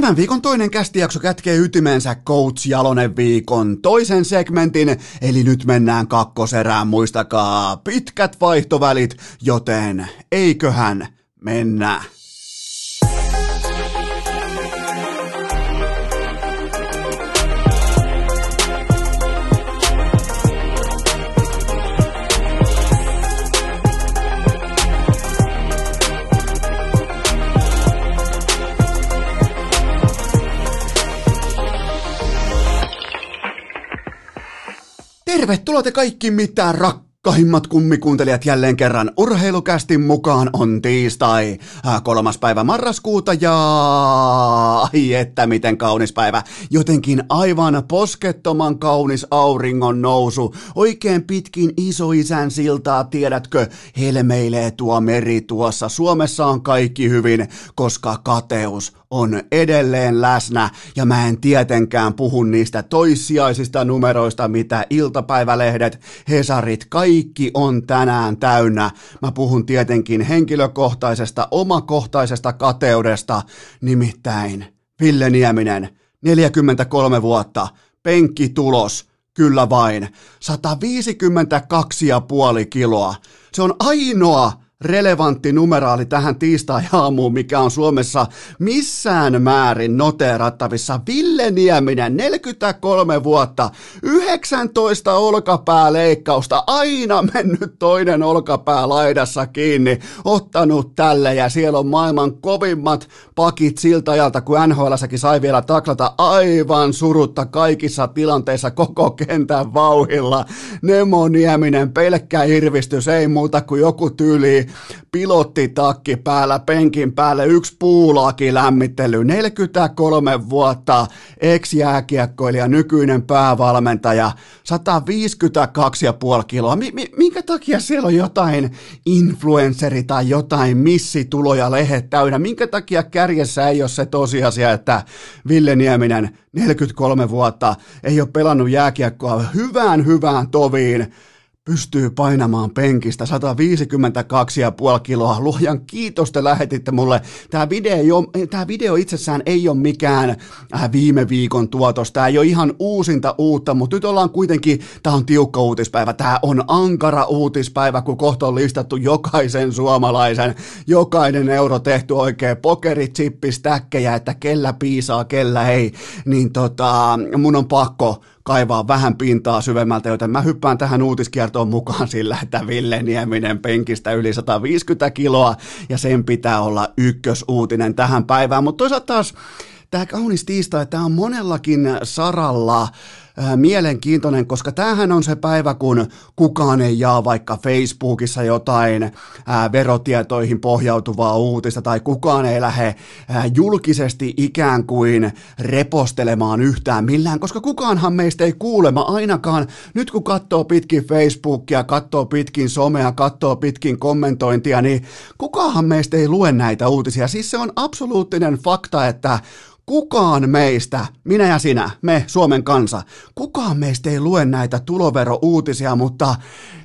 Tämän viikon toinen kästijakso kätkee ytimensä Coach Jalonen viikon toisen segmentin, eli nyt mennään kakkoserään, muistakaa pitkät vaihtovälit, joten eiköhän mennä. Tervetuloa te kaikki mitään rakkahimmat kummikuuntelijat jälleen kerran. Urheilukästin mukaan on tiistai, kolmas päivä marraskuuta ja ai että miten kaunis päivä, jotenkin aivan poskettoman kaunis auringon nousu, oikein pitkin isoisän siltaa, tiedätkö, helmeilee tuo meri tuossa, Suomessa on kaikki hyvin, koska kateus on edelleen läsnä ja mä en tietenkään puhu niistä toissijaisista numeroista, mitä iltapäivälehdet, Hesarit, kaikki on tänään täynnä. Mä puhun tietenkin henkilökohtaisesta, omakohtaisesta kateudesta, nimittäin Ville Nieminen, 43 vuotta, penkkitulos, kyllä vain, 152,5 kiloa. Se on ainoa relevantti numeraali tähän tiistai-aamuun, mikä on Suomessa missään määrin noteerattavissa. Ville Nieminen, 43 vuotta, 19 olkapääleikkausta, aina mennyt toinen olkapää laidassa kiinni, ottanut tälle ja siellä on maailman kovimmat pakit siltä ajalta, kun nhl sai vielä taklata aivan surutta kaikissa tilanteissa koko kentän vauhilla. Nemo Nieminen, pelkkä irvistys, ei muuta kuin joku tyyli pilottitakki päällä, penkin päälle, yksi puulaki lämmittely, 43 vuotta, ex-jääkiekkoilija, nykyinen päävalmentaja, 152,5 kiloa. Mi- mi- minkä takia siellä on jotain influenceri tai jotain missituloja lehet täynnä? Minkä takia kärjessä ei ole se tosiasia, että Ville Nieminen, 43 vuotta, ei ole pelannut jääkiekkoa hyvään hyvään toviin, pystyy painamaan penkistä 152,5 kiloa. Luojan kiitos, te lähetitte mulle. Tämä video, tämä video itsessään ei ole mikään äh, viime viikon tuotos. Tämä ei ole ihan uusinta uutta, mutta nyt ollaan kuitenkin, tämä on tiukka uutispäivä. Tämä on ankara uutispäivä, kun kohta on listattu jokaisen suomalaisen, jokainen euro tehty oikein pokeri, chippi, stäkkejä, että kellä piisaa, kellä ei. Niin tota, mun on pakko kaivaa vähän pintaa syvemmältä, joten mä hyppään tähän uutiskiertoon mukaan sillä, että Ville Nieminen penkistä yli 150 kiloa ja sen pitää olla ykkösuutinen tähän päivään, mutta toisaalta taas tämä kaunis tiistai, tämä on monellakin saralla Äh, mielenkiintoinen, koska tämähän on se päivä, kun kukaan ei jaa vaikka Facebookissa jotain ää, äh, verotietoihin pohjautuvaa uutista tai kukaan ei lähde ää, äh, julkisesti ikään kuin repostelemaan yhtään millään, koska kukaanhan meistä ei kuulema ainakaan nyt kun katsoo pitkin Facebookia, katsoo pitkin somea, katsoo pitkin kommentointia, niin kukaanhan meistä ei lue näitä uutisia. Siis se on absoluuttinen fakta, että Kukaan meistä, minä ja sinä, me Suomen kansa, kukaan meistä ei lue näitä tuloverouutisia, mutta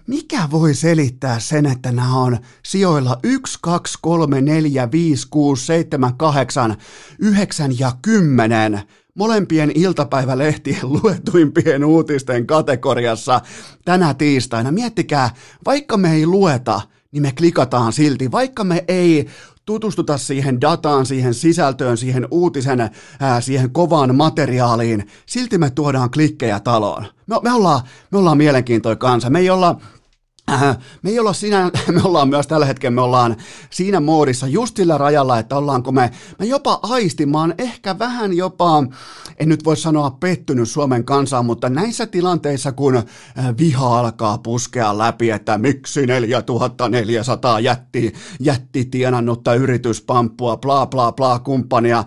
mikä voi selittää sen, että nämä on sijoilla 1, 2, 3, 4, 5, 6, 7, 8, 9 ja 10 molempien iltapäivälehtien luetuimpien uutisten kategoriassa tänä tiistaina. Miettikää, vaikka me ei lueta, niin me klikataan silti, vaikka me ei tutustuta siihen dataan, siihen sisältöön, siihen uutisen, ää, siihen kovaan materiaaliin, silti me tuodaan klikkejä taloon. Me, me, ollaan, me ollaan mielenkiintoinen kansa, me ei olla Äh, me ei olla siinä, me ollaan myös tällä hetkellä, me ollaan siinä moodissa just sillä rajalla, että ollaanko me, me jopa aistimaan, ehkä vähän jopa, en nyt voi sanoa pettynyt Suomen kansaan, mutta näissä tilanteissa, kun äh, viha alkaa puskea läpi, että miksi 4400 jätti, jätti tienannutta yrityspamppua, bla bla bla kumppania, äh,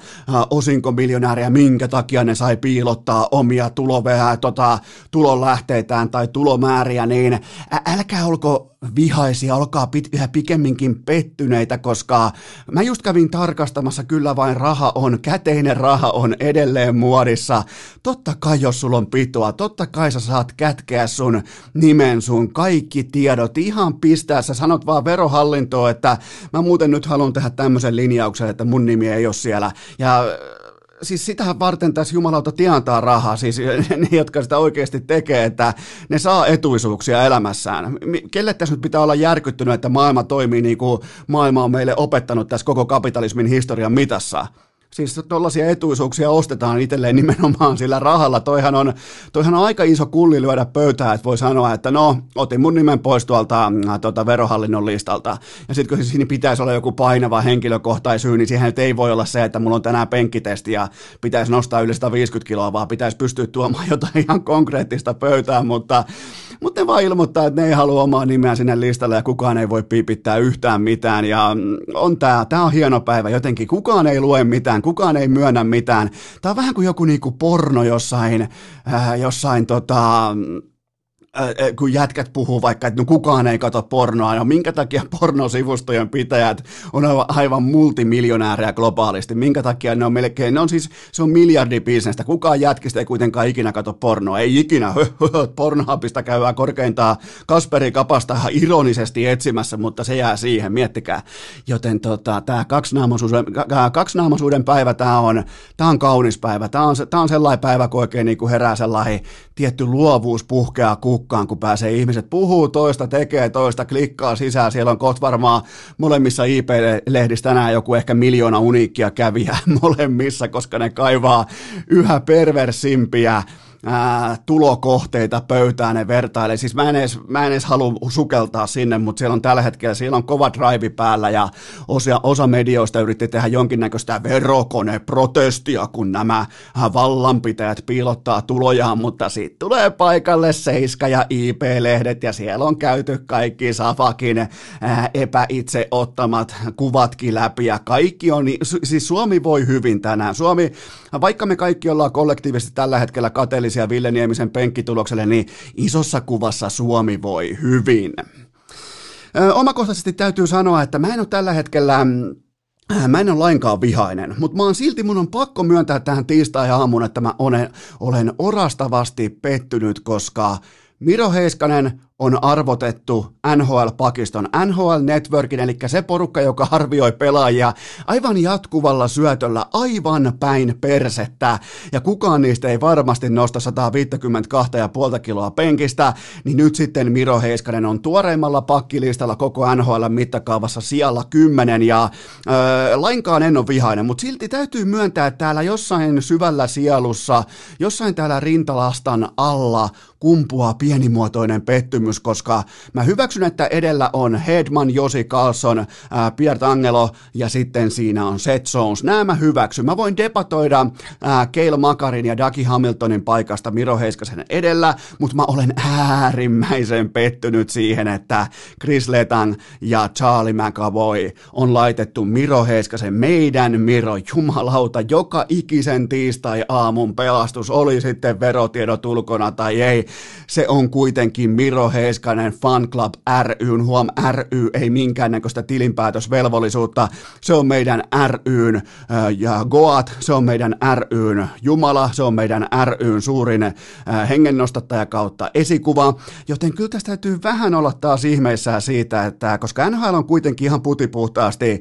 osinkomiljonääriä, minkä takia ne sai piilottaa omia tulovää, tota, tulonlähteitään tai tulomääriä, niin älkää olko vihaisia, olkaa pit, yhä pikemminkin pettyneitä, koska mä just kävin tarkastamassa, kyllä vain raha on, käteinen raha on edelleen muodissa. Totta kai, jos sulla on pitoa, totta kai sä saat kätkeä sun nimen, sun kaikki tiedot, ihan pistää, sä sanot vaan verohallintoon, että mä muuten nyt haluan tehdä tämmöisen linjauksen, että mun nimi ei ole siellä. Ja siis sitähän varten tässä jumalauta tientaa rahaa, siis ne, jotka sitä oikeasti tekee, että ne saa etuisuuksia elämässään. Kelle tässä nyt pitää olla järkyttynyt, että maailma toimii niin kuin maailma on meille opettanut tässä koko kapitalismin historian mitassa? Siis tuollaisia etuisuuksia ostetaan itselleen nimenomaan sillä rahalla. Toihan on, toihan on aika iso kulli lyödä pöytää, että voi sanoa, että no, otin mun nimen pois tuolta äh, tuota, verohallinnon listalta. Ja sitten kun siinä pitäisi olla joku painava henkilökohtaisyy, niin siihen ei voi olla se, että mulla on tänään penkkitesti ja pitäisi nostaa yli 150 kiloa, vaan pitäisi pystyä tuomaan jotain ihan konkreettista pöytään, mutta mutta ne vaan ilmoittaa, että ne ei halua omaa nimeä sinne listalle ja kukaan ei voi piipittää yhtään mitään. Ja mm, on tää, tää on hieno päivä jotenkin. Kukaan ei lue mitään, kukaan ei myönnä mitään. Tää on vähän kuin joku niinku porno jossain, äh, jossain tota, kun jätkät puhuu vaikka, että no kukaan ei kato pornoa, no minkä takia pornosivustojen pitäjät on aivan multimiljonäärejä globaalisti, minkä takia ne on melkein, ne on siis, se on miljardibisnestä, kukaan jätkistä ei kuitenkaan ikinä kato pornoa, ei ikinä, pornohapista käydään korkeintaan Kasperi Kapasta ironisesti etsimässä, mutta se jää siihen, miettikää, joten tota, tämä kaksinaamaisuuden, kaksinaamaisuuden päivä, tämä on, tämä on kaunis päivä, tämä on, tämä on sellainen päivä, kun oikein niin kuin herää sellainen tietty luovuus puhkeaa hukkaan, kun pääsee ihmiset puhuu toista, tekee toista, klikkaa sisään. Siellä on kohta varmaan molemmissa IP-lehdissä tänään joku ehkä miljoona uniikkia kävijää molemmissa, koska ne kaivaa yhä perversimpiä ää, tulokohteita pöytään ne vertailee. Siis mä en, edes, mä en edes halua sukeltaa sinne, mutta siellä on tällä hetkellä, siellä on kova drive päällä ja osa, osa medioista yritti tehdä jonkinnäköistä verokoneprotestia, kun nämä vallanpitäjät piilottaa tulojaan, mutta sitten tulee paikalle Seiska ja IP-lehdet ja siellä on käyty kaikki Safakin ää, epäitse ottamat kuvatkin läpi ja kaikki on, siis Suomi voi hyvin tänään. Suomi, vaikka me kaikki ollaan kollektiivisesti tällä hetkellä kateellisia, onnellisia Ville Niemisen penkkitulokselle, niin isossa kuvassa Suomi voi hyvin. Omakohtaisesti täytyy sanoa, että mä en ole tällä hetkellä Mä en ole lainkaan vihainen, mutta mä oon silti, mun on pakko myöntää tähän tiistai-aamuun, että mä olen, olen orastavasti pettynyt, koska Miro Heiskanen on arvotettu NHL-pakiston, NHL Networkin, eli se porukka, joka arvioi pelaajia aivan jatkuvalla syötöllä, aivan päin persettä, ja kukaan niistä ei varmasti nosta 152,5 kiloa penkistä, niin nyt sitten Miro Heiskanen on tuoreimmalla pakkilistalla koko NHL mittakaavassa sijalla 10, ja öö, lainkaan en ole vihainen, mutta silti täytyy myöntää, että täällä jossain syvällä sielussa, jossain täällä rintalastan alla kumpuaa pienimuotoinen pettymys, koska mä hyväksyn, että edellä on Hedman, Josi Carlson, ää, Pierre Angelo ja sitten siinä on Seth Jones. Nämä mä hyväksyn. Mä voin debatoida ää, Keil Makarin ja Dagi Hamiltonin paikasta Miro Heiskasen edellä, mutta mä olen äärimmäisen pettynyt siihen, että Chris Letang ja Charlie McAvoy on laitettu Miro Heiskasen, meidän Miro, jumalauta, joka ikisen tiistai-aamun pelastus oli sitten verotiedot ulkona tai ei se on kuitenkin Miro Heiskanen Fan Club ry, huom ry ei minkäännäköistä tilinpäätösvelvollisuutta, se on meidän ryn ja Goat, se on meidän ryn Jumala, se on meidän ryn suurin hengennostattaja kautta esikuva, joten kyllä tästä täytyy vähän olla taas ihmeissään siitä, että koska NHL on kuitenkin ihan putipuhtaasti,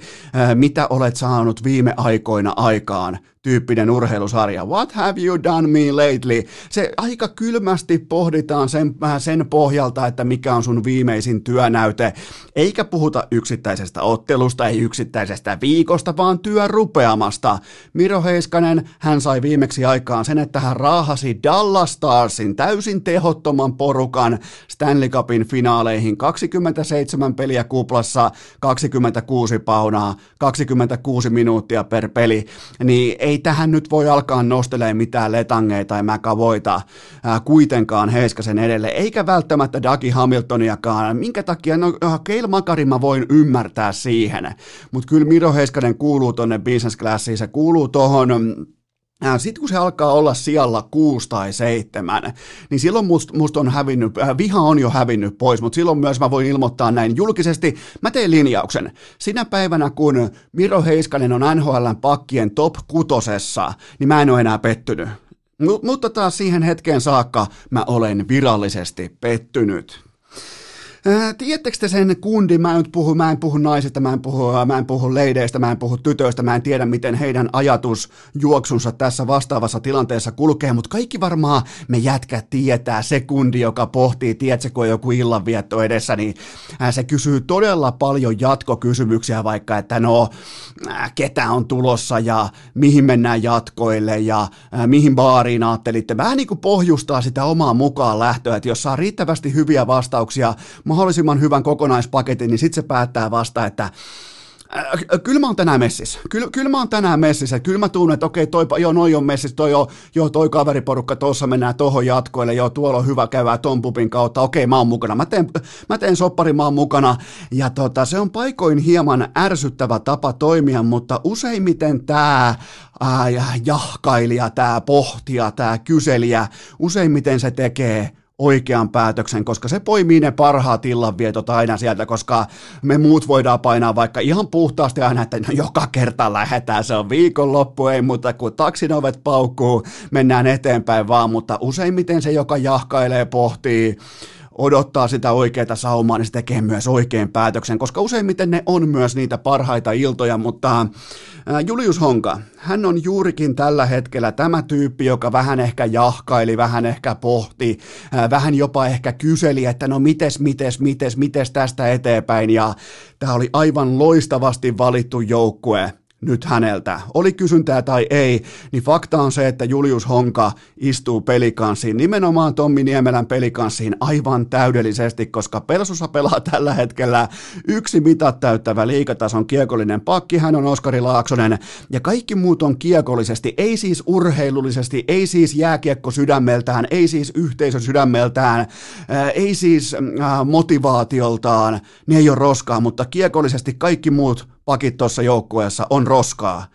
mitä olet saanut viime aikoina aikaan, tyyppinen urheilusarja. What have you done me lately? Se aika kylmästi pohditaan sen, sen pohjalta, että mikä on sun viimeisin työnäyte, eikä puhuta yksittäisestä ottelusta, ei yksittäisestä viikosta, vaan työrupeamasta. Miro Heiskanen, hän sai viimeksi aikaan sen, että hän raahasi Dallas Starsin täysin tehottoman porukan Stanley Cupin finaaleihin 27 peliä kuplassa, 26 paunaa, 26 minuuttia per peli, niin ei ei tähän nyt voi alkaa nostelemaan mitään letangeita tai mäkavoita ää, kuitenkaan Heiskasen edelle, eikä välttämättä Dagi Hamiltoniakaan. Minkä takia, no Keil Makari mä voin ymmärtää siihen, mutta kyllä Miro Heiskanen kuuluu tonne business classiin, se kuuluu tohon sitten kun se alkaa olla sijalla kuusi tai seitsemän, niin silloin musta must on hävinnyt, viha on jo hävinnyt pois, mutta silloin myös mä voin ilmoittaa näin julkisesti. Mä teen linjauksen. Sinä päivänä, kun Miro Heiskanen on NHLn pakkien top kutosessa, niin mä en ole enää pettynyt. mutta taas siihen hetkeen saakka mä olen virallisesti pettynyt. Tiedättekö te sen kundin, mä en, puhu, mä en puhu naisista, mä en puhu, mä en puhu leideistä, mä en puhu tytöistä, mä en tiedä miten heidän ajatusjuoksunsa tässä vastaavassa tilanteessa kulkee, mutta kaikki varmaan me jätkät tietää se kundi, joka pohtii, tiedätkö, kun on joku illanvietto edessä, niin se kysyy todella paljon jatkokysymyksiä, vaikka että no, ketä on tulossa ja mihin mennään jatkoille ja mihin baariin ajattelitte. Vähän niin kuin pohjustaa sitä omaa mukaan lähtöä, että jos saa riittävästi hyviä vastauksia, mahdollisimman hyvän kokonaispaketin, niin sitten se päättää vasta, että Äh, kyllä mä oon tänään messissä. Kyllä, kyllä mä oon tänään messissä. Kyllä mä tuun, että okei, toi, joo, noi on messissä, toi, joo, joo, toi kaveriporukka, tuossa mennään tohon jatkoille, joo, tuolla on hyvä käydä ton pupin kautta, okei, mä oon mukana. Mä teen, mä teen soppari, mä oon mukana. Ja tota, se on paikoin hieman ärsyttävä tapa toimia, mutta useimmiten tämä jahkailija, tämä pohtija, tämä kyselijä, useimmiten se tekee – oikean päätöksen, koska se poimii ne parhaat illanvietot aina sieltä, koska me muut voidaan painaa vaikka ihan puhtaasti aina, että no joka kerta lähetään, se on viikonloppu, ei mutta kun taksin ovet paukkuu, mennään eteenpäin vaan, mutta useimmiten se, joka jahkailee, pohtii, odottaa sitä oikeaa saumaa, niin se tekee myös oikein päätöksen, koska useimmiten ne on myös niitä parhaita iltoja, mutta Julius Honka, hän on juurikin tällä hetkellä tämä tyyppi, joka vähän ehkä jahkaili, vähän ehkä pohti, vähän jopa ehkä kyseli, että no mites, mites, mites, mites tästä eteenpäin, ja tämä oli aivan loistavasti valittu joukkue nyt häneltä. Oli kysyntää tai ei, niin fakta on se, että Julius Honka istuu pelikanssiin, nimenomaan Tommi Niemelän pelikanssiin aivan täydellisesti, koska Pelsussa pelaa tällä hetkellä yksi mitat täyttävä liikatason kiekollinen pakki, hän on Oskari Laaksonen, ja kaikki muut on kiekollisesti, ei siis urheilullisesti, ei siis jääkiekko sydämeltään, ei siis yhteisö sydämeltään, ei siis motivaatioltaan, ne ei ole roskaa, mutta kiekollisesti kaikki muut pakit tuossa joukkueessa on roskaa.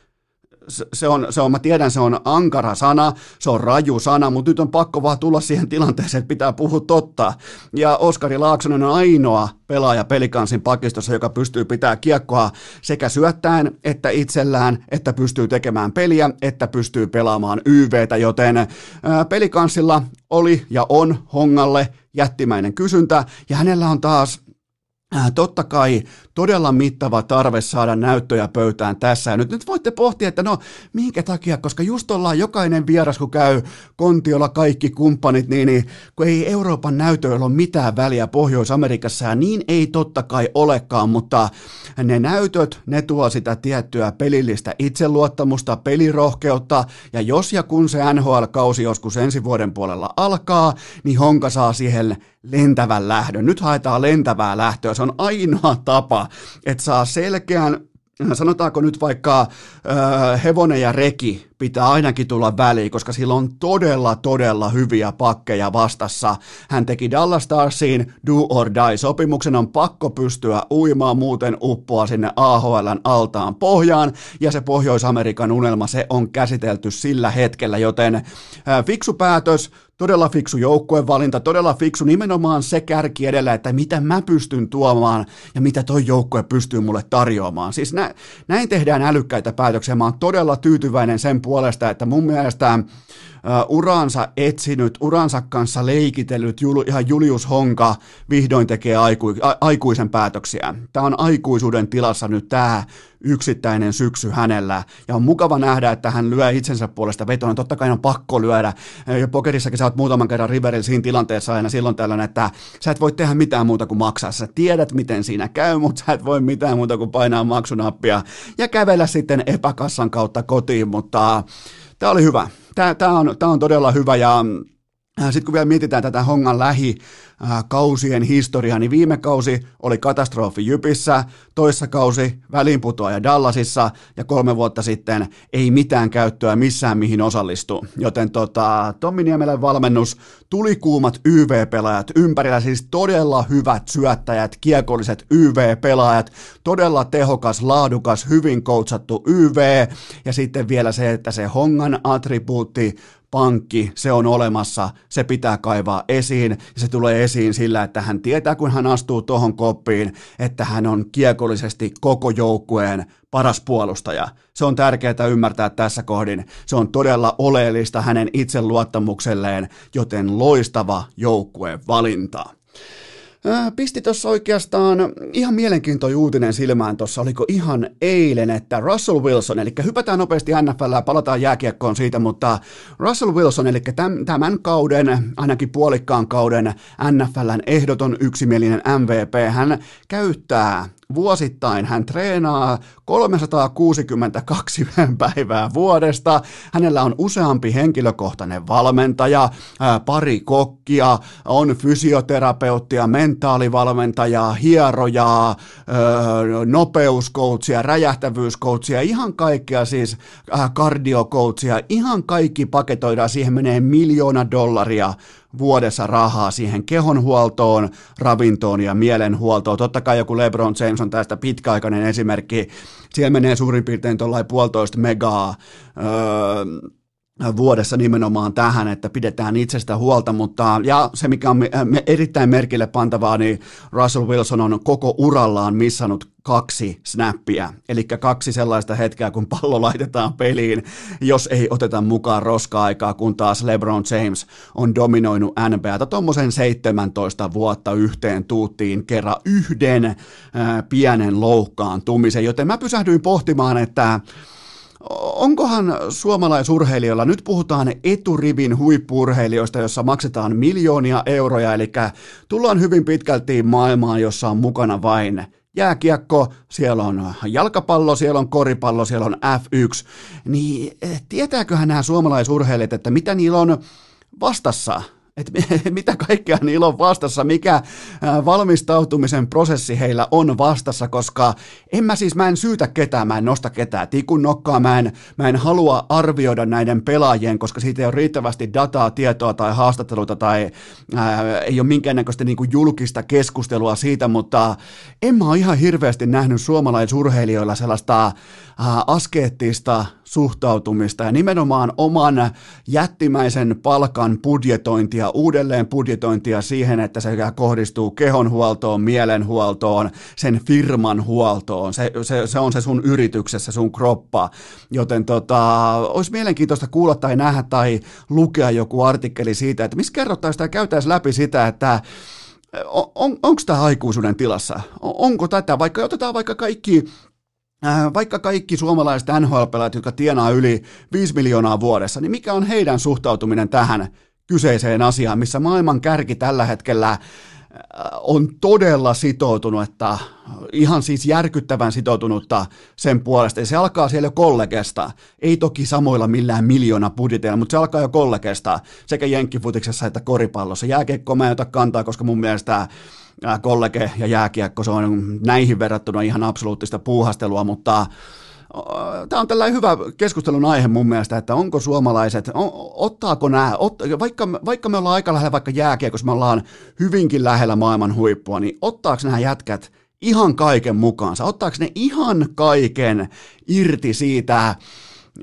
Se on, se on, mä tiedän, se on ankara sana, se on raju sana, mutta nyt on pakko vaan tulla siihen tilanteeseen, että pitää puhua totta. Ja Oskari Laaksonen on ainoa pelaaja pelikansin pakistossa, joka pystyy pitää kiekkoa sekä syöttäen että itsellään, että pystyy tekemään peliä, että pystyy pelaamaan YVtä, joten pelikansilla oli ja on Hongalle jättimäinen kysyntä, ja hänellä on taas totta kai todella mittava tarve saada näyttöjä pöytään tässä. Ja nyt, nyt voitte pohtia, että no minkä takia, koska just ollaan jokainen vieras, kun käy kontiolla kaikki kumppanit, niin, niin kun ei Euroopan näytöillä ole mitään väliä Pohjois-Amerikassa, ja niin ei totta kai olekaan, mutta ne näytöt, ne tuo sitä tiettyä pelillistä itseluottamusta, pelirohkeutta, ja jos ja kun se NHL-kausi joskus ensi vuoden puolella alkaa, niin Honka saa siihen lentävän lähdön. Nyt haetaan lentävää lähtöä. Se on ainoa tapa, että saa selkeän sanotaanko nyt vaikka äh, hevonen ja reki pitää ainakin tulla väliin, koska sillä on todella, todella hyviä pakkeja vastassa. Hän teki Dallas Starsiin do or die sopimuksen, on pakko pystyä uimaan, muuten uppoa sinne AHLn altaan pohjaan, ja se Pohjois-Amerikan unelma, se on käsitelty sillä hetkellä, joten äh, fiksu päätös, todella fiksu joukkuevalinta, todella fiksu nimenomaan se kärki edellä, että mitä mä pystyn tuomaan ja mitä toi joukkue pystyy mulle tarjoamaan. Siis nä, näin tehdään älykkäitä päätöksiä. Mä oon todella tyytyväinen sen puolesta, että mun mielestä uransa etsinyt, uransa kanssa leikitellyt Jul, ihan Julius Honka vihdoin tekee aiku, a, aikuisen päätöksiä. Tämä on aikuisuuden tilassa nyt tämä yksittäinen syksy hänellä. Ja on mukava nähdä, että hän lyö itsensä puolesta vetona. Totta kai on pakko lyödä. Ja pokerissakin sä oot muutaman kerran Riverillä siinä tilanteessa aina silloin tällöin, että sä et voi tehdä mitään muuta kuin maksaa. Sä tiedät, miten siinä käy, mutta sä et voi mitään muuta kuin painaa maksunappia ja kävellä sitten epäkassan kautta kotiin, mutta tämä oli hyvä. Tämä on, on todella hyvä ja sitten kun vielä mietitään tätä Hongan lähi Äh, kausien historia, niin viime kausi oli katastrofi Jypissä, toissa kausi väliinputoaja Dallasissa ja kolme vuotta sitten ei mitään käyttöä missään mihin osallistuu. Joten tota, Tommi Niemelän valmennus, tuli kuumat YV-pelaajat ympärillä, siis todella hyvät syöttäjät, kiekolliset YV-pelaajat, todella tehokas, laadukas, hyvin koutsattu YV ja sitten vielä se, että se Hongan attribuutti pankki, se on olemassa, se pitää kaivaa esiin ja se tulee esiin sillä, että hän tietää, kun hän astuu tuohon koppiin, että hän on kiekollisesti koko joukkueen paras puolustaja. Se on tärkeää ymmärtää tässä kohdin. Se on todella oleellista hänen itseluottamukselleen, joten loistava joukkueen valinta. Pisti tuossa oikeastaan ihan mielenkiintoinen uutinen silmään tuossa, oliko ihan eilen, että Russell Wilson, eli hypätään nopeasti NFL ja palataan jääkiekkoon siitä, mutta Russell Wilson, eli tämän kauden, ainakin puolikkaan kauden NFLn ehdoton yksimielinen MVP, hän käyttää Vuosittain hän treenaa 362 päivää vuodesta. Hänellä on useampi henkilökohtainen valmentaja, pari kokkia, on fysioterapeuttia, mentaalivalmentajaa, hierojaa, nopeuskoutsia, räjähtävyyskoutsia, ihan kaikkea siis kardiokoutsia, ihan kaikki paketoidaan, siihen menee miljoona dollaria vuodessa rahaa siihen kehonhuoltoon, ravintoon ja mielenhuoltoon. Totta kai joku LeBron James on tästä pitkäaikainen esimerkki. Siellä menee suurin piirtein tuollainen puolitoista megaa öö, vuodessa nimenomaan tähän, että pidetään itsestä huolta, mutta ja se mikä on erittäin merkille pantavaa, niin Russell Wilson on koko urallaan missannut kaksi snappia, eli kaksi sellaista hetkeä, kun pallo laitetaan peliin, jos ei oteta mukaan roska-aikaa, kun taas LeBron James on dominoinut NBAta tuommoisen 17 vuotta yhteen tuuttiin kerran yhden ää, pienen loukkaantumisen, joten mä pysähdyin pohtimaan, että onkohan suomalaisurheilijoilla, nyt puhutaan eturivin huippurheilijoista, jossa maksetaan miljoonia euroja, eli tullaan hyvin pitkälti maailmaan, jossa on mukana vain jääkiekko, siellä on jalkapallo, siellä on koripallo, siellä on F1, niin eh, tietääköhän nämä suomalaisurheilijat, että mitä niillä on vastassa että mitä kaikkea niillä on vastassa, mikä valmistautumisen prosessi heillä on vastassa, koska en mä siis, mä en syytä ketään, mä en nosta ketään tikun nokkaa, mä en, mä en halua arvioida näiden pelaajien, koska siitä ei ole riittävästi dataa, tietoa tai haastatteluita tai ää, ei ole minkäännäköistä niin kuin julkista keskustelua siitä, mutta en mä ole ihan hirveästi nähnyt suomalaisurheilijoilla sellaista ää, askeettista suhtautumista ja nimenomaan oman jättimäisen palkan budjetointia, uudelleen budjetointia siihen, että se kohdistuu kehonhuoltoon, mielenhuoltoon, sen firman huoltoon. Se, se, se on se sun yrityksessä, sun kroppa. Joten tota, olisi mielenkiintoista kuulla tai nähdä tai lukea joku artikkeli siitä, että missä kerrottaisiin tai käytäisiin läpi sitä, että on, on, onko tämä aikuisuuden tilassa? Onko tätä, vaikka otetaan vaikka kaikki vaikka kaikki suomalaiset NHL-pelaajat, jotka tienaa yli 5 miljoonaa vuodessa, niin mikä on heidän suhtautuminen tähän kyseiseen asiaan, missä maailman kärki tällä hetkellä äh, on todella sitoutunut, että ihan siis järkyttävän sitoutunutta sen puolesta. Ja se alkaa siellä jo kollegesta, ei toki samoilla millään miljoona budjeteilla, mutta se alkaa jo kollegesta sekä jenkkifutiksessa että koripallossa. Jääkiekko mä en ota kantaa, koska mun mielestä kollege ja jääkiekko, se on näihin verrattuna ihan absoluuttista puuhastelua, mutta Tämä on tällainen hyvä keskustelun aihe mun mielestä, että onko suomalaiset, ottaako nämä, ot, vaikka, vaikka me ollaan aika lähellä vaikka jääkiekossa, me ollaan hyvinkin lähellä maailman huippua, niin ottaako nämä jätkät ihan kaiken mukaansa, ottaako ne ihan kaiken irti siitä,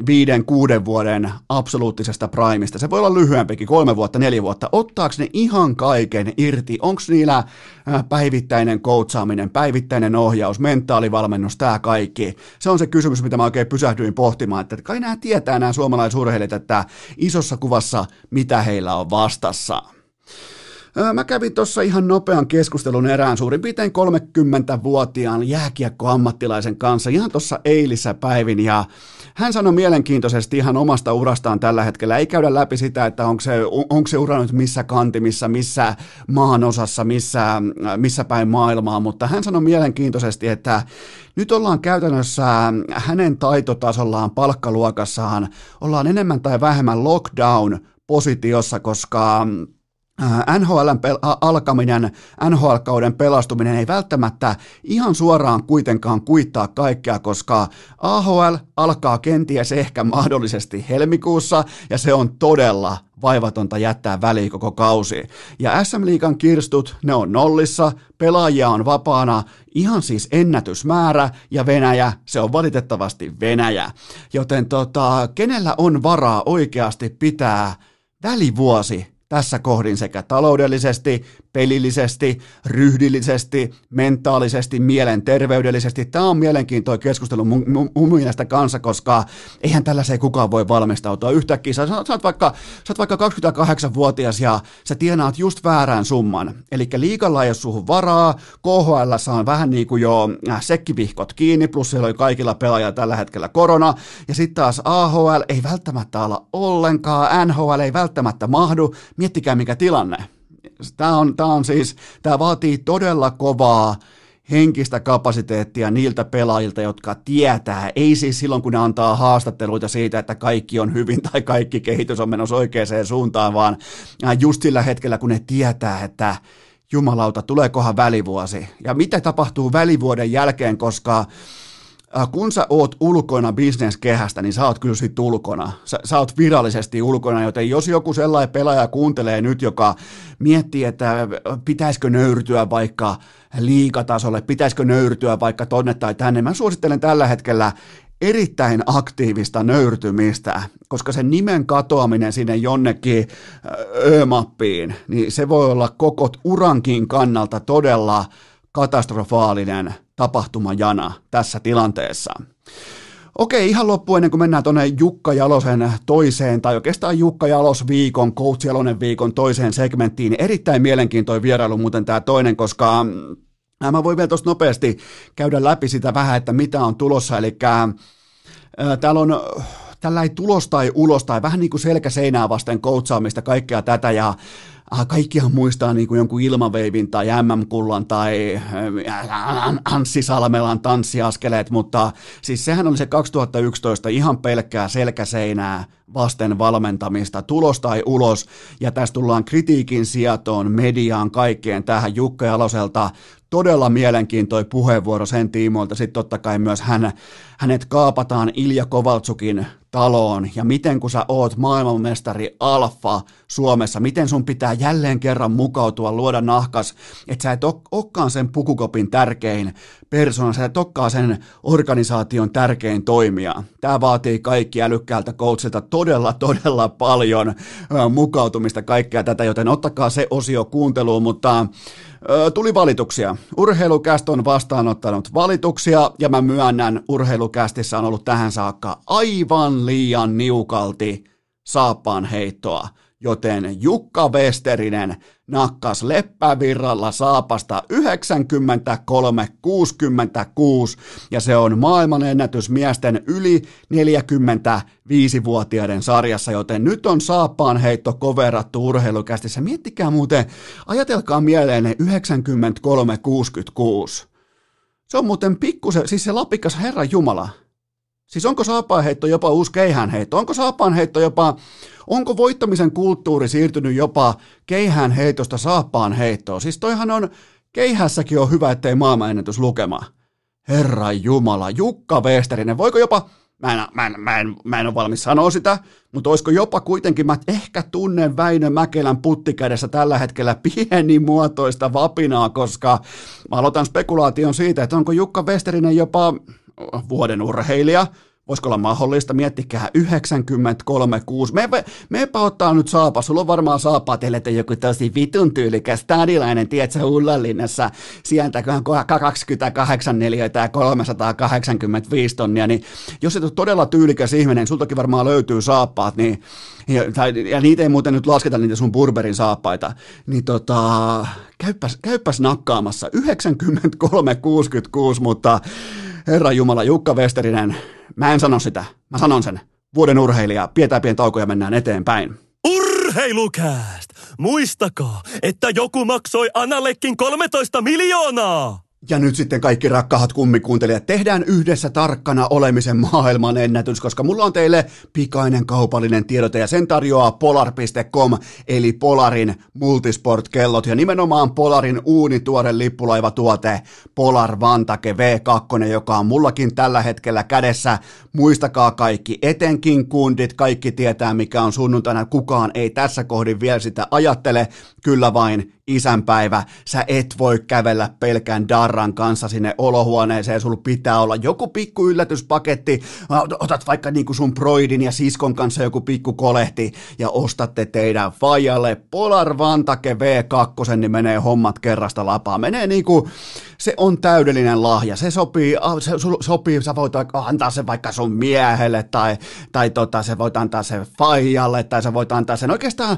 viiden, kuuden vuoden absoluuttisesta primista. Se voi olla lyhyempikin, kolme vuotta, neljä vuotta. Ottaako ne ihan kaiken irti? Onko niillä äh, päivittäinen koutsaaminen, päivittäinen ohjaus, mentaalivalmennus, tämä kaikki? Se on se kysymys, mitä mä oikein pysähdyin pohtimaan, että kai nämä tietää nämä suomalaisurheilijat, että isossa kuvassa mitä heillä on vastassa. Mä kävin tuossa ihan nopean keskustelun erään suurin piirtein 30-vuotiaan jääkiekkoammattilaisen kanssa ihan tuossa eilissä päivin ja hän sanoi mielenkiintoisesti ihan omasta urastaan tällä hetkellä. Ei käydä läpi sitä, että onko se, onko se ura nyt missä kantimissa, missä maan osassa, missä, missä päin maailmaa, mutta hän sanoi mielenkiintoisesti, että nyt ollaan käytännössä hänen taitotasollaan, palkkaluokassaan, ollaan enemmän tai vähemmän lockdown-positiossa, koska NHLn pel- alkaminen, NHL-kauden pelastuminen ei välttämättä ihan suoraan kuitenkaan kuittaa kaikkea, koska AHL alkaa kenties ehkä mahdollisesti helmikuussa ja se on todella vaivatonta jättää väliin koko kausi. Ja SM Liigan kirstut, ne on nollissa, pelaajia on vapaana, ihan siis ennätysmäärä, ja Venäjä, se on valitettavasti Venäjä. Joten tota, kenellä on varaa oikeasti pitää välivuosi tässä kohdin sekä taloudellisesti, pelillisesti, ryhdillisesti, mentaalisesti, mielenterveydellisesti. Tämä on mielenkiintoinen keskustelu mun, mun, mun mielestä kanssa, koska eihän tällaiseen kukaan voi valmistautua yhtäkkiä. Sä, sä, oot vaikka, sä oot vaikka 28-vuotias ja sä tienaat just väärän summan. Eli liikalla ei ole suhun varaa, KHL on vähän niin kuin jo äh, sekkivihkot kiinni, plus siellä oli kaikilla pelaajilla tällä hetkellä korona, ja sitten taas AHL ei välttämättä olla ollenkaan, NHL ei välttämättä mahdu, miettikää mikä tilanne. Tämä on, tämä on siis, tämä vaatii todella kovaa henkistä kapasiteettia niiltä pelaajilta, jotka tietää, ei siis silloin kun ne antaa haastatteluita siitä, että kaikki on hyvin tai kaikki kehitys on menossa oikeaan suuntaan, vaan just sillä hetkellä kun ne tietää, että jumalauta, tuleekohan välivuosi ja mitä tapahtuu välivuoden jälkeen, koska Äh, kun sä oot ulkona bisneskehästä, niin sä oot kyllä sit ulkona. Sä, sä oot virallisesti ulkona, joten jos joku sellainen pelaaja kuuntelee nyt, joka miettii, että pitäisikö nöyrtyä vaikka liikatasolle, pitäisikö nöyrtyä vaikka tonne tai tänne, mä suosittelen tällä hetkellä erittäin aktiivista nöyrtymistä, koska sen nimen katoaminen sinne jonnekin ö-mappiin, niin se voi olla koko urankin kannalta todella katastrofaalinen tapahtumajana tässä tilanteessa. Okei, ihan loppu ennen kuin mennään tuonne Jukka Jalosen toiseen, tai oikeastaan Jukka Jalos viikon, Coach Jalonen viikon toiseen segmenttiin. Erittäin mielenkiintoinen vierailu muuten tämä toinen, koska mm, mä voin vielä tuosta nopeasti käydä läpi sitä vähän, että mitä on tulossa, eli täällä on tällä ei tulos tai ulos tai vähän niin kuin selkä seinää vasten koutsaamista, kaikkea tätä ja äh, kaikkihan muistaa niin kuin jonkun ilmaveivin tai MM-kullan tai äh, Anssi Salmelan tanssiaskeleet, mutta siis sehän oli se 2011 ihan pelkkää selkäseinää vasten valmentamista, tulos tai ulos, ja tässä tullaan kritiikin sijatoon, mediaan, kaikkeen tähän Jukka Jaloselta, todella mielenkiintoinen puheenvuoro sen tiimoilta, sitten totta kai myös hän, hänet kaapataan Ilja Kovaltsukin taloon, ja miten kun sä oot maailmanmestari alfa Suomessa, miten sun pitää jälleen kerran mukautua, luoda nahkas, että sä et olekaan sen pukukopin tärkein persona, sä et olekaan sen organisaation tärkein toimija. Tämä vaatii kaikki älykkäältä coachilta todella, todella paljon mukautumista kaikkea tätä, joten ottakaa se osio kuunteluun, mutta Tuli valituksia. Urheilukäst on vastaanottanut valituksia ja mä myönnän, urheilukästissä on ollut tähän saakka aivan liian niukalti saappaan heittoa joten Jukka Westerinen nakkas leppävirralla saapasta 93-66 ja se on maailman ennätys miesten yli 45-vuotiaiden sarjassa, joten nyt on saappaan heitto koverattu urheilukästissä. Miettikää muuten, ajatelkaa mieleen 93-66. Se on muuten pikkusen, siis se lapikas Herra Jumala. Siis onko saapaanheitto jopa uusi keihäänheitto? Onko saapaanheitto jopa Onko voittamisen kulttuuri siirtynyt jopa keihään heitosta saappaan heittoon? Siis toihan on, keihässäkin on hyvä, ettei maailmanennätys lukema. Herra Jumala, Jukka Westerinen, voiko jopa, mä en, mä en, mä en, mä en ole valmis sanoa sitä, mutta olisiko jopa kuitenkin, mä ehkä tunnen Väinö Mäkelän puttikädessä tällä hetkellä pienimuotoista vapinaa, koska mä aloitan spekulaation siitä, että onko Jukka Westerinen jopa vuoden urheilija, Voisiko olla mahdollista? Miettikää 93-6. Me, meepä ottaa nyt saapa. Sulla on varmaan saapaa teille, joku tosi vitun tyylikäs stadilainen, tiedätkö, Ullanlinnassa sieltä 28 neliöitä ja 385 tonnia, niin jos et ole todella tyylikäs ihminen, niin sultakin varmaan löytyy saappaat, niin ja, ja niitä ei muuten nyt lasketa niitä sun Burberin saappaita, niin tota, käyppäs, käyppäs nakkaamassa 93-66, mutta Herra Jumala, Jukka Westerinen, mä en sano sitä, mä sanon sen. Vuoden urheilija, pidetään pieni tauko ja mennään eteenpäin. Urheilukääst! Muistakaa, että joku maksoi Anallekin 13 miljoonaa! Ja nyt sitten kaikki rakkahat kummikuuntelijat, tehdään yhdessä tarkkana olemisen maailman ennätys, koska mulla on teille pikainen kaupallinen tiedote ja sen tarjoaa polar.com eli Polarin multisport-kellot ja nimenomaan Polarin uunituore lippulaivatuote Polar Vantake V2, joka on mullakin tällä hetkellä kädessä. Muistakaa kaikki, etenkin kundit, kaikki tietää mikä on sunnuntaina, kukaan ei tässä kohdin vielä sitä ajattele, kyllä vain isänpäivä, sä et voi kävellä pelkän darran kanssa sinne olohuoneeseen, sulla pitää olla joku pikku yllätyspaketti, otat vaikka niinku sun broidin ja siskon kanssa joku pikku kolehti ja ostatte teidän fajalle Polar Vantake V2, niin menee hommat kerrasta lapaa. Menee niinku, se on täydellinen lahja, se sopii, se sopii, sä voit antaa se vaikka sun miehelle tai, tai tota, se voit antaa se faijalle tai sä voit antaa sen oikeastaan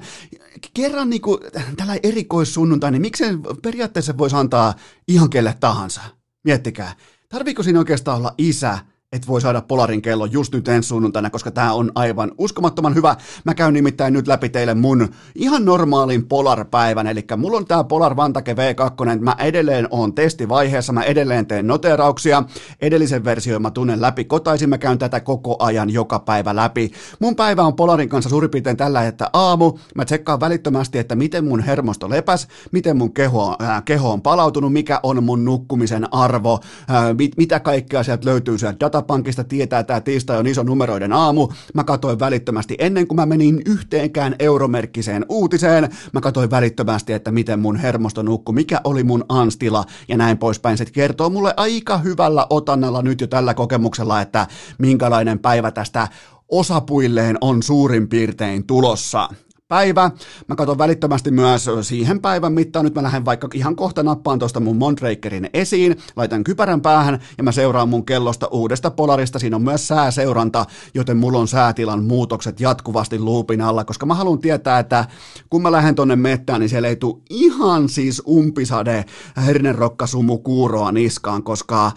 kerran niinku, tällä erikoissunnuntai, niin miksen periaatteessa voisi antaa ihan kelle tahansa? Miettikää, tarviiko siinä oikeastaan olla isä, et voi saada Polarin kello just nyt ensi sunnuntaina, koska tämä on aivan uskomattoman hyvä. Mä käyn nimittäin nyt läpi teille mun ihan normaalin Polar-päivän, eli mulla on tämä Polar Vantake V2, mä edelleen on testivaiheessa, mä edelleen teen noterauksia, edellisen version mä tunnen läpi kotaisin, mä käyn tätä koko ajan joka päivä läpi. Mun päivä on Polarin kanssa suurin piirtein tällä, että aamu mä tsekkaan välittömästi, että miten mun hermosto lepäs, miten mun keho, äh, keho on palautunut, mikä on mun nukkumisen arvo, äh, mit, mitä kaikkea sieltä löytyy sieltä data Datapankista tietää, että tämä tiistai on iso numeroiden aamu. Mä katsoin välittömästi ennen kuin mä menin yhteenkään euromerkkiseen uutiseen. Mä katsoin välittömästi, että miten mun hermosto nukkui, mikä oli mun anstila ja näin poispäin. Se kertoo mulle aika hyvällä otannalla nyt jo tällä kokemuksella, että minkälainen päivä tästä osapuilleen on suurin piirtein tulossa päivä. Mä katson välittömästi myös siihen päivän mittaan. Nyt mä lähden vaikka ihan kohta nappaan tuosta mun Mondrakerin esiin, laitan kypärän päähän ja mä seuraan mun kellosta uudesta Polarista. Siinä on myös sääseuranta, joten mulla on säätilan muutokset jatkuvasti luupin alla, koska mä haluan tietää, että kun mä lähden tonne mettään, niin siellä ei tule ihan siis umpisade hernerokkasumu kuuroa niskaan, koska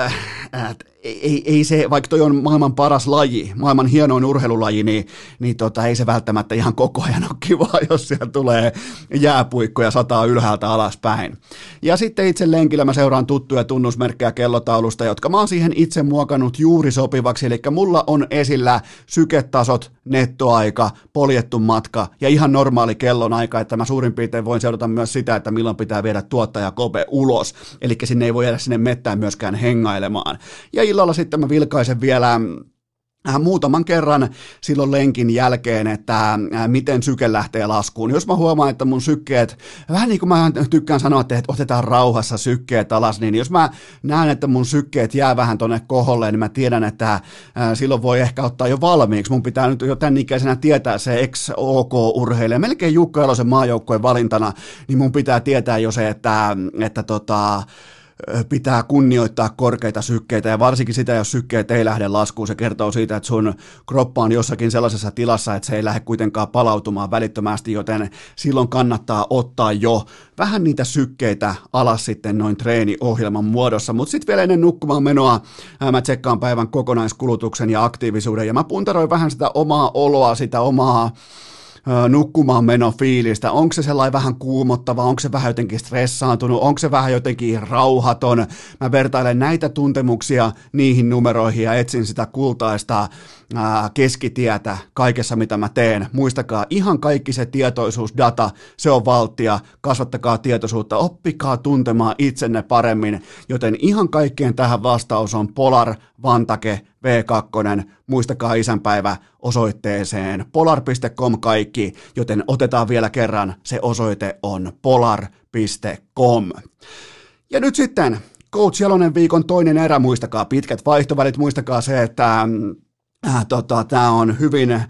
äh, äh, ei, ei se, vaikka toi on maailman paras laji, maailman hienoin urheilulaji, niin, niin tota, ei se välttämättä ihan koko ajan ole kivaa, jos siellä tulee jääpuikkoja sataa ylhäältä alaspäin. Ja sitten itse lenkillä mä seuraan tuttuja tunnusmerkkejä kellotaulusta, jotka mä oon siihen itse muokannut juuri sopivaksi, eli mulla on esillä syketasot, nettoaika, poljettu matka ja ihan normaali kellonaika, että mä suurin piirtein voin seurata myös sitä, että milloin pitää viedä tuottaja Kope ulos, eli sinne ei voi jäädä sinne mettään myöskään hengailemaan. Ja illalla sitten mä vilkaisen vielä äh, muutaman kerran silloin lenkin jälkeen, että äh, miten syke lähtee laskuun. Jos mä huomaan, että mun sykkeet, vähän niin kuin mä tykkään sanoa, että otetaan rauhassa sykkeet alas, niin jos mä näen, että mun sykkeet jää vähän tonne koholle, niin mä tiedän, että äh, silloin voi ehkä ottaa jo valmiiksi. Mun pitää nyt jo tämän ikäisenä tietää se ex-OK-urheilija, melkein Jukka Elosen maajoukkojen valintana, niin mun pitää tietää jo se, että, että tota, pitää kunnioittaa korkeita sykkeitä ja varsinkin sitä, jos sykkeet ei lähde laskuun, se kertoo siitä, että sun kroppa on jossakin sellaisessa tilassa, että se ei lähde kuitenkaan palautumaan välittömästi, joten silloin kannattaa ottaa jo vähän niitä sykkeitä alas sitten noin treeniohjelman muodossa, mutta sitten vielä ennen nukkumaan menoa mä tsekkaan päivän kokonaiskulutuksen ja aktiivisuuden ja mä puntaroin vähän sitä omaa oloa, sitä omaa nukkumaan meno fiilistä, onko se sellainen vähän kuumottava, onko se vähän jotenkin stressaantunut, onko se vähän jotenkin rauhaton. Mä vertailen näitä tuntemuksia niihin numeroihin ja etsin sitä kultaista keskitietä kaikessa, mitä mä teen. Muistakaa, ihan kaikki se tietoisuus, data, se on valtia. Kasvattakaa tietoisuutta, oppikaa tuntemaan itsenne paremmin. Joten ihan kaikkeen tähän vastaus on Polar Vantake V2. Muistakaa isänpäivä osoitteeseen polar.com kaikki, joten otetaan vielä kerran, se osoite on polar.com. Ja nyt sitten Coach Jalonen viikon toinen erä, muistakaa pitkät vaihtovälit, muistakaa se, että äh, tota, tämä on hyvin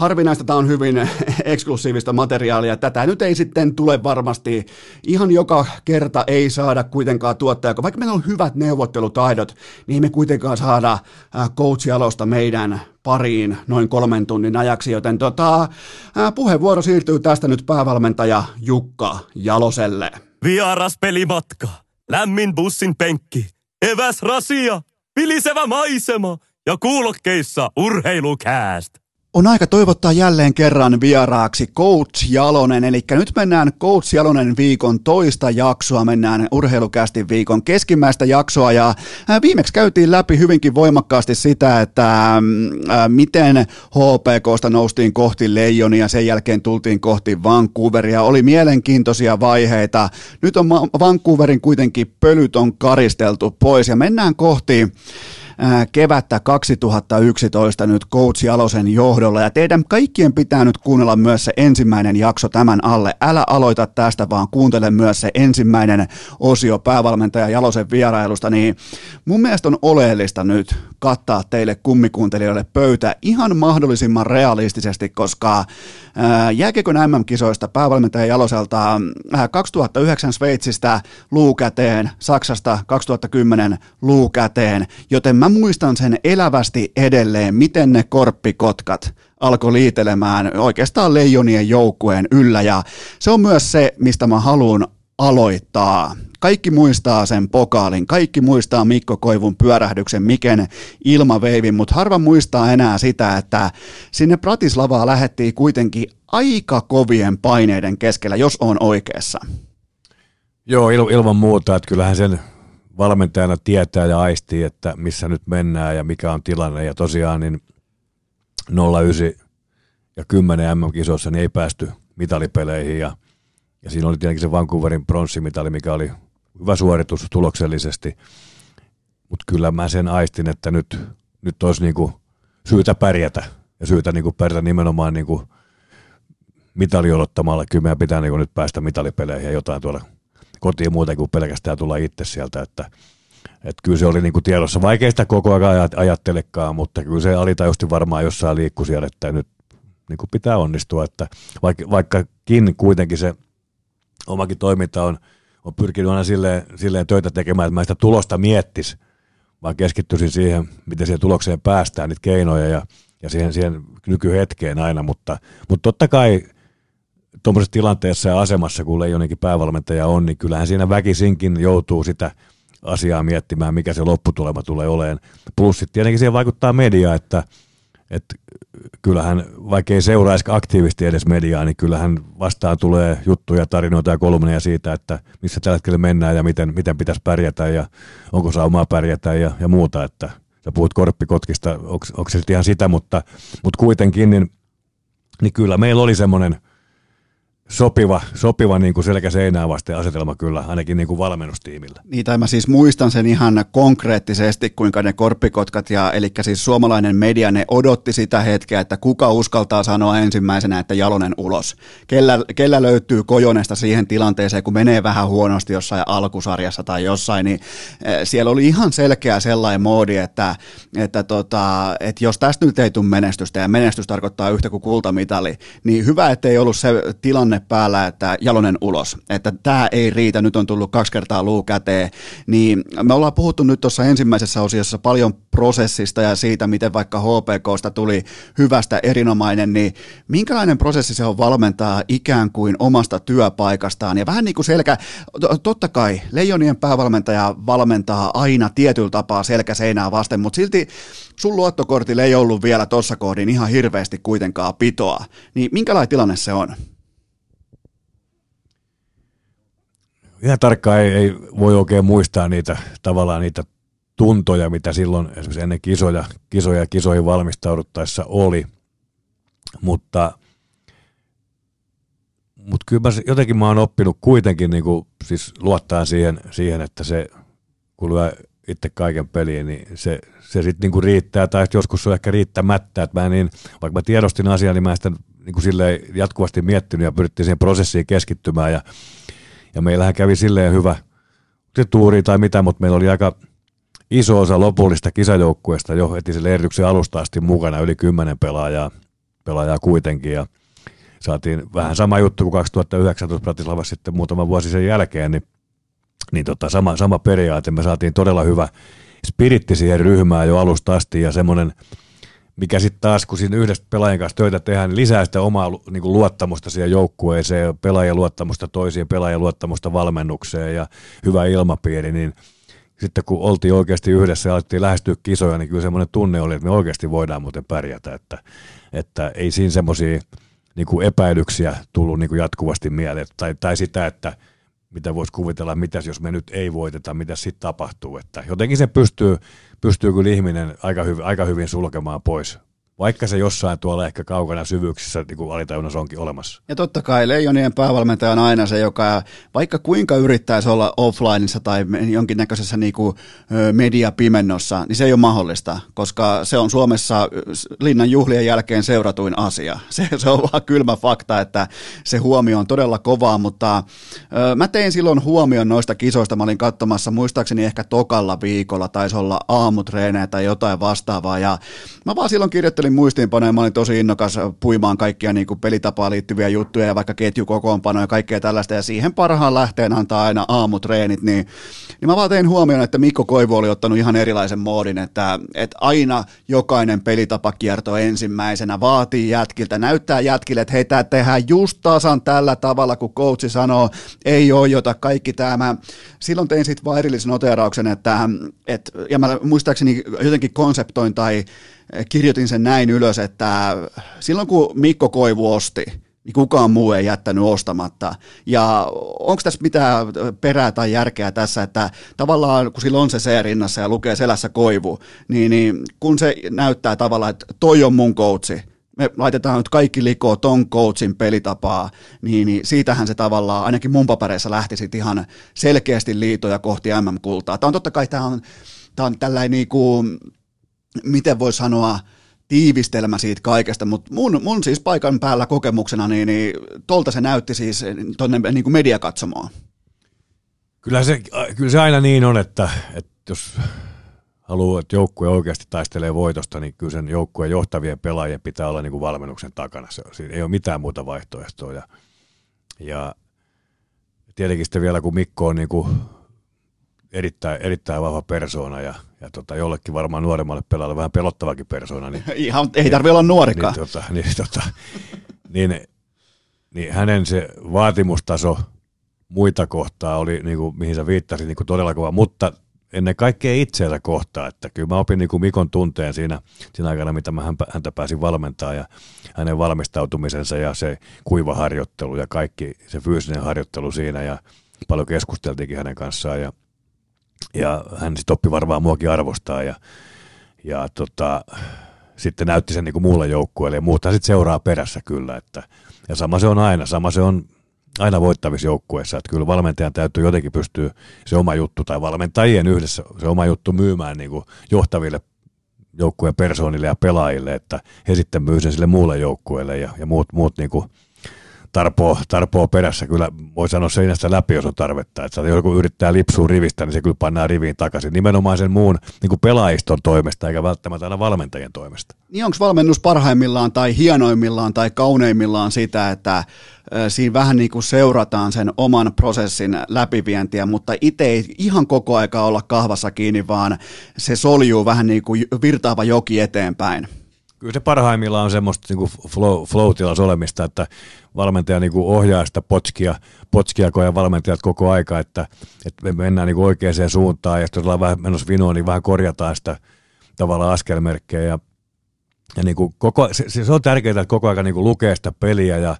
harvinaista, tämä on hyvin eksklusiivista materiaalia. Tätä nyt ei sitten tule varmasti. Ihan joka kerta ei saada kuitenkaan tuottaja, vaikka meillä on hyvät neuvottelutaidot, niin me kuitenkaan saada äh, coach meidän pariin noin kolmen tunnin ajaksi, joten tota, äh, puheenvuoro siirtyy tästä nyt päävalmentaja Jukka Jaloselle. Vieras pelimatka, lämmin bussin penkki, eväs rasia, vilisevä maisema ja kuulokkeissa urheilukääst. On aika toivottaa jälleen kerran vieraaksi Coach Jalonen, eli nyt mennään Coach Jalonen viikon toista jaksoa, mennään urheilukästin viikon keskimmäistä jaksoa, ja viimeksi käytiin läpi hyvinkin voimakkaasti sitä, että miten HPKsta noustiin kohti Leijonia, sen jälkeen tultiin kohti Vancouveria, oli mielenkiintoisia vaiheita, nyt on Vancouverin kuitenkin pölyt on karisteltu pois, ja mennään kohti kevättä 2011 nyt Coach Jalosen johdolla. Ja teidän kaikkien pitää nyt kuunnella myös se ensimmäinen jakso tämän alle. Älä aloita tästä, vaan kuuntele myös se ensimmäinen osio päävalmentaja Jalosen vierailusta. Niin mun mielestä on oleellista nyt kattaa teille kummikuuntelijoille pöytä ihan mahdollisimman realistisesti, koska jääkiekon MM-kisoista päävalmentaja Jaloselta 2009 Sveitsistä luukäteen, Saksasta 2010 luukäteen, joten mä muistan sen elävästi edelleen, miten ne korppikotkat alkoi liitelemään oikeastaan leijonien joukkueen yllä. Ja se on myös se, mistä mä haluan aloittaa. Kaikki muistaa sen pokaalin, kaikki muistaa Mikko Koivun pyörähdyksen, Miken ilmaveivin, mutta harva muistaa enää sitä, että sinne Pratislavaa lähettiin kuitenkin aika kovien paineiden keskellä, jos on oikeassa. Joo, il- ilman muuta, että kyllähän sen valmentajana tietää ja aistii, että missä nyt mennään ja mikä on tilanne. Ja tosiaan niin 09 ja 10 MM-kisoissa niin ei päästy mitalipeleihin ja, ja siinä oli tietenkin se Vancouverin pronssimitali, mikä oli hyvä suoritus tuloksellisesti. Mutta kyllä mä sen aistin, että nyt, nyt olisi niinku syytä pärjätä ja syytä niinku pärjätä nimenomaan niinku mitali odottamalla. Kyllä meidän pitää niinku nyt päästä mitalipeleihin ja jotain tuolla kotiin muuten kuin pelkästään tulla itse sieltä, että että kyllä se oli niinku tiedossa. Vaikea sitä koko ajan ajattelekaan, mutta kyllä se alitajusti varmaan jossain liikkui siellä, että nyt niinku pitää onnistua. Että vaikka, vaikkakin kuitenkin se omakin toiminta on, on pyrkinyt aina silleen, silleen töitä tekemään, että mä sitä tulosta miettis, vaan keskittyisin siihen, miten siihen tulokseen päästään, niitä keinoja ja, ja siihen, siihen nykyhetkeen aina, mutta, mutta totta kai – tuommoisessa tilanteessa ja asemassa, kun Leijoninkin päävalmentaja on, niin kyllähän siinä väkisinkin joutuu sitä asiaa miettimään, mikä se lopputulema tulee olemaan. Plus sitten tietenkin siihen vaikuttaa media, että, että kyllähän, vaikka ei seuraisi aktiivisesti edes mediaa, niin kyllähän vastaan tulee juttuja, tarinoita ja kolmoneja siitä, että missä tällä hetkellä mennään ja miten, miten pitäisi pärjätä ja onko saumaa pärjätä ja, ja muuta, että sä puhut korppikotkista, onko se ihan sitä, mutta, mutta kuitenkin, niin, niin kyllä meillä oli semmoinen – sopiva, sopiva niin kuin selkä seinää vasten asetelma kyllä, ainakin niin kuin valmennustiimillä. Niin, tai mä siis muistan sen ihan konkreettisesti, kuinka ne korppikotkat, ja, eli siis suomalainen media, ne odotti sitä hetkeä, että kuka uskaltaa sanoa ensimmäisenä, että Jalonen ulos. Kellä, kellä löytyy kojonesta siihen tilanteeseen, kun menee vähän huonosti jossain alkusarjassa tai jossain, niin eh, siellä oli ihan selkeä sellainen moodi, että, että, tota, että jos tästä nyt ei tule menestystä, ja menestys tarkoittaa yhtä kuin kultamitali, niin hyvä, ettei ollut se tilanne päällä, että Jalonen ulos, että tämä ei riitä, nyt on tullut kaksi kertaa luu käteen, niin me ollaan puhuttu nyt tuossa ensimmäisessä osiossa paljon prosessista ja siitä, miten vaikka HPKsta tuli hyvästä erinomainen, niin minkälainen prosessi se on valmentaa ikään kuin omasta työpaikastaan? Ja vähän niin kuin selkä, totta kai Leijonien päävalmentaja valmentaa aina tietyllä tapaa selkä seinää vasten, mutta silti sun luottokortille ei ollut vielä tuossa kohdin ihan hirveästi kuitenkaan pitoa, niin minkälainen tilanne se on? Ihan tarkkaan ei, ei voi oikein muistaa niitä tavallaan niitä tuntoja, mitä silloin esimerkiksi ennen kisoja, kisoja ja kisoihin valmistauduttaessa oli. Mutta, mutta kyllä mä, jotenkin mä oon oppinut kuitenkin niin kuin, siis luottaa siihen, siihen, että se kun lyö itse kaiken peliin, niin se, se sitten niin riittää, tai joskus se on ehkä riittämättä, että mä niin, vaikka mä tiedostin asiaa, niin mä sitä niin kuin jatkuvasti miettinyt ja pyrittiin siihen prosessiin keskittymään ja ja meillähän kävi silleen hyvä se tuuri tai mitä, mutta meillä oli aika iso osa lopullista kisajoukkueesta jo heti sille erityksen alusta asti mukana, yli kymmenen pelaajaa, pelaajaa kuitenkin. Ja saatiin vähän sama juttu kuin 2019 Bratislavassa sitten muutama vuosi sen jälkeen, niin, niin tota, sama, sama periaate. Me saatiin todella hyvä spiritti siihen ryhmään jo alusta asti ja semmoinen – mikä sitten taas, kun siinä yhdessä pelaajan kanssa töitä tehdään, niin lisää sitä omaa niin kuin luottamusta siihen joukkueeseen, pelaajien luottamusta toisiin, pelaajien luottamusta valmennukseen ja hyvä ilmapiiri, niin sitten kun oltiin oikeasti yhdessä ja alettiin lähestyä kisoja, niin kyllä semmoinen tunne oli, että me oikeasti voidaan muuten pärjätä, että, että ei siinä semmoisia niin epäilyksiä tullut niin kuin jatkuvasti mieleen, tai, tai sitä, että mitä voisi kuvitella, mitäs jos me nyt ei voiteta, mitä sitten tapahtuu, että jotenkin se pystyy pystyy kyllä ihminen aika, hyv- aika hyvin sulkemaan pois, vaikka se jossain tuolla ehkä kaukana syvyyksissä niin alitajunnassa onkin olemassa. Ja totta kai Leijonien päävalmentaja on aina se, joka vaikka kuinka yrittäisi olla offlineissa tai jonkinnäköisessä niin kuin mediapimennossa, niin se ei ole mahdollista, koska se on Suomessa linnan juhlien jälkeen seuratuin asia. Se, se on vaan kylmä fakta, että se huomio on todella kovaa, mutta ö, mä tein silloin huomion noista kisoista, mä olin katsomassa muistaakseni ehkä tokalla viikolla, taisi olla aamutreenejä tai jotain vastaavaa, ja mä vaan silloin kirjoittelin muistiinpanoja, mä olin tosi innokas puimaan kaikkia niin kuin pelitapaan liittyviä juttuja ja vaikka ketjukokoonpanoja ja kaikkea tällaista, ja siihen parhaan lähteen antaa aina aamutreenit, niin, niin mä vaan tein huomioon, että Mikko Koivu oli ottanut ihan erilaisen moodin, että, että aina jokainen pelitapakierto ensimmäisenä vaatii jätkiltä, näyttää jätkille, että hei, tämä tehdään just tasan tällä tavalla, kun coachi sanoo, ei ole jota kaikki tämä. Silloin tein sitten vaan erillisen noterauksen, että, että, ja mä muistaakseni jotenkin konseptoin tai kirjoitin sen näin ylös, että silloin kun Mikko Koivu osti, niin kukaan muu ei jättänyt ostamatta. Ja onko tässä mitään perää tai järkeä tässä, että tavallaan kun sillä on se C rinnassa ja lukee selässä koivu, niin, niin kun se näyttää tavallaan, että toi on mun koutsi, me laitetaan nyt kaikki likoon ton coachin pelitapaa, niin, niin siitähän se tavallaan, ainakin mun papereissa lähti sitten ihan selkeästi liitoja kohti MM-kultaa. Tämä on totta kai, tämä on, tämä on tällainen niin kuin, miten voi sanoa, tiivistelmä siitä kaikesta, mutta mun, mun siis paikan päällä kokemuksena, niin, niin tolta se näytti siis tuonne niin kuin. Kyllä se, kyllä se aina niin on, että, että jos haluaa, että joukkue oikeasti taistelee voitosta, niin kyllä sen joukkueen johtavien pelaajien pitää olla niin kuin valmennuksen takana. Se, siinä ei ole mitään muuta vaihtoehtoa. Ja, ja tietenkin sitten vielä, kun Mikko on niin kuin erittäin, erittäin vahva persoona ja, ja tota, jollekin varmaan nuoremmalle pelaajalle vähän pelottavakin persoona. Niin, Ihan, ei tarvitse olla nuorikaan. Niin, tota, niin, tota, niin, niin hänen se vaatimustaso muita kohtaa oli, niin kuin, mihin sä viittasit, niin kuin todella kova, mutta ennen kaikkea itseänsä kohtaa, että kyllä mä opin niin kuin Mikon tunteen siinä, siinä aikana, mitä mä häntä pääsin valmentaa ja hänen valmistautumisensa ja se kuiva harjoittelu ja kaikki se fyysinen harjoittelu siinä ja paljon keskusteltiinkin hänen kanssaan ja ja hän sitten oppi varmaan muakin arvostaa ja, ja tota, sitten näytti sen niin kuin muulle joukkueelle ja muuta sitten seuraa perässä kyllä. Että, ja sama se on aina, sama se on aina voittavissa joukkueissa, että kyllä valmentajan täytyy jotenkin pystyä se oma juttu tai valmentajien yhdessä se oma juttu myymään niin kuin johtaville joukkueen persoonille ja pelaajille, että he sitten myy sen sille muulle joukkueelle ja, ja muut, muut niin kuin tarpoo, tarpoo perässä. Kyllä voi sanoa seinästä läpi, jos on tarvetta. Että joku yrittää lipsua rivistä, niin se kyllä pannaan riviin takaisin. Nimenomaan sen muun niin kuin pelaajiston toimesta, eikä välttämättä aina valmentajien toimesta. Niin onko valmennus parhaimmillaan tai hienoimmillaan tai kauneimmillaan sitä, että siinä vähän niin kuin seurataan sen oman prosessin läpivientiä, mutta itse ei ihan koko aika olla kahvassa kiinni, vaan se soljuu vähän niin kuin virtaava joki eteenpäin kyllä se parhaimmillaan on semmoista niin kuin flow, flow olemista, että valmentaja niin kuin ohjaa sitä potskia, potskia ja valmentajat koko aika, että, että me mennään niin kuin oikeaan suuntaan ja jos ollaan vähän menossa vinoon, niin vähän korjataan sitä tavallaan askelmerkkejä ja, ja niin kuin koko, se, se, on tärkeää, että koko ajan niin kuin lukee sitä peliä ja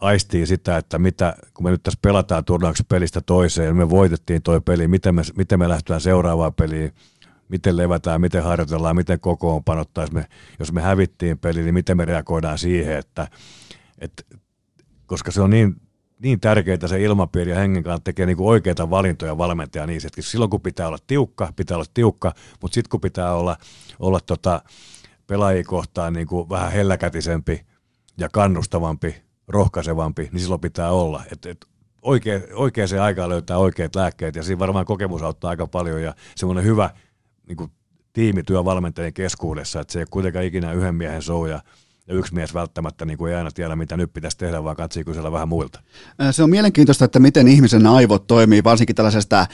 aistii sitä, että mitä, kun me nyt tässä pelataan turnauksessa pelistä toiseen ja me voitettiin toi peli, miten me, miten me lähdetään seuraavaan peliin, miten levätään, miten harjoitellaan, miten kokoonpanottaa, jos me, jos me hävittiin peli, niin miten me reagoidaan siihen, että, että koska se on niin, niin tärkeää se ilmapiiri ja hengen kanssa tekee niin oikeita valintoja valmentaja niin, että silloin kun pitää olla tiukka, pitää olla tiukka, mutta sitten kun pitää olla, olla tota pelaajia kohtaan niin kuin vähän helläkätisempi ja kannustavampi, rohkaisevampi, niin silloin pitää olla. Et, et oikea, oikeaan aikaan löytää oikeat lääkkeet ja siinä varmaan kokemus auttaa aika paljon ja semmoinen hyvä niin kuin tiimityö valmentajien keskuudessa, että se ei ole kuitenkaan ikinä yhden miehen show ja ja yksi mies välttämättä niin kuin ei aina tiedä, mitä nyt pitäisi tehdä, vaan katsoo kysellä vähän muilta. Se on mielenkiintoista, että miten ihmisen aivot toimii, varsinkin tällaisesta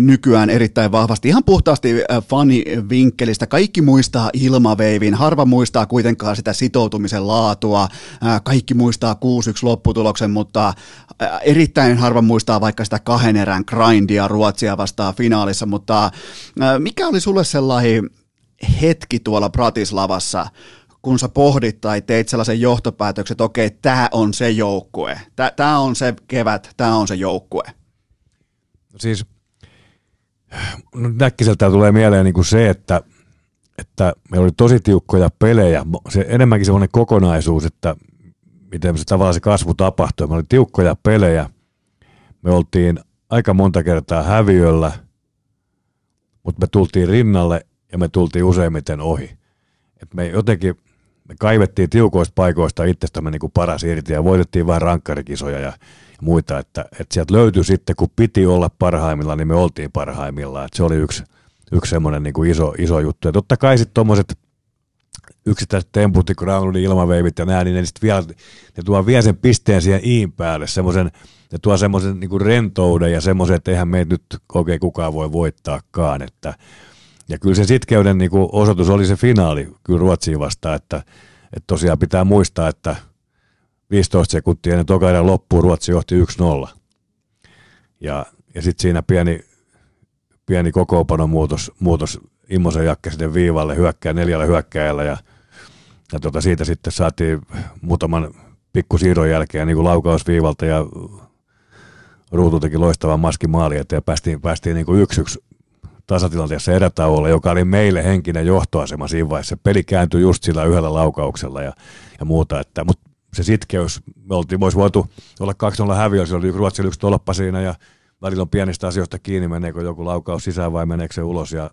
nykyään erittäin vahvasti, ihan puhtaasti fanivinkkelistä. Kaikki muistaa ilmaveivin, harva muistaa kuitenkaan sitä sitoutumisen laatua, kaikki muistaa 6-1 lopputuloksen, mutta erittäin harva muistaa vaikka sitä kahden erän grindia Ruotsia vastaan finaalissa, mutta mikä oli sulle sellainen hetki tuolla Pratislavassa, kun sä pohdit tai teit sellaisen johtopäätöksen, että okei, tämä on se joukkue, tämä on se kevät, tämä on se joukkue? No siis no näkkiseltä tulee mieleen niin kuin se, että, että meillä oli tosi tiukkoja pelejä. Se enemmänkin semmoinen kokonaisuus, että miten se tavallaan se kasvu tapahtui. Me oli tiukkoja pelejä. Me oltiin aika monta kertaa häviöllä, mutta me tultiin rinnalle ja me tultiin useimmiten ohi. Et me jotenkin me kaivettiin tiukoista paikoista itsestämme niin kuin paras irti ja voitettiin vain rankkarikisoja ja muita, että, että sieltä löytyi sitten, kun piti olla parhaimmillaan, niin me oltiin parhaimmillaan. Että se oli yksi, yksi semmoinen niin iso, iso juttu. Ja totta kai sitten tuommoiset yksittäiset temput, groundin ilmaveivit ja nämä, niin ne, vielä, ne tuo vielä sen pisteen siihen iin päälle, semmoisen, ne tuo semmoisen niin rentouden ja semmoisen, että eihän meitä nyt oikein kukaan voi voittaakaan. Että, ja kyllä se sitkeyden niin kuin osoitus oli se finaali kyllä Ruotsiin vastaan, että, että tosiaan pitää muistaa, että 15 sekuntia ennen toka loppuun Ruotsi johti 1-0. Ja, ja sitten siinä pieni, pieni kokoonpanon muutos, muutos Immosen Jakke sitten viivalle hyökkää neljällä hyökkäjällä ja, ja tota siitä sitten saatiin muutaman pikkusiirron jälkeen niin kuin laukausviivalta ja Ruutu teki loistavan maskin maali eteen ja päästiin, päästiin niin kuin yksi yksi tasatilanteessa erätauolla, joka oli meille henkinen johtoasema siinä vaiheessa. Peli kääntyi just sillä yhdellä laukauksella ja, ja muuta, että, mutta se sitkeys, me oltiin, olisi voitu olla 2-0 häviö, siellä oli Ruotsilla yksi tolppa siinä ja välillä on pienistä asioista kiinni, meneekö joku laukaus sisään vai meneekö se ulos ja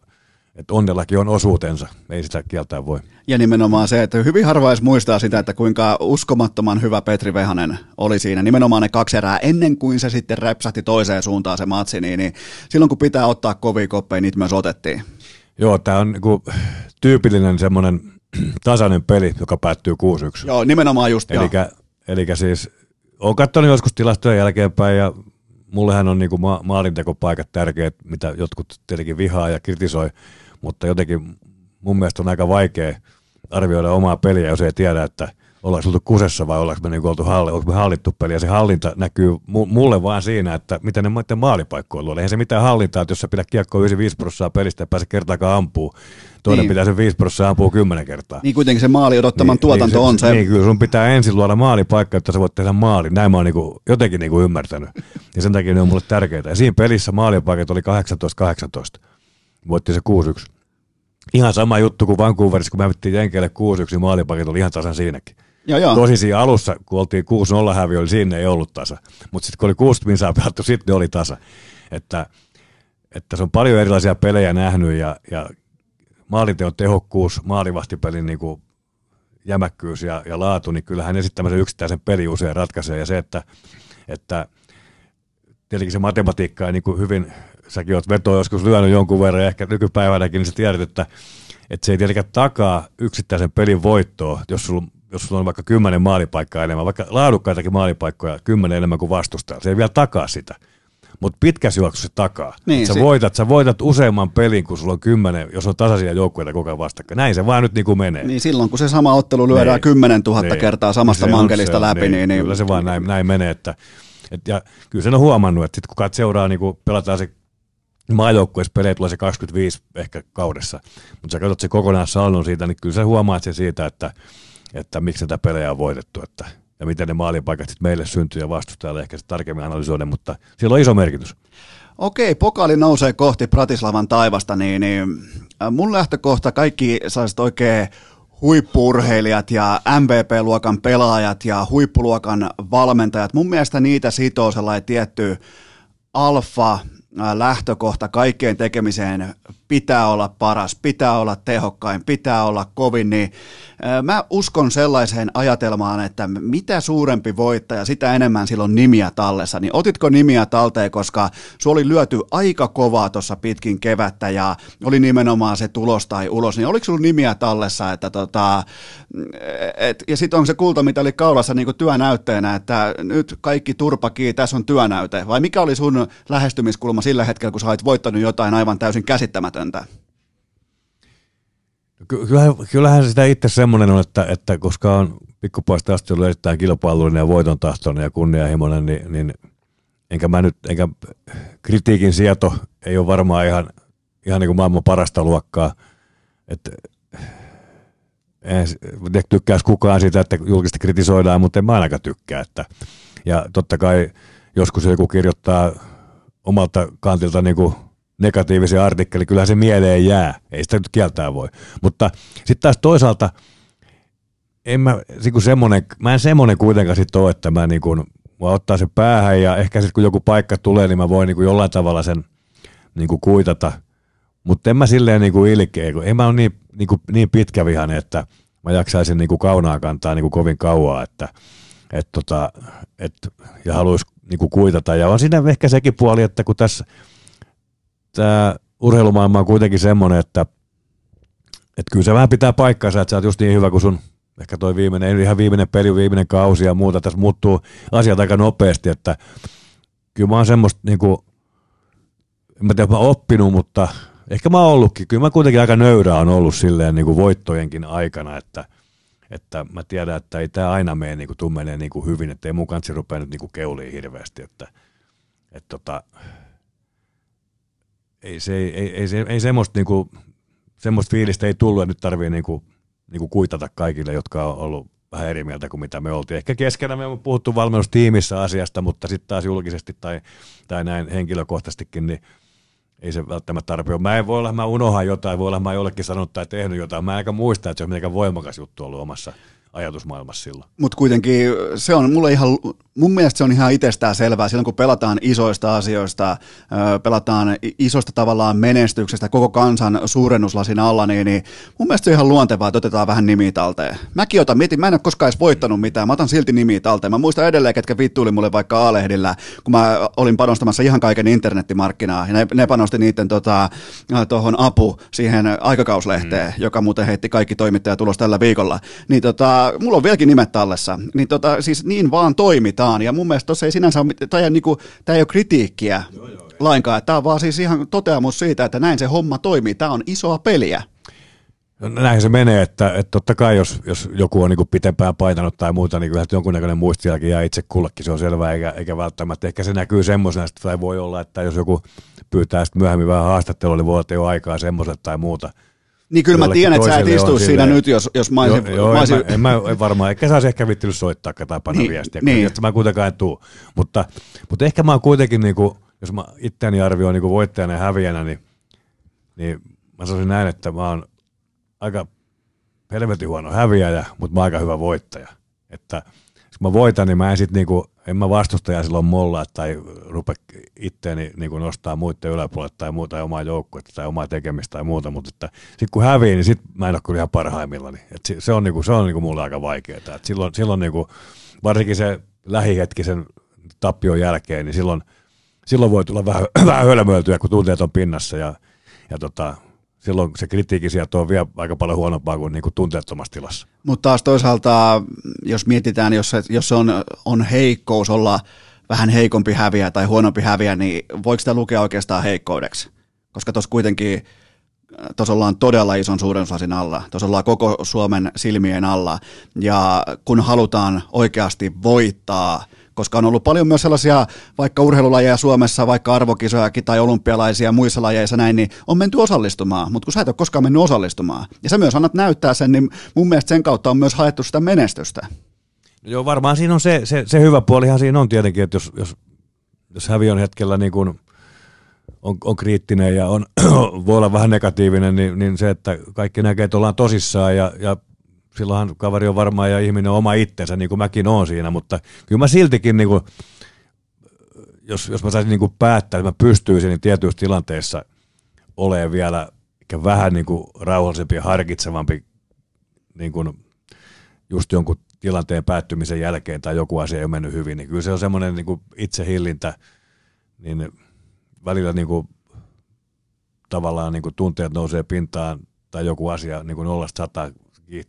että onnellakin on osuutensa, ei sitä kieltää voi. Ja nimenomaan se, että hyvin harva edes muistaa sitä, että kuinka uskomattoman hyvä Petri Vehanen oli siinä. Nimenomaan ne kaksi erää ennen kuin se sitten räpsähti toiseen suuntaan se matsi, niin, niin silloin kun pitää ottaa kovia koppeja, niitä myös otettiin. Joo, tämä on niinku tyypillinen semmoinen tasainen peli, joka päättyy 6-1. Joo, nimenomaan just. Elikkä siis, olen katsonut joskus tilastoja jälkeenpäin ja mullehän on niinku ma- maalintekopaikat tärkeät, mitä jotkut tietenkin vihaa ja kritisoi, mutta jotenkin mun mielestä on aika vaikea arvioida omaa peliä, jos ei tiedä, että ollaanko oltu kusessa vai ollaanko me niin oltu halli, onko me hallittu peli. Ja se hallinta näkyy mulle vaan siinä, että miten ne maiden maalipaikkoja luo. Eihän se mitään hallintaa, että jos sä pidät kiekkoa 95 prosenttia pelistä ja pääse kertaakaan ampuu, toinen niin. pitää sen 5 prosenttia ampua 10 kertaa. Niin kuitenkin se maali odottaman niin, tuotanto niin, on se. Niin, kyllä sun pitää ensin luoda maalipaikka, että sä voit tehdä maali. Näin mä oon niinku, jotenkin niinku ymmärtänyt. Ja sen takia ne on mulle tärkeitä. Ja siinä pelissä maalipaikat oli 18-18. Voitti se 6-1. Ihan sama juttu kuin Vancouverissa, kun me hävittiin Jenkeille 6-1, niin maalipaikit oli ihan tasan siinäkin. Joo, joo. Tosi siinä alussa, kun oltiin 6-0 häviö, oli siinä ei ollut tasa. Mutta sitten kun oli 60 minsaa pelattu, sitten oli tasa. Että, että se on paljon erilaisia pelejä nähnyt ja, ja maalinteon tehokkuus, maalivahtipelin niin kuin jämäkkyys ja, ja laatu, niin kyllähän esittämäisen yksittäisen peli usein ratkaisee. Ja se, että, että tietenkin se matematiikka ei niin kuin hyvin, säkin oot vetoa joskus lyönyt jonkun verran ja ehkä nykypäivänäkin, niin sä tiedät, että, että se ei tietenkään takaa yksittäisen pelin voittoa, jos sulla jos sulla on vaikka kymmenen maalipaikkaa enemmän, vaikka laadukkaitakin maalipaikkoja kymmenen enemmän kuin vastustaa, se ei vielä takaa sitä. Mutta pitkässä juoksussa se takaa. Niin, sä, se... voitat, sä voitat useamman pelin, kun sulla on kymmenen, jos on tasaisia joukkueita koko ajan vastakkain. Näin se vaan nyt niin kuin menee. Niin silloin, kun se sama ottelu lyödään niin. kymmenen tuhatta niin. kertaa samasta se mankelista se läpi, niin, niin, niin... Kyllä se vaan näin, näin menee. Että, et, ja kyllä sen on huomannut, että sit kun seuraa, niin kun pelataan se maajoukkueessa pelejä tulee se 25 ehkä kaudessa, mutta sä katsot se kokonaan salnon siitä, niin kyllä sä huomaat sen siitä, että että miksi tätä pelejä on voitettu, että, ja miten ne maalipaikat sitten meille syntyy ja vastustajalle ehkä se tarkemmin analysoida, mutta sillä on iso merkitys. Okei, pokaali nousee kohti Pratislavan taivasta, niin, niin äh, mun lähtökohta kaikki sellaiset oikein huippurheilijat ja MVP-luokan pelaajat ja huippuluokan valmentajat, mun mielestä niitä sitoo sellainen tietty alfa lähtökohta kaikkeen tekemiseen pitää olla paras, pitää olla tehokkain, pitää olla kovin, niin Mä uskon sellaiseen ajatelmaan, että mitä suurempi voittaja, sitä enemmän silloin nimiä tallessa. Niin otitko nimiä talteen, koska su oli lyöty aika kovaa tuossa pitkin kevättä ja oli nimenomaan se tulos tai ulos, niin oliko sulla nimiä tallessa, että tota, et, ja sitten on se kulta, mitä oli kaulassa niin työnäytteenä, että nyt kaikki turpakii, tässä on työnäyte, vai mikä oli sun lähestymiskulma sillä hetkellä, kun sä olit voittanut jotain aivan täysin käsittämätöntä? Kyllähän, kyllähän sitä itse semmoinen on, että, että koska on pikkupoista asti ollut erittäin kilpailullinen ja voiton tahtoinen ja kunnianhimoinen, niin, niin enkä mä nyt, enkä kritiikin sieto ei ole varmaan ihan, ihan niin kuin maailman parasta luokkaa. Että en tykkäisi kukaan siitä, että julkisesti kritisoidaan, mutta en mä ainakaan tykkää. Että, ja totta kai joskus joku kirjoittaa omalta kantilta niin kuin negatiivisia artikkeli, kyllä se mieleen jää, ei sitä nyt kieltää voi. Mutta sitten taas toisaalta, en mä, niin semmonen, mä en semmonen kuitenkaan sit ole, että mä niin kuin, mä ottaa se päähän ja ehkä sitten kun joku paikka tulee, niin mä voin niin jollain tavalla sen niin kuitata. Mutta en mä silleen niin ilkeä, kun en mä ole niin, niin, niin pitkävihainen, että mä jaksaisin niin kaunaa kantaa niin kovin kauaa, että et tota, et, ja haluaisi niin kuitata. Ja on siinä ehkä sekin puoli, että kun tässä tämä urheilumaailma on kuitenkin semmoinen, että, että kyllä se vähän pitää paikkaansa, että sä oot just niin hyvä kuin sun ehkä toi viimeinen, ei ihan viimeinen peli, viimeinen kausi ja muuta, tässä muuttuu asiat aika nopeasti, että kyllä mä oon semmoista niin kuin, en mä tiedä, mä oppinut, mutta ehkä mä oon ollutkin, kyllä mä kuitenkin aika nöyrä on ollut silleen niin kuin voittojenkin aikana, että, että mä tiedän, että ei tämä aina mene niin kuin, tuu menee niin kuin hyvin, että ei mun kanssa rupea nyt niin kuin keuliin hirveästi, että, että tota, ei, se, ei, ei, ei, se, ei semmoista, niin kuin, semmoista fiilistä ei tullut, että nyt tarvii niin kuin, niin kuin kuitata kaikille, jotka on ollut vähän eri mieltä kuin mitä me oltiin. Ehkä keskenä me on puhuttu valmennustiimissä asiasta, mutta sitten taas julkisesti tai, tai näin henkilökohtaisestikin, niin ei se välttämättä tarvitse. Mä en voi olla, mä unohan jotain, voi olla, mä jollekin sanonut tai tehnyt jotain. Mä en aika muista, että se on mitenkään voimakas juttu ollut omassa ajatusmaailmassa silloin. Mutta kuitenkin se on mulle ihan, mun mielestä se on ihan itsestään selvää silloin, kun pelataan isoista asioista, pelataan isosta tavallaan menestyksestä koko kansan suurennuslasin alla, niin, niin mun mielestä se on ihan luontevaa, että otetaan vähän nimiä talteen. Mäkin otan, mietin, mä en ole koskaan edes voittanut mitään, mä otan silti nimiä talteen. Mä muistan edelleen, ketkä vittuili mulle vaikka A-lehdillä, kun mä olin panostamassa ihan kaiken internettimarkkinaa, ja ne, ne panosti niiden tota, tuohon apu siihen aikakauslehteen, mm. joka muuten heitti kaikki toimittajat tulos tällä viikolla. Niin tota, mulla on vieläkin nimet tallessa, niin tota, siis niin vaan toimitaan, ja mun mielestä tuossa ei sinänsä ole, tämä ei, niinku, tämä ei ole kritiikkiä joo, joo, lainkaan, tämä on vaan siis ihan toteamus siitä, että näin se homma toimii, tämä on isoa peliä. No, näin se menee, että, että totta kai jos, jos joku on niin pitempään paitanut tai muuta, niin kyllä jonkunnäköinen muistijälki jää itse kullekin, se on selvää, eikä, eikä välttämättä. Ehkä se näkyy semmoisena, että voi olla, että jos joku pyytää sitten myöhemmin vähän haastattelua, niin voi olla, ole aikaa semmoiselle tai muuta. Niin kyllä mä tiedän, että sä et istu siinä nyt, jos, jos mä olisin... Joo, joo mä olisin... en, mä, en, mä, varmaan, ehkä saisi ehkä vittinyt soittaa tai panna niin, viestiä, niin. että mä kuitenkaan en tuu. Mutta, mutta ehkä mä oon kuitenkin, niin kuin, jos mä itseäni arvioin niin voittajana ja häviänä, niin, niin mä sanoisin näin, että mä oon aika helvetin huono häviäjä, mutta mä oon aika hyvä voittaja. Että jos mä voitan, niin mä en sit niinku, en mä vastustaja silloin mollaa tai rupe itteeni niinku nostaa muiden yläpuolelle tai muuta omaa joukkuetta tai omaa tekemistä tai muuta, mutta että sit kun hävii, niin sit mä en ole kyllä ihan parhaimmillani. Et se on, niinku, se on niinku mulle aika vaikeaa. Et silloin, silloin niinku, varsinkin se lähihetkisen tappion jälkeen, niin silloin, silloin voi tulla vähän, vähän hölmöiltyä, kun tunteet on pinnassa ja, ja tota, silloin se kritiikki sieltä on vielä aika paljon huonompaa kuin, niin kuin tunteettomassa tilassa. Mutta taas toisaalta, jos mietitään, jos jos on, on heikkous olla vähän heikompi häviä tai huonompi häviä, niin voiko sitä lukea oikeastaan heikkoudeksi? Koska tuossa kuitenkin tuossa ollaan todella ison suurennuslasin alla, tuossa ollaan koko Suomen silmien alla, ja kun halutaan oikeasti voittaa – koska on ollut paljon myös sellaisia vaikka urheilulajeja Suomessa, vaikka arvokisojakin tai olympialaisia muissa lajeissa näin, niin on menty osallistumaan, mutta kun sä et ole koskaan mennyt osallistumaan, ja sä myös annat näyttää sen, niin mun mielestä sen kautta on myös haettu sitä menestystä. No joo, varmaan siinä on se, se, se hyvä puolihan siinä on tietenkin, että jos, jos, jos häviön hetkellä niin kuin on, on kriittinen ja on, voi olla vähän negatiivinen, niin, niin se, että kaikki näkee, että ollaan tosissaan ja, ja silloinhan kaveri on varmaan ja ihminen on oma itsensä, niin kuin mäkin oon siinä, mutta kyllä mä siltikin, niin kuin, jos, jos mä saisin niin kuin päättää, että mä pystyisin niin tietyissä tilanteissa olemaan vielä ehkä vähän niin kuin rauhallisempi ja harkitsevampi niin kuin just jonkun tilanteen päättymisen jälkeen tai joku asia ei ole mennyt hyvin, niin kyllä se on semmoinen niin kuin itsehillintä, niin välillä niin kuin, tavallaan niin kuin tunteet nousee pintaan tai joku asia niin kuin nollasta sataa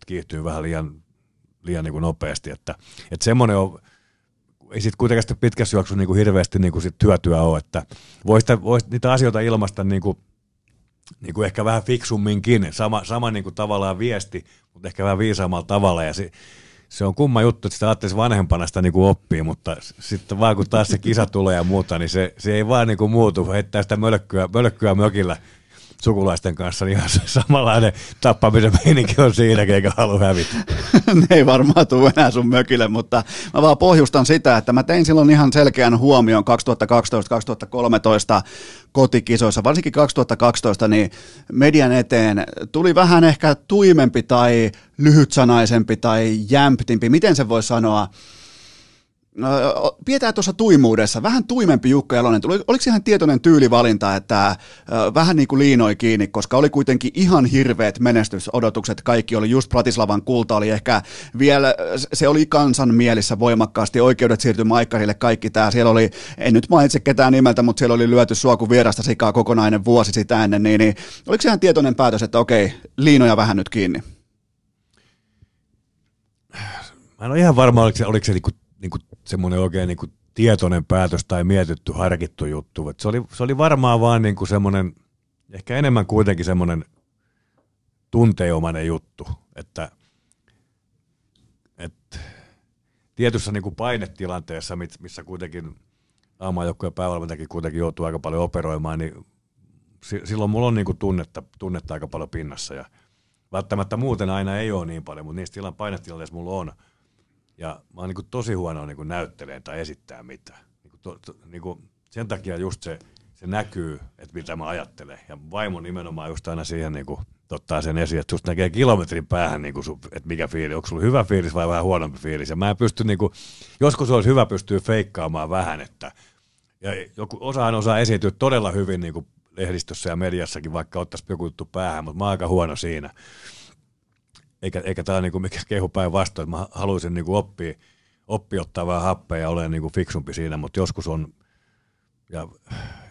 kiihtyy vähän liian, liian niin kuin nopeasti. Että, että semmoinen on, ei sitten kuitenkaan sitten pitkässä juoksussa niin kuin hirveästi niin kuin sit hyötyä ole, että voisi vois niitä asioita ilmaista niin kuin, niin kuin ehkä vähän fiksumminkin, sama, sama niin kuin tavallaan viesti, mutta ehkä vähän viisaammalla tavalla ja se, se on kumma juttu, että sitä ajattelisi vanhempana sitä niin kuin oppii, mutta sitten vaan kun taas se kisa tulee ja muuta, niin se, se ei vaan niin kuin muutu, heittää sitä mölkkyä, mölkkyä mökillä sukulaisten kanssa, niin ihan samanlainen tappamisen meininki on siinäkin, eikä halua hävitä. ne ei varmaan tule enää sun mökille, mutta mä vaan pohjustan sitä, että mä tein silloin ihan selkeän huomion 2012-2013 kotikisoissa, varsinkin 2012, niin median eteen tuli vähän ehkä tuimempi tai lyhytsanaisempi tai jämptimpi, miten se voi sanoa, pidetään tuossa tuimuudessa, vähän tuimempi Jukka Jalonen. Oliko ihan tietoinen tyylivalinta, että vähän niin kuin liinoi kiinni, koska oli kuitenkin ihan hirveät menestysodotukset. Kaikki oli just Pratislavan kulta, oli ehkä vielä, se oli kansan mielissä voimakkaasti, oikeudet siirtyi Maikkarille, kaikki tämä. Siellä oli, en nyt mainitse ketään nimeltä, mutta siellä oli lyöty sua kuin vierasta sikaa kokonainen vuosi sitä ennen, niin, niin oliko ihan tietoinen päätös, että okei, liinoja vähän nyt kiinni? Mä en ole ihan varma, oliko se, oliko se niinku niin kuin semmoinen oikein niin kuin tietoinen päätös tai mietitty, harkittu juttu. Et se, oli, se oli varmaan vaan niin kuin semmoinen, ehkä enemmän kuitenkin semmoinen tunteomainen juttu, että, että tietyssä niin kuin painetilanteessa, missä kuitenkin aamajoukkojen päävalmentajakin kuitenkin joutuu aika paljon operoimaan, niin silloin mulla on niin kuin tunnetta, tunnetta aika paljon pinnassa ja välttämättä muuten aina ei ole niin paljon, mutta niissä tilan, painetilanteissa mulla on – ja mä oon niin kuin tosi huono niin näytteleen tai esittää mitään. Niin kuin to, to, niin kuin sen takia just se, se näkyy, että mitä mä ajattelen. Ja vaimo nimenomaan just aina siihen niin kuin, ottaa sen esiin, että just näkee kilometrin päähän, niin kuin, että mikä fiili, onko sulla hyvä fiilis vai vähän huonompi fiilis. Ja mä en pysty, niin kuin, joskus olisi hyvä pystyä feikkaamaan vähän, että ja joku, osaan osaa esiintyä todella hyvin niin kuin lehdistössä ja mediassakin, vaikka ottaisi joku juttu päähän, mutta mä oon aika huono siinä eikä, eikä tämä niinku mikä kehu päinvastoin, mä haluaisin niinku oppia, oppia ottaa vähän happea ja olen niinku fiksumpi siinä, mutta joskus on, ja,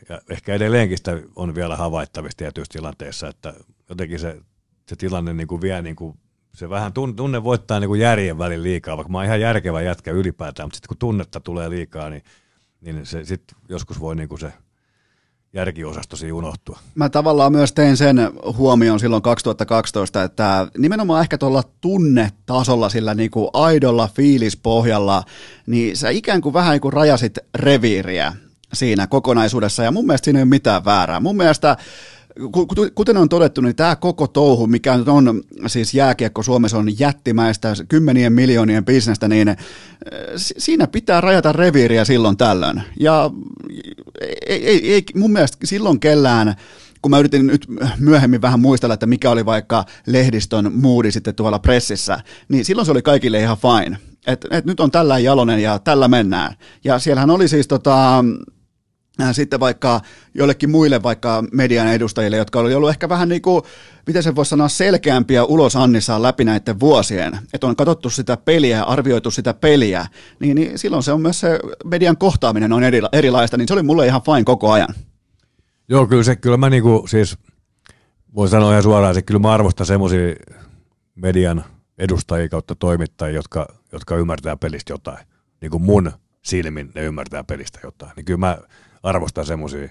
ja ehkä edelleenkin sitä on vielä havaittavissa tietyissä tilanteissa, että jotenkin se, se tilanne niinku vie niinku, se vähän tunne voittaa niinku järjen välin liikaa, vaikka mä oon ihan järkevä jätkä ylipäätään, mutta sitten kun tunnetta tulee liikaa, niin, niin se sitten joskus voi niinku se järkiosastosi unohtua. Mä tavallaan myös tein sen huomioon silloin 2012, että nimenomaan ehkä tuolla tunnetasolla, sillä niin kuin aidolla fiilispohjalla, niin sä ikään kuin vähän niin kuin rajasit reviiriä siinä kokonaisuudessa, ja mun mielestä siinä ei ole mitään väärää. Mun mielestä kuten on todettu, niin tämä koko touhu, mikä nyt on siis jääkiekko Suomessa on jättimäistä, kymmenien miljoonien bisnestä, niin eh, siinä pitää rajata reviiriä silloin tällöin. Ja ei, ei, ei mun mielestä silloin kellään kun mä yritin nyt myöhemmin vähän muistella, että mikä oli vaikka lehdistön moodi sitten tuolla pressissä, niin silloin se oli kaikille ihan fine. Että et nyt on tällä jalonen ja tällä mennään. Ja siellähän oli siis tota, sitten vaikka joillekin muille vaikka median edustajille, jotka oli ollut ehkä vähän niin kuin, miten se voisi sanoa, selkeämpiä ulos Annissaan läpi näiden vuosien, että on katsottu sitä peliä ja arvioitu sitä peliä, niin, niin silloin se on myös se median kohtaaminen on eri, erilaista, niin se oli mulle ihan fine koko ajan. Joo, kyllä, se, kyllä mä niinku, siis voin sanoa ihan suoraan, että kyllä mä arvostan semmoisia median edustajia kautta toimittajia, jotka, jotka ymmärtää pelistä jotain. Niin kuin mun silmin ne ymmärtää pelistä jotain. Niin kyllä mä arvostan semmoisia,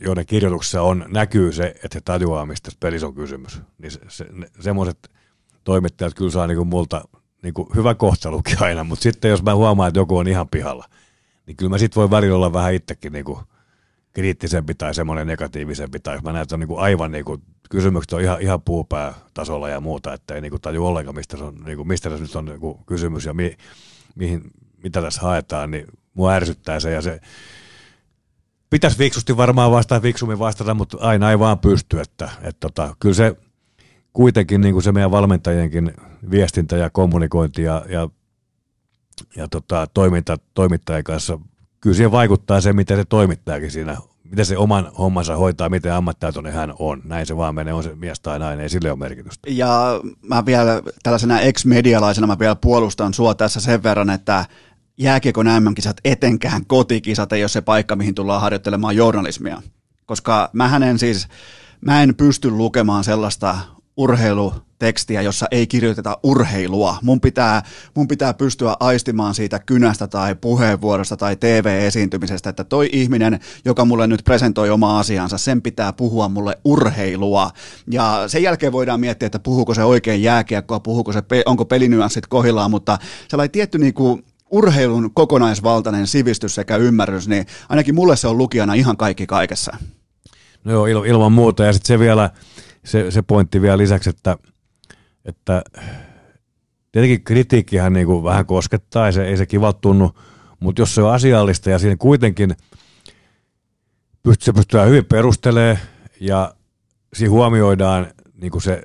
joiden kirjoituksessa on, näkyy se, että he tajuaa, mistä pelissä on kysymys. Niin se, se, semmoiset toimittajat kyllä saa niinku multa niinku hyvä kohtalukin aina, mutta sitten jos mä huomaan, että joku on ihan pihalla, niin kyllä mä sitten voi välillä olla vähän itsekin niinku kriittisempi tai semmoinen negatiivisempi, tai jos mä näen, että on niinku aivan niinku, kysymykset on ihan, ihan puupäätasolla ja muuta, että ei niinku taju ollenkaan, mistä se, on, niinku, mistä se nyt on niinku kysymys ja mi, mihin, mitä tässä haetaan, niin mua ärsyttää se ja se pitäisi fiksusti varmaan vastata, fiksummin vastata, mutta aina ei vaan pysty, että, että tota, kyllä se kuitenkin niin kuin se meidän valmentajienkin viestintä ja kommunikointi ja, ja, ja tota, toiminta toimittajan kanssa, kyllä siihen vaikuttaa se, miten se toimittajakin siinä, miten se oman hommansa hoitaa, miten ammattitaitoinen hän on. Näin se vaan menee, on se mies tai nainen, ei sille ole merkitystä. Ja mä vielä tällaisena ex-medialaisena mä vielä puolustan sua tässä sen verran, että jääkiekon MM-kisat, etenkään kotikisat, ei ole se paikka, mihin tullaan harjoittelemaan journalismia. Koska mä en siis, mä en pysty lukemaan sellaista urheilutekstiä, jossa ei kirjoiteta urheilua. Mun pitää, mun pitää pystyä aistimaan siitä kynästä tai puheenvuorosta tai TV-esiintymisestä, että toi ihminen, joka mulle nyt presentoi oma asiansa, sen pitää puhua mulle urheilua. Ja sen jälkeen voidaan miettiä, että puhuuko se oikein jääkiekkoa, puhuuko se, onko pelinyanssit kohillaan, mutta sellainen tietty niinku urheilun kokonaisvaltainen sivistys sekä ymmärrys, niin ainakin mulle se on lukijana ihan kaikki kaikessa. No joo, il, ilman muuta. Ja sitten se vielä, se, se pointti vielä lisäksi, että, että tietenkin kritiikkihän niin vähän koskettaa, ei se, ei se kivalta tunnu, mutta jos se on asiallista ja siinä kuitenkin pystyy, se pystyy hyvin perustelemaan ja siinä huomioidaan niin se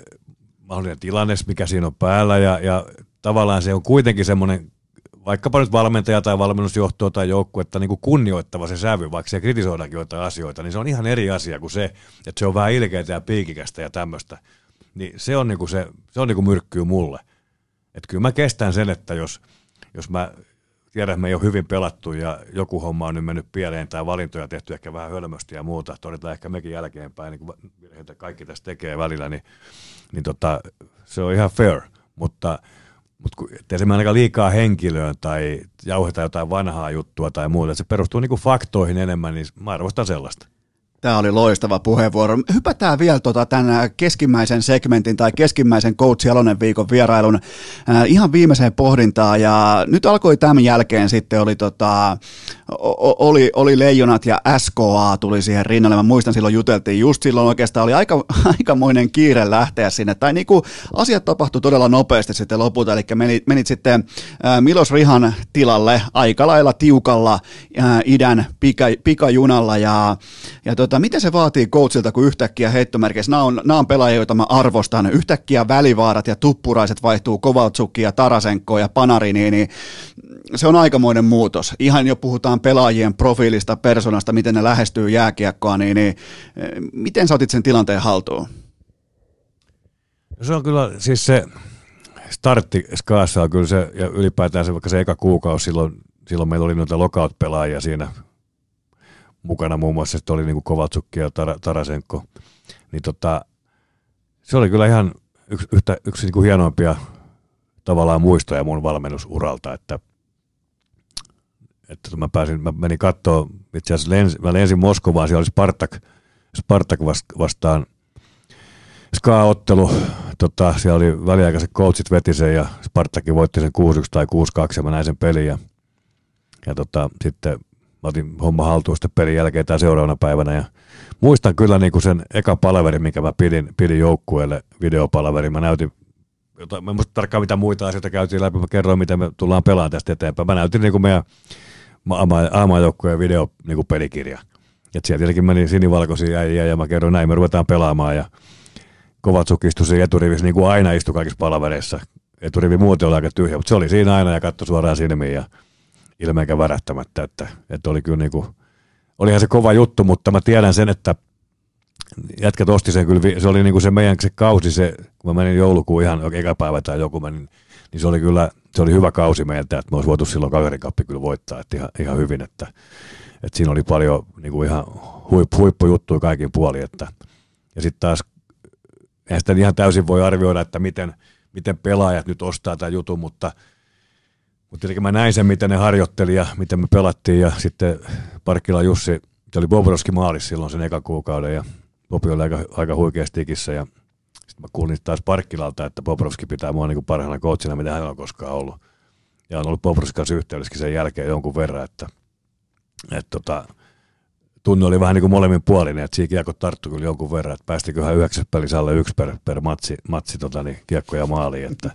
mahdollinen tilanne, mikä siinä on päällä ja, ja tavallaan se on kuitenkin semmoinen vaikkapa nyt valmentaja tai valmennusjohtoa tai joukkuetta niin kuin kunnioittava se sävy, vaikka se kritisoidaankin jotain asioita, niin se on ihan eri asia kuin se, että se on vähän ilkeitä ja piikikästä ja tämmöistä. Niin se on, niin kuin se, se on niin kuin myrkkyy mulle. Että kyllä mä kestän sen, että jos, jos mä tiedän, että me ei ole hyvin pelattu ja joku homma on nyt mennyt pieleen tai valintoja tehty ehkä vähän hölmösti ja muuta, todetaan ehkä mekin jälkeenpäin, niin kuin kaikki tässä tekee välillä, niin, niin tota, se on ihan fair, mutta mutta ettei se ainakaan liikaa henkilöön tai jauheta jotain vanhaa juttua tai muuta, se perustuu niinku faktoihin enemmän, niin mä arvostan sellaista. Tämä oli loistava puheenvuoro. Hypätään vielä tota tämän keskimmäisen segmentin tai keskimmäisen Coach Jalonen viikon vierailun äh, ihan viimeiseen pohdintaan. Ja nyt alkoi tämän jälkeen sitten oli, tota, oli, oli Leijonat ja SKA tuli siihen rinnalle. Mä muistan silloin juteltiin just silloin oikeastaan oli aika, aikamoinen kiire lähteä sinne. Tai niin kuin asiat tapahtui todella nopeasti sitten lopulta. Eli menit, menit sitten äh, Milos Rihan tilalle aika lailla tiukalla äh, idän pika, pikajunalla ja, ja tota, miten se vaatii coachilta, kun yhtäkkiä heittomerkeissä, nämä on, nämä on pelaajia, joita mä arvostan, yhtäkkiä välivaarat ja tuppuraiset vaihtuu Kovaltsukki ja Tarasenko ja Panarini, niin se on aikamoinen muutos. Ihan jo puhutaan pelaajien profiilista, persoonasta, miten ne lähestyy jääkiekkoa, niin, niin miten sä otit sen tilanteen haltuun? Se on kyllä siis se startti Skaassa on kyllä se, ja ylipäätään se vaikka se eka kuukausi silloin, silloin meillä oli noita lockout-pelaajia siinä mukana muun muassa, että oli niin Kovatsukki ja Tar- Tarasenko, niin tota, se oli kyllä ihan yksi, yhtä, yksi niin kuin hienoimpia tavallaan muistoja mun valmennusuralta, että, että mä pääsin, mä menin katsoa, itse asiassa lens, mä lensin Moskovaan, siellä oli Spartak, Spartak vastaan Ska-ottelu, tota, siellä oli väliaikaiset coachit veti sen ja Spartakin voitti sen 6-1 tai 6-2 ja mä näin sen pelin ja, ja tota, sitten mä otin homma haltuun sitten pelin jälkeen tai seuraavana päivänä ja muistan kyllä niin kuin sen eka palaveri, minkä mä pidin, pidin joukkueelle, videopalaveri. Mä näytin, jota, mä en muista tarkkaan mitä muita asioita käytiin läpi, mä kerroin, miten me tullaan pelaamaan tästä eteenpäin. Mä näytin niin kuin meidän aamajoukkueen video niin kuin pelikirja. Et siellä tietenkin meni sinivalkoisia äijä ja mä kerroin näin, me ruvetaan pelaamaan ja Kovatsuk istui siinä eturivissä niin kuin aina istui kaikissa palavereissa. Eturivi muuten oli aika tyhjä, mutta se oli siinä aina ja katsoi suoraan silmiin ja ilmeenkä värähtämättä, että, että oli kyllä niin kuin, olihan se kova juttu, mutta mä tiedän sen, että jätkät osti sen kyllä, se oli niin kuin se meidän se kausi, se, kun mä menin joulukuun ihan eka päivä tai joku menin, niin se oli kyllä, se oli hyvä kausi meiltä, että me olisi voitu silloin kaverikappi kyllä voittaa, että ihan, ihan hyvin, että, että siinä oli paljon niin kuin ihan huippu, huippujuttuja kaikin puolin, että, ja sitten taas, eihän sitä ihan täysin voi arvioida, että miten, miten pelaajat nyt ostaa tämän jutun, mutta – mutta tietenkin mä näin sen, miten ne harjoitteli ja miten me pelattiin ja sitten Parkkila Jussi, se oli Bobrovski maalis silloin sen eka kuukauden ja Bobi oli aika, aika huikeasti ikissä ja sitten mä kuulin taas Parkkilalta, että Bobrovski pitää mua niin parhaana coachina, mitä hän on koskaan ollut. Ja on ollut Bobrovskin kanssa yhteydessäkin sen jälkeen jonkun verran, että, että tota, tunne oli vähän niin kuin molemmin puolinen, että siinä kiekko tarttui kyllä jonkun verran, että päästiköhän yhdeksäs pelissä alle yksi per, per matsi, matsi tota, niin, kiekkoja maaliin, että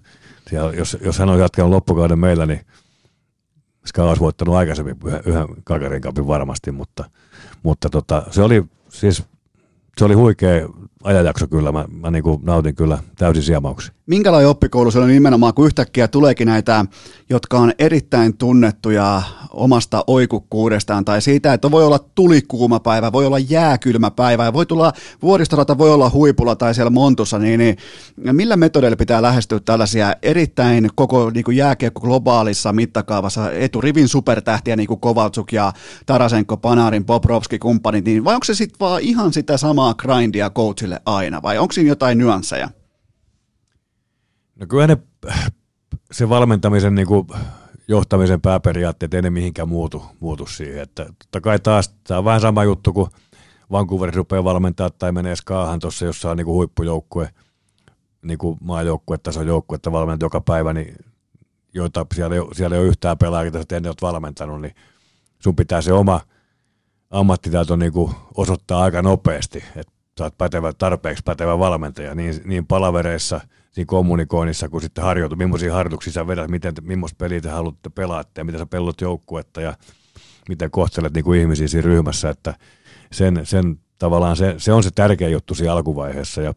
siellä, jos, jos hän on jatkanut loppukauden meillä, niin Ska olisi voittanut aikaisemmin yhden, Kakarin kapin varmasti, mutta, mutta tota, se oli siis se oli huikea ajanjakso kyllä. Mä, mä niin nautin kyllä täysin siemauksia. Minkälainen oppikoulu se oli nimenomaan, kun yhtäkkiä tuleekin näitä, jotka on erittäin tunnettuja omasta oikukkuudestaan tai siitä, että voi olla tulikuuma päivä, voi olla jääkylmä päivä ja voi tulla vuoristorata, voi olla huipulla tai siellä Montussa, niin, niin millä metodeilla pitää lähestyä tällaisia erittäin koko niin kuin jääkiekko globaalissa mittakaavassa eturivin supertähtiä niin kuin Kovaltsuk ja Tarasenko, Panarin, Bobrovski, kumppanit, niin vai onko se sitten vaan ihan sitä samaa grindia coachille aina vai onko siinä jotain nyansseja? No kyllä ne, se valmentamisen niin kuin johtamisen pääperiaatteet ei ne mihinkään muutu, muutu siihen. Että totta kai taas tämä on vähän sama juttu kuin Vancouver rupeaa valmentaa tai menee skaahan tuossa, jossa on niin kuin huippujoukkue, niin kuin maajoukkue, tason joukkue, että valmentat joka päivä, niin joita siellä siellä ei ole yhtään pelaajia, joita ennen olet valmentanut, niin sun pitää se oma ammattitaito niin kuin osoittaa aika nopeasti, että sä oot pätevä, tarpeeksi pätevä valmentaja niin, niin palavereissa, siinä kommunikoinnissa kuin sitten harjoitu, millaisia harjoituksia sä vedät, miten, millaista peliä te haluatte pelaa ja miten sä pellot joukkuetta ja miten kohtelet niin kuin ihmisiä siinä ryhmässä, että sen, sen tavallaan se, se on se tärkeä juttu siinä alkuvaiheessa ja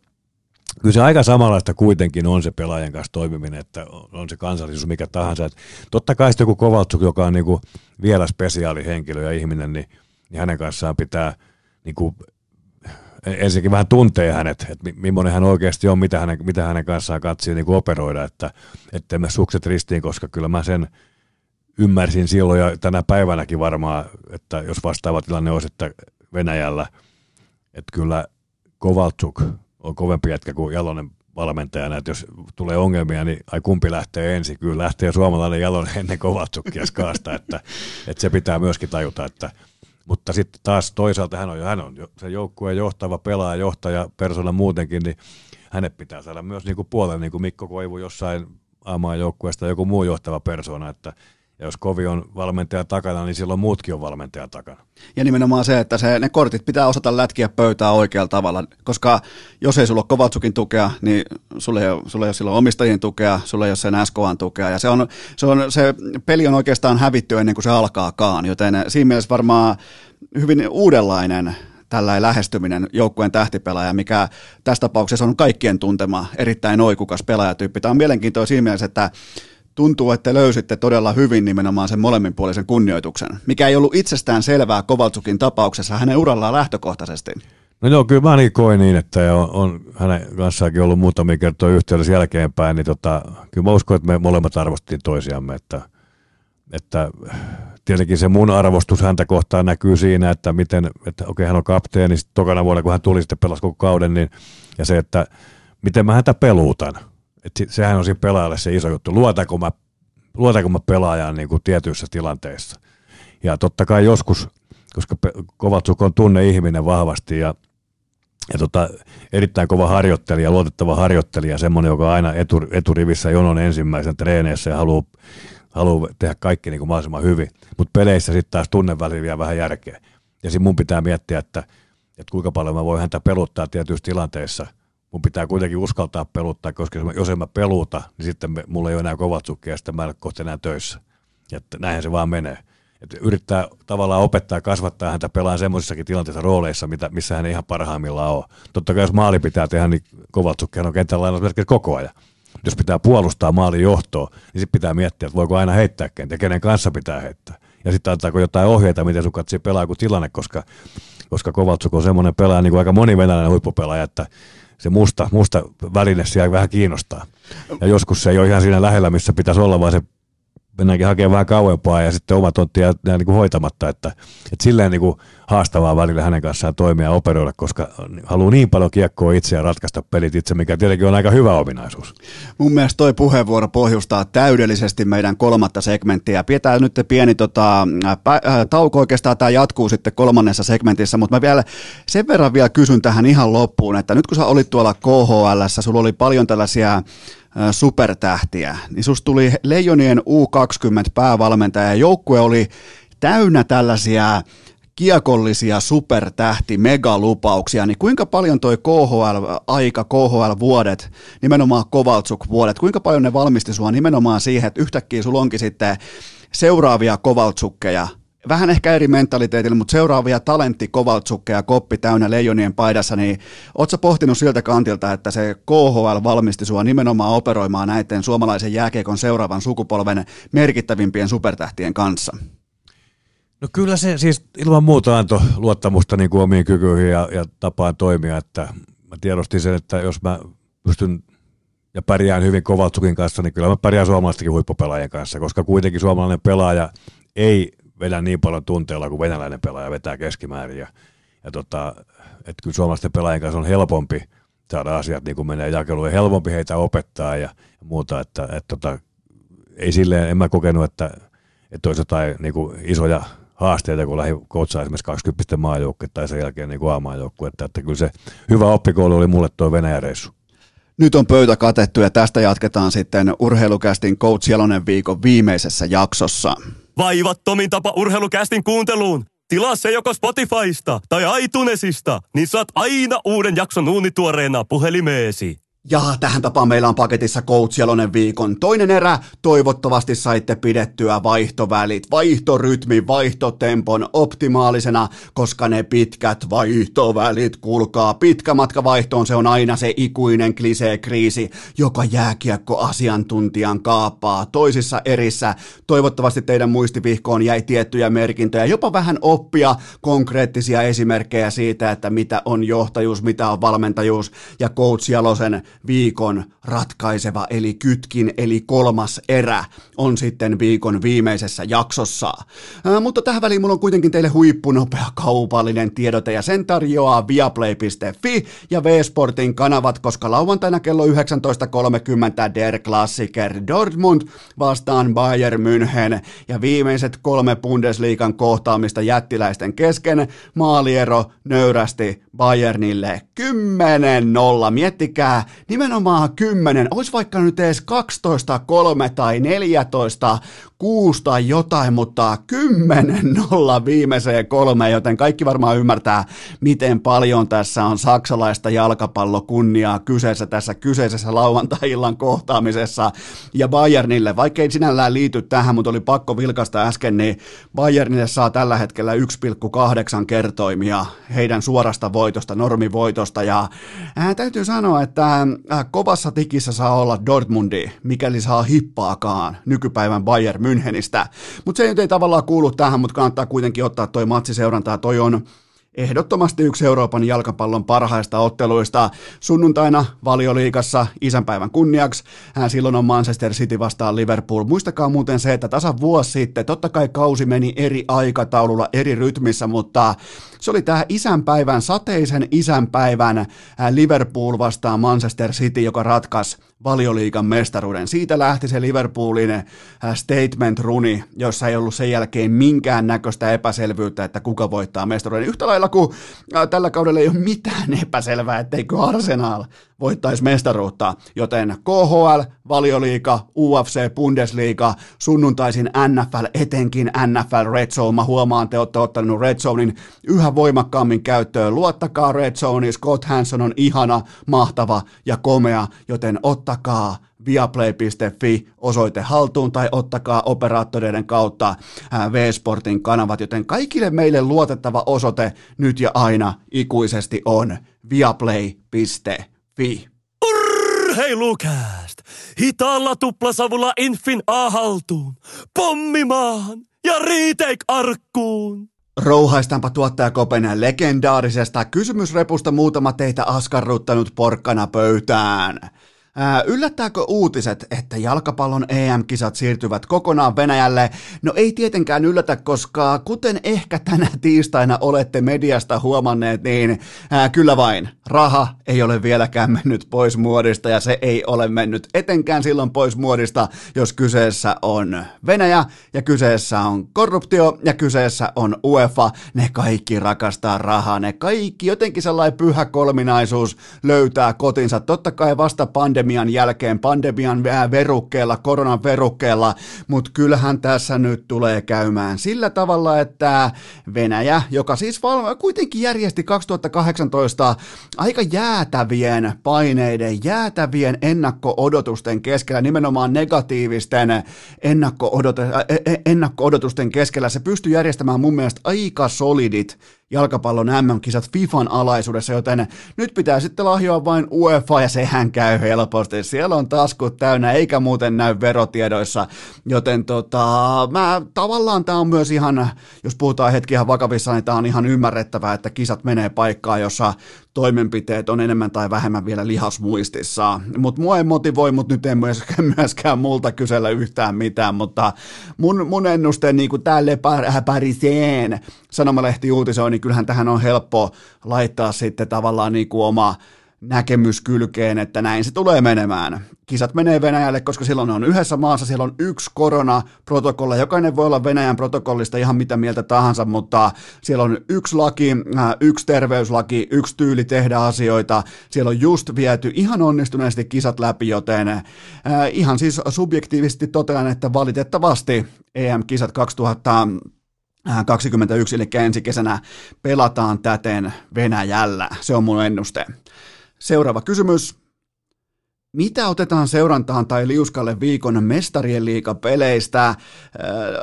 kyllä se aika samanlaista kuitenkin on se pelaajan kanssa toimiminen, että on se kansallisuus mikä tahansa. Että totta kai sitten joku Kovaltsuk, joka on niin kuin vielä spesiaali henkilö ja ihminen, niin, niin hänen kanssaan pitää niin kuin ensinnäkin vähän tuntee hänet, että millainen hän oikeasti on, mitä hänen, mitä hänen kanssaan katsii niin kuin operoida, että ettei me sukset ristiin, koska kyllä mä sen ymmärsin silloin ja tänä päivänäkin varmaan, että jos vastaava tilanne olisi, että Venäjällä, että kyllä Kovaltsuk on kovempi jätkä kuin Jalonen valmentajana, että jos tulee ongelmia, niin ai kumpi lähtee ensin. Kyllä lähtee suomalainen Jalonen ennen Kovaltsukia skaasta, että, että se pitää myöskin tajuta, että mutta sitten taas toisaalta hän on, hän on se joukkueen johtava pelaaja, johtaja, persona muutenkin, niin hänet pitää saada myös niin kuin puolen, niin kuin Mikko Koivu jossain aamaan joukkueesta joku muu johtava persona, että ja jos Kovi on valmentaja takana, niin silloin muutkin on valmentaja takana. Ja nimenomaan se, että se, ne kortit pitää osata lätkiä pöytää oikealla tavalla, koska jos ei sulla ole Kovatsukin tukea, niin sulla ei sulla ei ole silloin omistajien tukea, sulla ei ole sen SKAn tukea, ja se, on, se, on, se peli on oikeastaan hävitty ennen kuin se alkaakaan, joten siinä mielessä varmaan hyvin uudenlainen tällainen lähestyminen joukkueen tähtipelaaja, mikä tässä tapauksessa on kaikkien tuntema erittäin oikukas pelaajatyyppi. Tämä on mielenkiintoista siinä mielessä, että tuntuu, että löysitte todella hyvin nimenomaan sen molemminpuolisen kunnioituksen, mikä ei ollut itsestään selvää Kovaltsukin tapauksessa hänen urallaan lähtökohtaisesti. No joo, kyllä mä niin koin niin, että on, on hänen kanssaankin ollut muutamia kertoja yhteydessä jälkeenpäin, niin tota, kyllä mä uskon, että me molemmat arvostettiin toisiamme, että, että tietenkin se mun arvostus häntä kohtaan näkyy siinä, että miten, että okei hän on kapteeni, tokana vuonna kun hän tuli sitten pelasi koko kauden, niin, ja se, että miten mä häntä peluutan, että sehän on siinä pelaajalle se iso juttu. Luotanko mä, luotanko mä pelaajaan niin kuin tietyissä tilanteissa. Ja totta kai joskus, koska Kovatsuk on tunne ihminen vahvasti ja, ja tota, erittäin kova harjoittelija, luotettava harjoittelija, semmoinen, joka aina etu, eturivissä jonon ensimmäisen treeneissä ja haluaa haluu tehdä kaikki niin kuin mahdollisimman hyvin. Mutta peleissä sitten taas tunne vielä vähän järkeä. Ja siinä mun pitää miettiä, että, että kuinka paljon mä voin häntä peluttaa tietyissä tilanteissa – mun pitää kuitenkin uskaltaa peluttaa, koska jos en mä peluta, niin sitten me, mulla ei ole enää kovat sukkia sitten mä en ole kohta enää töissä. Ja että näinhän se vaan menee. Et yrittää tavallaan opettaa ja kasvattaa häntä pelaan semmoisissakin tilanteissa rooleissa, mitä, missä hän ei ihan parhaimmillaan ole. Totta kai jos maali pitää tehdä, niin kovat sukkia on kentällä lainausmerkit koko ajan. Jos pitää puolustaa maalin johtoa, niin sitten pitää miettiä, että voiko aina heittää kentä, kenen kanssa pitää heittää. Ja sitten antaako jotain ohjeita, miten sun katsoo pelaa kuin tilanne, koska, koska Kovaltsuk on semmoinen pelaaja, niin kuin aika moni venäläinen huippupelaaja, että se musta, musta väline siellä vähän kiinnostaa. Ja joskus se ei ole ihan siinä lähellä, missä pitäisi olla, vaan se mennäänkin hakemaan vähän kauempaa ja sitten oma tontti jää niin kuin hoitamatta, että, että silleen niin kuin haastavaa välillä hänen kanssaan toimia ja operoida, koska haluaa niin paljon kiekkoa itse ja ratkaista pelit itse, mikä tietenkin on aika hyvä ominaisuus. Mun mielestä toi puheenvuoro pohjustaa täydellisesti meidän kolmatta segmenttiä. Pidetään nyt pieni tota, pä, äh, tauko oikeastaan, tämä jatkuu sitten kolmannessa segmentissä, mutta mä vielä sen verran vielä kysyn tähän ihan loppuun, että nyt kun sä olit tuolla KHL, sulla oli paljon tällaisia supertähtiä, niin susta tuli Leijonien U20 päävalmentaja. Ja joukkue oli täynnä tällaisia kiekollisia supertähti megalupauksia, niin kuinka paljon toi KHL-aika, KHL-vuodet, nimenomaan Kovaltsuk-vuodet, kuinka paljon ne valmisti sua nimenomaan siihen, että yhtäkkiä sulla onkin sitten seuraavia Kovaltsukkeja vähän ehkä eri mentaliteetillä, mutta seuraavia talentti Kovaltsukkeja koppi täynnä leijonien paidassa, niin ootko pohtinut siltä kantilta, että se KHL valmisti sua nimenomaan operoimaan näiden suomalaisen jääkeikon seuraavan sukupolven merkittävimpien supertähtien kanssa? No kyllä se siis ilman muuta antoi luottamusta niin kuin omiin kykyihin ja, ja tapaan toimia, että mä tiedostin sen, että jos mä pystyn ja pärjään hyvin Kovaltsukin kanssa, niin kyllä mä pärjään suomalaistenkin huippupelaajien kanssa, koska kuitenkin suomalainen pelaaja ei vedä niin paljon tunteella kuin venäläinen pelaaja vetää keskimäärin. Ja, ja tota, että kyllä suomalaisten pelaajien kanssa on helpompi saada asiat niin kuin menee jakeluun ja helpompi heitä opettaa ja, ja muuta. Että, että tota, ei silleen, en mä kokenut, että, että olisi jotain niin kuin isoja haasteita, kun lähi koutsaa esimerkiksi 20 maajoukkue tai sen jälkeen niin A-maajoukkue. Että, että kyllä se hyvä oppikoulu oli mulle tuo Venäjän reissu. Nyt on pöytä katettu ja tästä jatketaan sitten urheilukästin Coach Jalonen viikon viimeisessä jaksossa. Vaivattomin tapa urheilukästin kuunteluun. Tilaa se joko Spotifysta tai iTunesista, niin saat aina uuden jakson uunituoreena puhelimeesi. Ja tähän tapaan meillä on paketissa Coach Jalonen viikon toinen erä. Toivottavasti saitte pidettyä vaihtovälit, vaihtorytmi, vaihtotempon optimaalisena, koska ne pitkät vaihtovälit, kuulkaa, pitkä matka vaihtoon, se on aina se ikuinen klisee-kriisi, joka jääkiekko asiantuntijan kaappaa toisissa erissä. Toivottavasti teidän muistivihkoon jäi tiettyjä merkintöjä, jopa vähän oppia konkreettisia esimerkkejä siitä, että mitä on johtajuus, mitä on valmentajuus ja Coach Jalosen viikon ratkaiseva eli kytkin eli kolmas erä on sitten viikon viimeisessä jaksossa. Ää, mutta tähän väliin mulla on kuitenkin teille huippunopea kaupallinen tiedote ja sen tarjoaa viaplay.fi ja V-Sportin kanavat, koska lauantaina kello 19.30 Der Klassiker Dortmund vastaan Bayern München ja viimeiset kolme Bundesliigan kohtaamista jättiläisten kesken maaliero nöyrästi Bayernille 10-0. Miettikää, nimenomaan 10, olisi vaikka nyt edes 12, 3 tai 14, 6 tai jotain, mutta 10-0 viimeiseen kolmeen, joten kaikki varmaan ymmärtää, miten paljon tässä on saksalaista jalkapallokunniaa kyseessä tässä kyseisessä lauantai-illan kohtaamisessa. Ja Bayernille, vaikka ei sinällään liity tähän, mutta oli pakko vilkasta äsken, niin Bayernille saa tällä hetkellä 1,8 kertoimia heidän suorasta voitosta, normivoitosta, ja ää, täytyy sanoa, että äh, kovassa tikissä saa olla Dortmundi, mikäli saa hippaakaan nykypäivän Bayern Münchenistä. Mutta se ei tavallaan kuulu tähän, mutta kannattaa kuitenkin ottaa toi matsiseurantaa. Toi on ehdottomasti yksi Euroopan jalkapallon parhaista otteluista. Sunnuntaina valioliikassa isänpäivän kunniaksi. Hän silloin on Manchester City vastaan Liverpool. Muistakaa muuten se, että tasan vuosi sitten, totta kai kausi meni eri aikataululla, eri rytmissä, mutta se oli tämä isänpäivän, sateisen isänpäivän Liverpool vastaan Manchester City, joka ratkaisi valioliikan mestaruuden. Siitä lähti se Liverpoolin statement-runi, jossa ei ollut sen jälkeen minkään näköistä epäselvyyttä, että kuka voittaa mestaruuden. Yhtä lailla kuin tällä kaudella ei ole mitään epäselvää, etteikö Arsenal voittaisi mestaruutta, joten KHL, Valioliiga, UFC, Bundesliga, sunnuntaisin NFL, etenkin NFL Red Zone. Mä huomaan, te olette ottanut Red Zonein yhä voimakkaammin käyttöön. Luottakaa Red Zone, Scott Hanson on ihana, mahtava ja komea, joten ottakaa viaplay.fi osoite haltuun tai ottakaa operaattoreiden kautta V-Sportin kanavat, joten kaikille meille luotettava osoite nyt ja aina ikuisesti on viaplay.fi. Fi. Urheilukääst! Hitaalla tuplasavulla Infin A-haltuun, pommimaan ja retake-arkkuun! Rouhaistaanpa tuottaja Kopenän legendaarisesta kysymysrepusta muutama teitä askarruttanut porkkana pöytään. Ää, yllättääkö uutiset, että jalkapallon EM-kisat siirtyvät kokonaan Venäjälle? No ei tietenkään yllätä, koska kuten ehkä tänä tiistaina olette mediasta huomanneet, niin ää, kyllä vain, raha ei ole vieläkään mennyt pois muodista ja se ei ole mennyt etenkään silloin pois muodista, jos kyseessä on Venäjä ja kyseessä on korruptio ja kyseessä on UEFA. Ne kaikki rakastaa rahaa, ne kaikki jotenkin sellainen pyhä kolminaisuus löytää kotinsa. Totta kai vasta pandemia pandemian jälkeen, pandemian verukkeella, koronan verukkeella, mutta kyllähän tässä nyt tulee käymään sillä tavalla, että Venäjä, joka siis kuitenkin järjesti 2018 aika jäätävien paineiden, jäätävien ennakko-odotusten keskellä, nimenomaan negatiivisten ennakko-odot- ennakko-odotusten keskellä, se pystyi järjestämään mun mielestä aika solidit jalkapallon MM-kisat FIFAn alaisuudessa, joten nyt pitää sitten lahjoa vain UEFA ja sehän käy helposti. Siellä on taskut täynnä eikä muuten näy verotiedoissa, joten tota, mä, tavallaan tämä on myös ihan, jos puhutaan hetki ihan vakavissa, niin tämä on ihan ymmärrettävää, että kisat menee paikkaan, jossa toimenpiteet on enemmän tai vähemmän vielä lihasmuistissa. Mutta mua ei motivoi, mutta nyt ei myöskään, myöskään multa kysellä yhtään mitään, mutta mun, mun ennuste, niin kuin tälle Parisien sanomalehti uutisoi, niin kyllähän tähän on helppo laittaa sitten tavallaan niin kuin oma näkemys kylkeen, että näin se tulee menemään. Kisat menee Venäjälle, koska silloin on yhdessä maassa, siellä on yksi koronaprotokolla. Jokainen voi olla Venäjän protokollista ihan mitä mieltä tahansa, mutta siellä on yksi laki, äh, yksi terveyslaki, yksi tyyli tehdä asioita. Siellä on just viety ihan onnistuneesti kisat läpi, joten äh, ihan siis subjektiivisesti totean, että valitettavasti EM-kisat 2000 21, eli ensi kesänä pelataan täten Venäjällä. Se on mun ennuste. Seuraava kysymys. Mitä otetaan seurantaan tai liuskalle viikon mestarien liikapeleistä? Äh,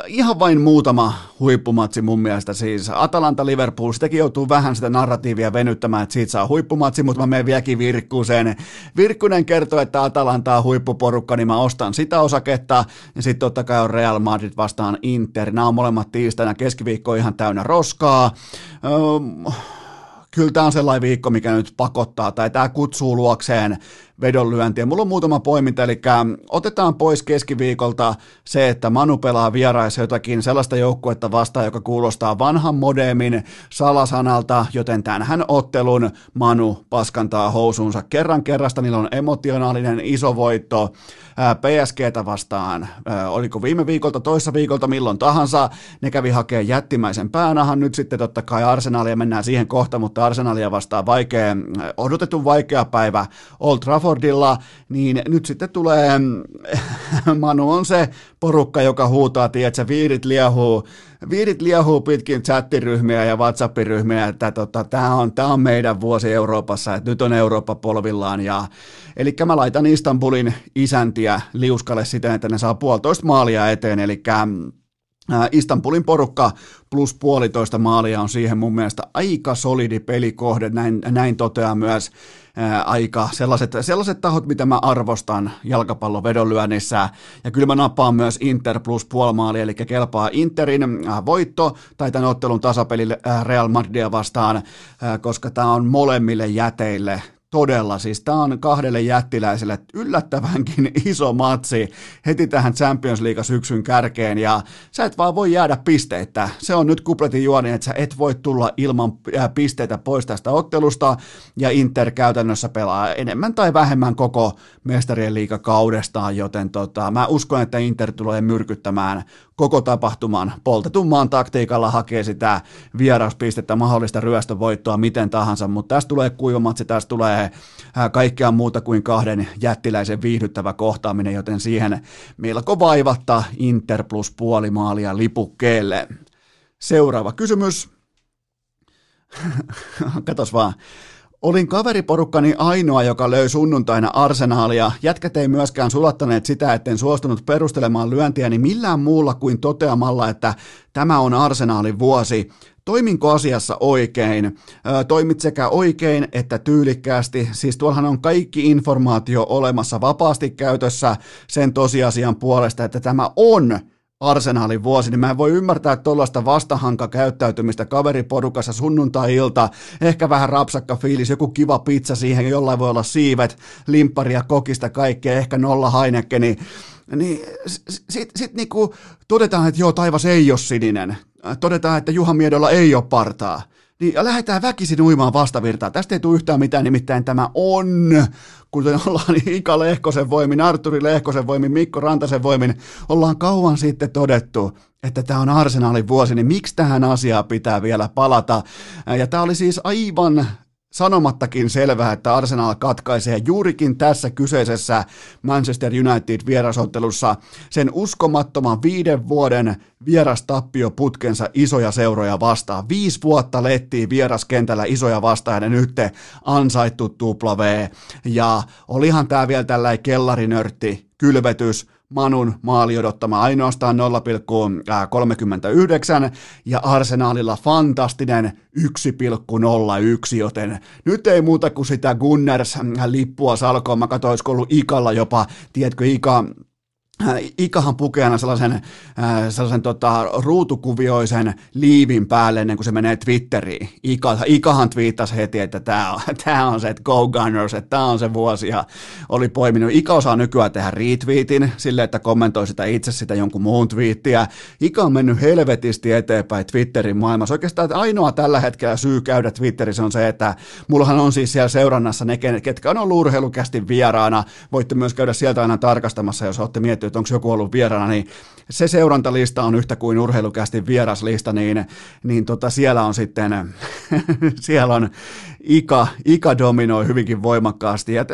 ihan vain muutama huippumatsi mun mielestä siis. Atalanta Liverpool, sitäkin joutuu vähän sitä narratiivia venyttämään, että siitä saa huippumatsi, mutta mä menen vieläkin Virkkuseen. Virkkunen kertoo, että Atalanta on huippuporukka, niin mä ostan sitä osaketta. Ja sitten totta kai on Real Madrid vastaan Inter. Nämä on molemmat tiistaina, keskiviikko ihan täynnä roskaa. Öö, kyllä tämä on sellainen viikko, mikä nyt pakottaa, tai tämä kutsuu luokseen vedonlyöntiä. Mulla on muutama poiminta, eli otetaan pois keskiviikolta se, että Manu pelaa vieraissa jotakin sellaista joukkuetta vastaan, joka kuulostaa vanhan modemin salasanalta, joten tämän ottelun Manu paskantaa housuunsa kerran kerrasta, niillä on emotionaalinen iso voitto PSGtä vastaan, oliko viime viikolta, toissa viikolta, milloin tahansa, ne kävi hakemaan jättimäisen päänahan, nyt sitten totta kai Arsenalia mennään siihen kohta, mutta Arsenalia vastaan vaikea, odotettu vaikea päivä Old Traffordilla, niin nyt sitten tulee, Manu on se porukka, joka huutaa, tiedätkö, viirit liehuu, viirit liehuu pitkin chattiryhmiä ja WhatsApp-ryhmiä, että tota, tämä on, on meidän vuosi Euroopassa, että nyt on Eurooppa polvillaan. Ja Eli mä laitan Istanbulin isäntiä liuskalle siten, että ne saa puolitoista maalia eteen, eli Istanbulin porukka plus puolitoista maalia on siihen mun mielestä aika solidi pelikohde, näin, näin toteaa myös ää, aika sellaiset, sellaiset tahot, mitä mä arvostan jalkapallon vedonlyönnissä. Ja kyllä mä nappaan myös Inter plus puolimaali, eli kelpaa Interin ää, voitto tai tämän ottelun tasapeli Real Madridia vastaan, ää, koska tämä on molemmille jäteille Todella, siis tämä on kahdelle jättiläiselle yllättävänkin iso matsi heti tähän Champions League syksyn kärkeen. Ja sä et vaan voi jäädä pisteitä. Se on nyt kupletin juoni, että sä et voi tulla ilman pisteitä pois tästä ottelusta. Ja Inter käytännössä pelaa enemmän tai vähemmän koko mestarien liikakaudestaan, joten tota, mä uskon, että Inter tulee myrkyttämään koko tapahtuman poltetun maan taktiikalla hakee sitä vieraspistettä, mahdollista ryöstövoittoa miten tahansa, mutta tästä tulee kuivamatsi, tästä tulee kaikkea muuta kuin kahden jättiläisen viihdyttävä kohtaaminen, joten siihen melko vaivatta Inter plus puoli maalia lipukkeelle. Seuraava kysymys. Katos vaan. Olin kaveriporukkani ainoa, joka löi sunnuntaina arsenaalia. Jätkät ei myöskään sulattaneet sitä, etten suostunut perustelemaan lyöntiäni millään muulla kuin toteamalla, että tämä on arsenaalin vuosi. Toiminko asiassa oikein? toimit sekä oikein että tyylikkäästi. Siis tuollahan on kaikki informaatio olemassa vapaasti käytössä sen tosiasian puolesta, että tämä on arsenaalin vuosi, niin mä en voi ymmärtää tuollaista vastahanka käyttäytymistä kaveriporukassa sunnuntai-ilta, ehkä vähän rapsakka fiilis, joku kiva pizza siihen, jollain voi olla siivet, limpparia, kokista, kaikkea, ehkä nolla Heinekeni, niin sitten sit niinku todetaan, että joo, taivas ei ole sininen. Todetaan, että Juha Miedolla ei ole partaa niin lähdetään väkisin uimaan vastavirtaa. Tästä ei tule yhtään mitään, nimittäin tämä on, kuten ollaan Ika Lehkosen voimin, Arturi Lehkosen voimin, Mikko Rantasen voimin, ollaan kauan sitten todettu, että tämä on arsenaalin vuosi, niin miksi tähän asiaan pitää vielä palata? Ja tämä oli siis aivan sanomattakin selvää, että Arsenal katkaisee juurikin tässä kyseisessä Manchester United vierasottelussa sen uskomattoman viiden vuoden vierastappioputkensa isoja seuroja vastaan. Viisi vuotta lettiin vieraskentällä isoja vastaan ja nyt ansaittu tupla V. Ja olihan tämä vielä tällainen kellarinörtti, kylvetys, Manun maali odottama ainoastaan 0,39 ja Arsenaalilla fantastinen 1,01, joten nyt ei muuta kuin sitä Gunners-lippua salkoon. Mä katsoin, olisiko ollut Ikalla jopa, tiedätkö, Ika Äh, Ikahan pukeana sellaisen, äh, sellaisen tota, ruutukuvioisen liivin päälle ennen kuin se menee Twitteriin. Ika, Ikahan twiittasi heti, että tämä on, tää on se, että Go Gunners, että tämä on se vuosi ja oli poiminut. Ika osaa nykyään tehdä retweetin sille, että kommentoi sitä itse sitä jonkun muun twiittiä. Ika on mennyt helvetisti eteenpäin Twitterin maailmassa. Oikeastaan ainoa tällä hetkellä syy käydä Twitterissä on se, että mullahan on siis siellä seurannassa ne, ketkä on ollut urheilukästi vieraana. Voitte myös käydä sieltä aina tarkastamassa, jos olette miettineet, että onko joku ollut vieraana, niin se seurantalista on yhtä kuin urheilukästi vieraslista, niin, niin tota siellä on sitten, siellä on Ika, Ika dominoi hyvinkin voimakkaasti. Ja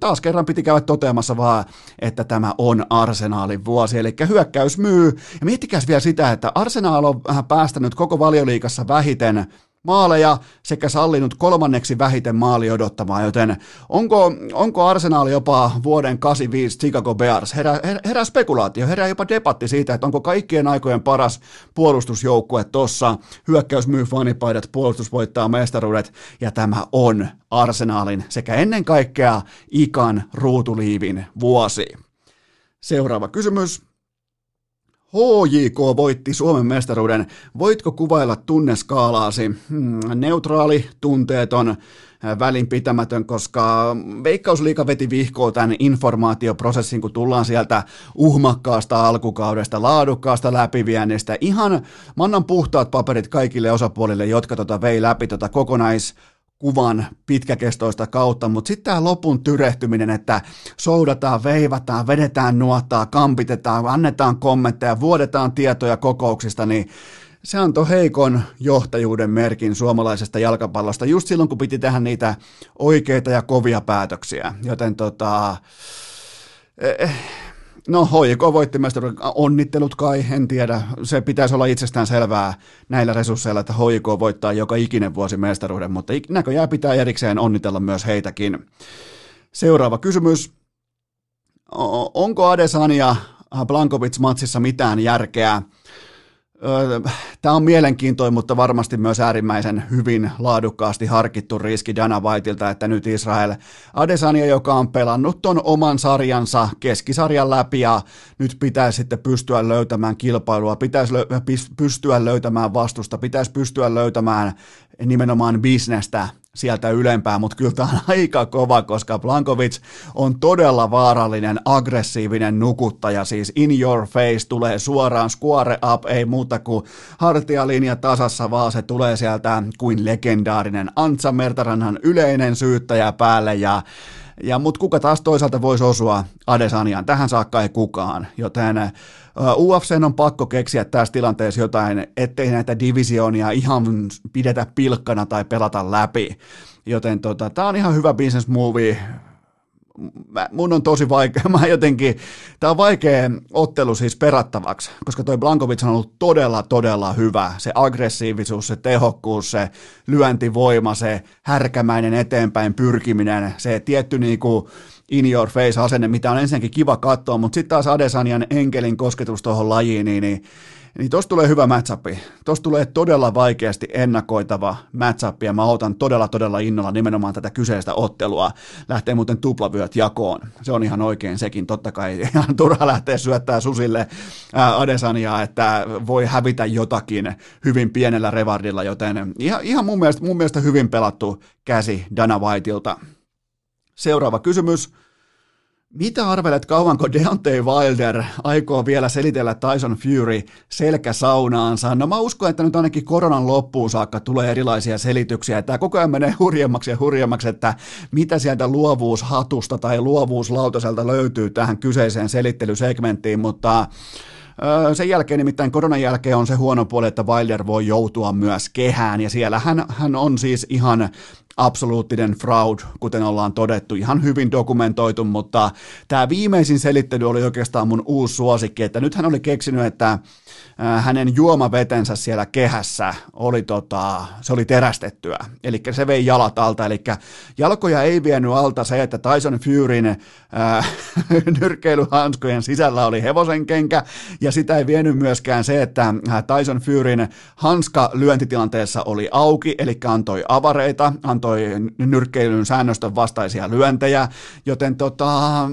taas kerran piti käydä toteamassa vaan, että tämä on Arsenaalin vuosi, eli hyökkäys myy. Ja miettikäs vielä sitä, että Arsenaal on päästänyt koko valioliikassa vähiten maaleja sekä sallinut kolmanneksi vähiten maali odottamaan, joten onko, onko Arsenal jopa vuoden 85 Chicago Bears? Herää, herää spekulaatio, herää jopa debatti siitä, että onko kaikkien aikojen paras puolustusjoukkue tossa, hyökkäys myy fanipaidat, puolustus voittaa mestaruudet, ja tämä on Arsenalin sekä ennen kaikkea ikan ruutuliivin vuosi. Seuraava kysymys. HJK voitti Suomen mestaruuden. Voitko kuvailla tunneskaalaasi? Hmm, neutraali, tunteeton, äh, välinpitämätön, koska Veikkausliika veti vihkoa tämän informaatioprosessin, kun tullaan sieltä uhmakkaasta alkukaudesta, laadukkaasta läpiviennistä. Ihan, mä annan puhtaat paperit kaikille osapuolille, jotka tota vei läpi tota kokonais kuvan pitkäkestoista kautta, mutta sitten tämä lopun tyrehtyminen, että soudataan, veivataan, vedetään nuottaa, kampitetaan, annetaan kommentteja, vuodetaan tietoja kokouksista, niin se antoi heikon johtajuuden merkin suomalaisesta jalkapallosta just silloin, kun piti tehdä niitä oikeita ja kovia päätöksiä. Joten tota, eh, No HJK voitti mestaruuden, onnittelut kai, en tiedä. Se pitäisi olla itsestään selvää näillä resursseilla, että HJK voittaa joka ikinen vuosi mestaruuden, mutta näköjään pitää erikseen onnitella myös heitäkin. Seuraava kysymys. Onko Adesanya Blankovic-matsissa mitään järkeä? Tämä on mielenkiintoinen, mutta varmasti myös äärimmäisen hyvin laadukkaasti harkittu riski Dana Whiteilta, että nyt Israel Adesanya, joka on pelannut ton oman sarjansa keskisarjan läpi ja nyt pitäisi sitten pystyä löytämään kilpailua, pitäisi pystyä löytämään vastusta, pitäisi pystyä löytämään nimenomaan bisnestä sieltä ylempää, mutta kyllä tämä on aika kova, koska Blankovic on todella vaarallinen, aggressiivinen nukuttaja, siis in your face, tulee suoraan square up, ei muuta kuin hartialinja tasassa, vaan se tulee sieltä kuin legendaarinen Antsa Mertaranhan yleinen syyttäjä päälle ja ja mut kuka taas toisaalta voisi osua Adesaniaan? Tähän saakka ei kukaan, joten UFC on pakko keksiä tässä tilanteessa jotain, ettei näitä divisioonia ihan pidetä pilkkana tai pelata läpi. Joten tota, tämä on ihan hyvä business movie mä, mun on tosi vaikea, mä jotenkin, tää on vaikea ottelu siis perattavaksi, koska toi Blankovic on ollut todella, todella hyvä. Se aggressiivisuus, se tehokkuus, se lyöntivoima, se härkämäinen eteenpäin pyrkiminen, se tietty niinku in your face asenne, mitä on ensinnäkin kiva katsoa, mutta sitten taas Adesanian enkelin kosketus tuohon lajiin, niin, niin niin tosta tulee hyvä matchup. Tosta tulee todella vaikeasti ennakoitava matchup ja mä otan todella todella innolla nimenomaan tätä kyseistä ottelua. Lähtee muuten tuplavyöt jakoon. Se on ihan oikein sekin. Totta kai ihan turha lähteä syöttää susille Adesaniaa, että voi hävitä jotakin hyvin pienellä revardilla, joten ihan, ihan mun, mielestä, mun mielestä hyvin pelattu käsi Dana Whiteilta. Seuraava kysymys. Mitä arvelet, kauanko Deontay Wilder aikoo vielä selitellä Tyson Fury selkäsaunaansa? No mä uskon, että nyt ainakin koronan loppuun saakka tulee erilaisia selityksiä. Tämä koko ajan menee hurjemmaksi ja hurjemmaksi, että mitä sieltä luovuushatusta tai luovuuslautaselta löytyy tähän kyseiseen selittelysegmenttiin, mutta sen jälkeen nimittäin koronan jälkeen on se huono puoli, että Wilder voi joutua myös kehään ja siellä hän, hän on siis ihan absoluuttinen fraud, kuten ollaan todettu, ihan hyvin dokumentoitu, mutta tämä viimeisin selittely oli oikeastaan mun uusi suosikki, että nyt hän oli keksinyt, että hänen juomavetensä siellä kehässä oli, tota, se oli terästettyä, eli se vei jalat alta, eli jalkoja ei vienyt alta. Se, että Tyson Furyn äh, nyrkkeilyhanskojen sisällä oli hevosen kenkä, ja sitä ei vienyt myöskään se, että Tyson Furyn hanska lyöntitilanteessa oli auki, eli antoi avareita, antoi nyrkkeilyn säännöstön vastaisia lyöntejä, joten tota,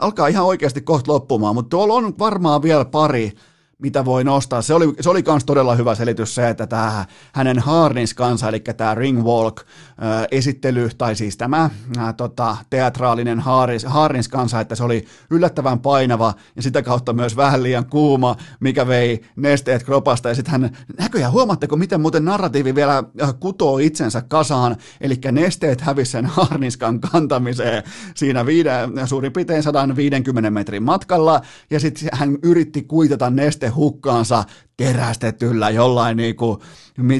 alkaa ihan oikeasti kohta loppumaan, mutta tuolla on varmaan vielä pari mitä voi nostaa. Se oli, se oli kans todella hyvä selitys se, että tämä hänen Harnins-kansa, eli tämä Ringwalk-esittely, tai siis tämä ää, tota, teatraalinen Harnins-kansa, että se oli yllättävän painava ja sitä kautta myös vähän liian kuuma, mikä vei nesteet kropasta. Ja sitten hän, näköjään huomaatteko, miten muuten narratiivi vielä kutoo itsensä kasaan, eli nesteet hävisi sen Harniskan kantamiseen siinä viiden, suurin piirtein 150 metrin matkalla, ja sitten hän yritti kuitata neste hukkaansa terästetyllä jollain niin kuin,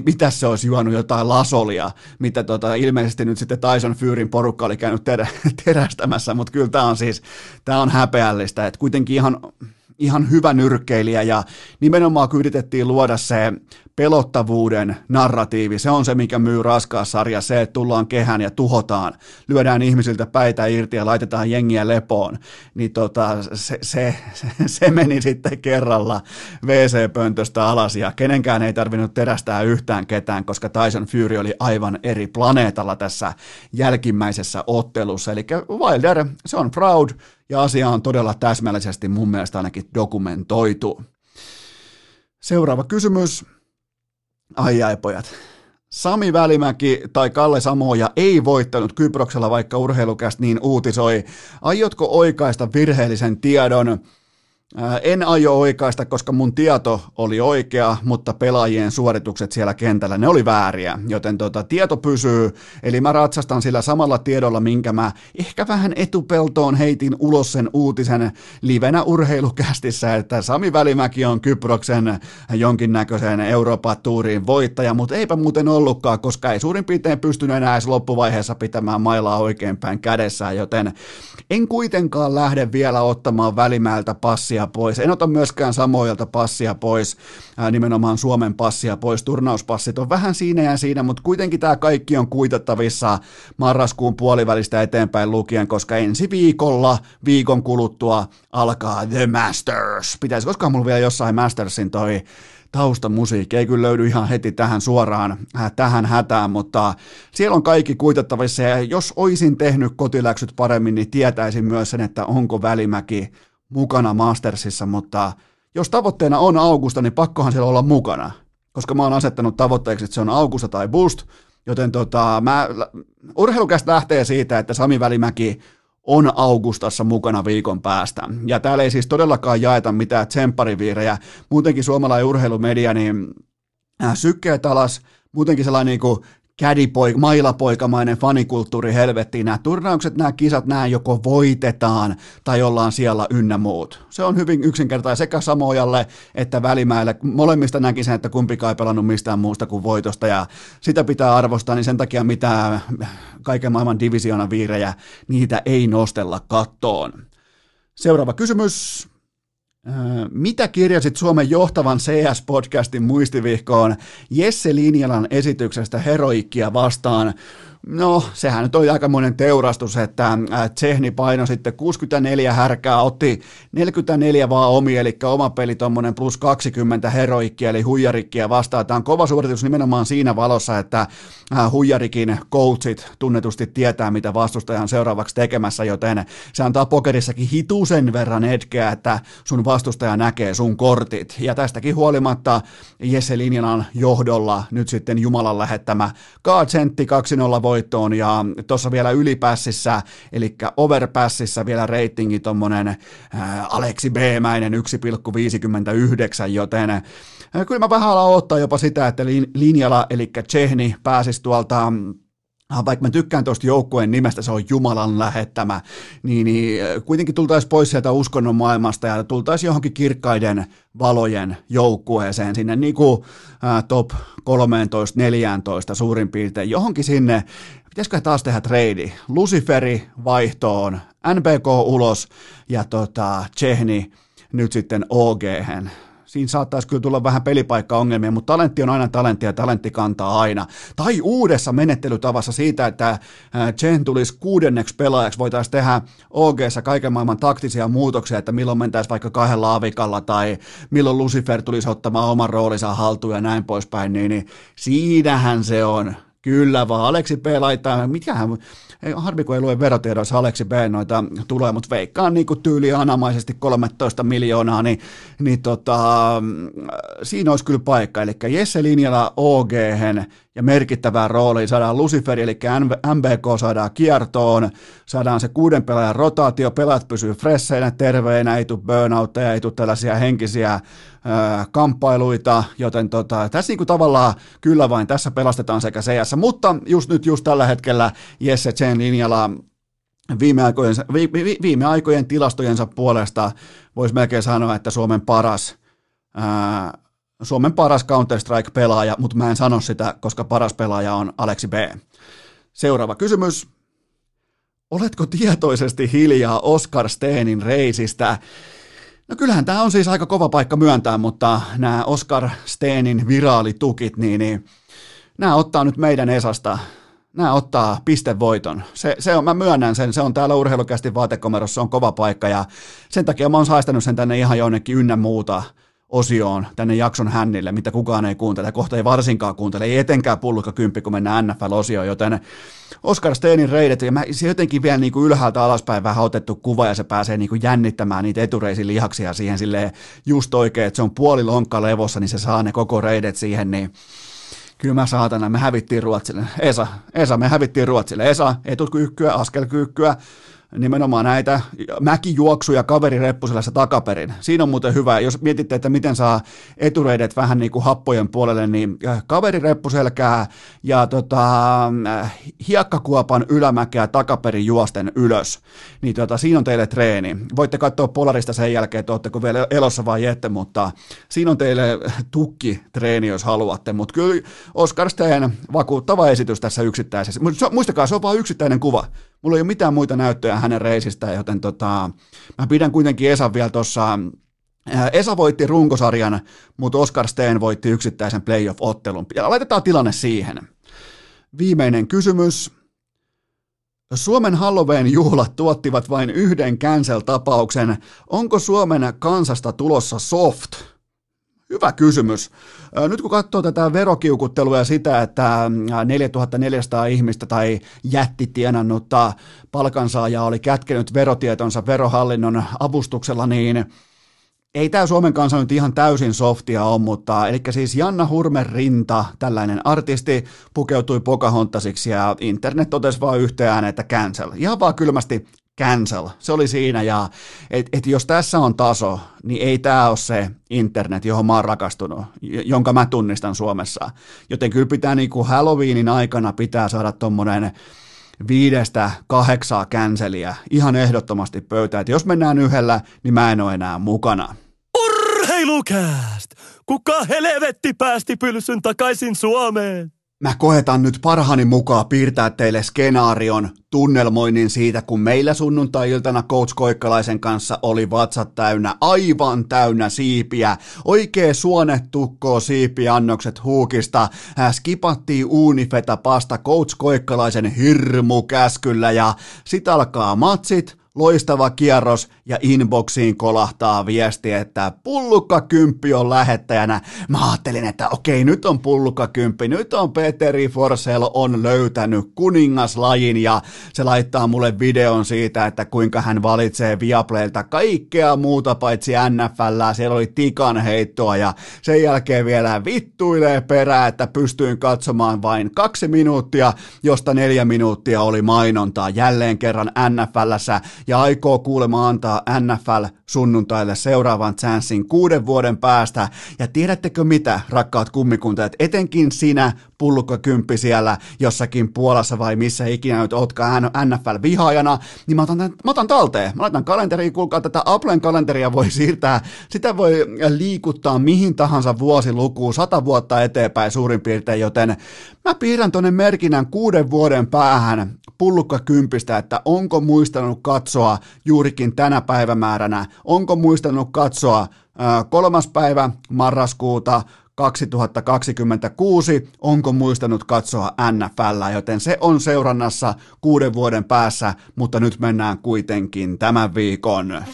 mitä se olisi juonut, jotain lasolia, mitä tota, ilmeisesti nyt sitten Tyson Furyn porukka oli käynyt terä, terästämässä, mutta kyllä tämä on siis, tämä on häpeällistä, että kuitenkin ihan ihan hyvä nyrkkeilijä ja nimenomaan yritettiin luoda se pelottavuuden narratiivi, se on se, mikä myy raskaassa sarja, se, että tullaan kehään ja tuhotaan, lyödään ihmisiltä päitä irti ja laitetaan jengiä lepoon, niin tota, se, se, se, meni sitten kerralla WC-pöntöstä alas ja kenenkään ei tarvinnut terästää yhtään ketään, koska Tyson Fury oli aivan eri planeetalla tässä jälkimmäisessä ottelussa, eli Wilder, se on proud, ja asia on todella täsmällisesti mun mielestä ainakin dokumentoitu. Seuraava kysymys. Ai ai pojat. Sami Välimäki tai Kalle Samoja ei voittanut Kyproksella, vaikka urheilukäst niin uutisoi. Aiotko oikaista virheellisen tiedon? En aio oikaista, koska mun tieto oli oikea, mutta pelaajien suoritukset siellä kentällä, ne oli vääriä, joten tota, tieto pysyy, eli mä ratsastan sillä samalla tiedolla, minkä mä ehkä vähän etupeltoon heitin ulos sen uutisen livenä urheilukästissä, että Sami Välimäki on Kyproksen jonkinnäköisen Euroopan tuuriin voittaja, mutta eipä muuten ollutkaan, koska ei suurin piirtein pystynyt enää edes loppuvaiheessa pitämään mailaa oikeinpäin kädessään, joten en kuitenkaan lähde vielä ottamaan Välimäeltä passia passia pois. En ota myöskään samoilta passia pois, ää, nimenomaan Suomen passia pois. Turnauspassit on vähän siinä ja siinä, mutta kuitenkin tämä kaikki on kuitattavissa marraskuun puolivälistä eteenpäin lukien, koska ensi viikolla, viikon kuluttua, alkaa The Masters. Pitäisi koskaan mulla vielä jossain Mastersin toi taustamusiikki ei kyllä löydy ihan heti tähän suoraan, äh, tähän hätään, mutta siellä on kaikki kuitattavissa ja jos olisin tehnyt kotiläksyt paremmin, niin tietäisin myös sen, että onko Välimäki mukana Mastersissa, mutta jos tavoitteena on Augusta, niin pakkohan siellä olla mukana, koska mä oon asettanut tavoitteeksi, että se on Augusta tai Boost, joten tota, mä, urheilukästä lähtee siitä, että Sami Välimäki on Augustassa mukana viikon päästä. Ja täällä ei siis todellakaan jaeta mitään tsemppariviirejä. Muutenkin suomalainen urheilumedia, niin äh, sykkeet alas, muutenkin sellainen niin kuin kädipoik, mailapoikamainen fanikulttuuri helvettiin. Nämä turnaukset, nämä kisat, nämä joko voitetaan tai ollaan siellä ynnä muut. Se on hyvin yksinkertainen sekä Samojalle että Välimäelle. Molemmista näkisin, että kumpikaan ei pelannut mistään muusta kuin voitosta ja sitä pitää arvostaa, niin sen takia mitä kaiken maailman divisioona viirejä, niitä ei nostella kattoon. Seuraava kysymys. Mitä kirjasit Suomen johtavan CS-podcastin muistivihkoon Jesse Linjalan esityksestä heroikkia vastaan? No, sehän nyt oli aikamoinen teurastus, että Tsehni paino sitten 64 härkää, otti 44 vaan omi, eli oma peli tuommoinen plus 20 heroikkia, eli huijarikkia vastaan. Tämä on kova suoritus nimenomaan siinä valossa, että huijarikin coachit tunnetusti tietää, mitä vastustaja on seuraavaksi tekemässä, joten se antaa pokerissakin hitusen verran hetkeä, että sun vastustaja näkee sun kortit. Ja tästäkin huolimatta Jesse Linjalan johdolla nyt sitten Jumalan lähettämä Kaatsentti 2-0 voittoon. Ja tuossa vielä ylipässissä, eli overpassissa vielä reitingi tuommoinen Aleksi B-mäinen 1,59, joten kyllä mä vähän alan jopa sitä, että linjalla, eli Tsehni pääsisi tuolta vaikka mä tykkään tuosta joukkueen nimestä, se on Jumalan lähettämä, niin, niin kuitenkin tultaisiin pois sieltä uskonnon maailmasta ja tultaisiin johonkin kirkkaiden valojen joukkueeseen sinne niin kuin ää, top 13-14 suurin piirtein, johonkin sinne, pitäisikö taas tehdä trade, Luciferi vaihtoon, NBK ulos ja tota, Chehni nyt sitten OG. Siinä saattaisi kyllä tulla vähän pelipaikkaongelmia, mutta talentti on aina talentti ja talentti kantaa aina. Tai uudessa menettelytavassa siitä, että Chen tulisi kuudenneksi pelaajaksi, voitaisiin tehdä og kaiken maailman taktisia muutoksia, että milloin mentäisiin vaikka kahdella avikalla tai milloin Lucifer tulisi ottamaan oman roolinsa haltuun ja näin poispäin, niin, niin siinähän se on Kyllä vaan, Aleksi P. laittaa, mitähän, ei, harmi kun ei lue verotiedoissa Aleksi B. noita tulee, mutta veikkaan niin tyyli anamaisesti 13 miljoonaa, niin, niin tota, siinä olisi kyllä paikka. Eli Jesse Linjala OG ja merkittävään rooliin. Saadaan Lucifer, eli MBK saadaan kiertoon, saadaan se kuuden pelaajan rotaatio, pelaat pysyy fresseinä, terveinä, ei tule burnoutteja, ei tule tällaisia henkisiä kamppailuita, joten tota, tässä niinku tavallaan kyllä vain tässä pelastetaan sekä CS, mutta just nyt just tällä hetkellä Jesse Chen linjalla viime aikojen, vi, vi, viime aikojen tilastojensa puolesta voisi melkein sanoa, että Suomen paras ää, Suomen paras Counter-Strike-pelaaja, mutta mä en sano sitä, koska paras pelaaja on Aleksi B. Seuraava kysymys. Oletko tietoisesti hiljaa Oscar Steenin reisistä? No kyllähän tämä on siis aika kova paikka myöntää, mutta nämä Oscar Steenin viraalitukit, niin, niin nämä ottaa nyt meidän Esasta nämä ottaa pistevoiton. Se, se on, mä myönnän sen, se on täällä urheilukästi vaatekomerossa, se on kova paikka ja sen takia mä oon saistanut sen tänne ihan jonnekin ynnä muuta osioon tänne jakson hännille, mitä kukaan ei kuuntele, kohta ei varsinkaan kuuntele, ei etenkään pullukka kymppi, kun mennään NFL-osioon, joten Oscar Steinin reidet, ja mä, se jotenkin vielä niin kuin ylhäältä alaspäin vähän otettu kuva, ja se pääsee niin kuin jännittämään niitä etureisin lihaksia siihen silleen just oikein, että se on puoli lonkka levossa, niin se saa ne koko reidet siihen, niin kyllä mä saatana, me hävittiin Ruotsille. Esa, Esa, me hävittiin Ruotsille. Esa, etukyykkyä, askelkyykkyä, nimenomaan näitä mäkijuoksuja kaverireppuselässä takaperin. Siinä on muuten hyvä, jos mietitte, että miten saa etureidet vähän niin kuin happojen puolelle, niin äh, kaverireppuselkää ja tota, äh, hiekkakuopan ylämäkeä takaperin juosten ylös. Niin tota, siinä on teille treeni. Voitte katsoa Polarista sen jälkeen, että oletteko vielä elossa vai ette, mutta siinä on teille tukki treeni, jos haluatte. Mutta kyllä Oskar Steen vakuuttava esitys tässä yksittäisessä. Muistakaa, se on vain yksittäinen kuva. Mulla ei ole mitään muita näyttöjä hänen reisistä, joten tota, mä pidän kuitenkin Esan vielä tuossa Esa voitti runkosarjan, mutta Oscar Steen voitti yksittäisen playoff-ottelun. Ja laitetaan tilanne siihen. Viimeinen kysymys. Suomen Halloween juhlat tuottivat vain yhden cancel-tapauksen. Onko Suomen kansasta tulossa soft? Hyvä kysymys. Nyt kun katsoo tätä verokiukuttelua ja sitä, että 4400 ihmistä tai jätti tienannutta palkansaajaa oli kätkenyt verotietonsa verohallinnon avustuksella, niin ei tämä Suomen kanssa nyt ihan täysin softia ole, mutta eli siis Janna Hurmen rinta, tällainen artisti, pukeutui Pocahontasiksi ja internet totesi vaan yhteen että cancel. Ihan vaan kylmästi cancel. Se oli siinä ja et, et jos tässä on taso, niin ei tämä ole se internet, johon mä oon rakastunut, jonka mä tunnistan Suomessa. Joten kyllä pitää niin kuin Halloweenin aikana pitää saada tuommoinen viidestä kahdeksaa känseliä ihan ehdottomasti pöytään. Jos mennään yhdellä, niin mä en ole enää mukana. Urheilukääst! Kuka helvetti päästi pylsyn takaisin Suomeen? Mä koetan nyt parhaani mukaan piirtää teille skenaarion tunnelmoinnin siitä, kun meillä sunnuntai-iltana Coach Koikkalaisen kanssa oli vatsat täynnä, aivan täynnä siipiä, oikee suonettukkoa siipiannokset huukista, Hän skipattiin uunifeta pasta Coach Koikkalaisen hirmukäskyllä ja sit alkaa matsit, loistava kierros ja inboxiin kolahtaa viesti, että pullukka kymppi on lähettäjänä. Mä ajattelin, että okei, nyt on pullukka kymppi, nyt on Peteri Forsell on löytänyt kuningaslajin ja se laittaa mulle videon siitä, että kuinka hän valitsee Viaplaylta kaikkea muuta paitsi NFL, siellä oli tikan heittoa ja sen jälkeen vielä vittuilee perää, että pystyin katsomaan vain kaksi minuuttia, josta neljä minuuttia oli mainontaa jälleen kerran NFLssä ja aikoo kuulemma antaa NFL sunnuntaille seuraavan chanssin kuuden vuoden päästä. Ja tiedättekö mitä, rakkaat kummikuntajat, etenkin sinä pullukkakymppi siellä jossakin Puolassa vai missä ikinä nyt ootkaan NFL-vihaajana, niin mä otan, tämän, mä otan talteen. Mä laitan kalenteriin, kuulkaa tätä Applen kalenteria voi siirtää, sitä voi liikuttaa mihin tahansa vuosilukuun, sata vuotta eteenpäin suurin piirtein, joten mä piirrän tonne merkinnän kuuden vuoden päähän pullukkakympistä, että onko muistanut katsoa juurikin tänä päivämääränä, onko muistanut katsoa kolmas päivä marraskuuta 2026, onko muistanut katsoa NFL, joten se on seurannassa kuuden vuoden päässä, mutta nyt mennään kuitenkin tämän viikon.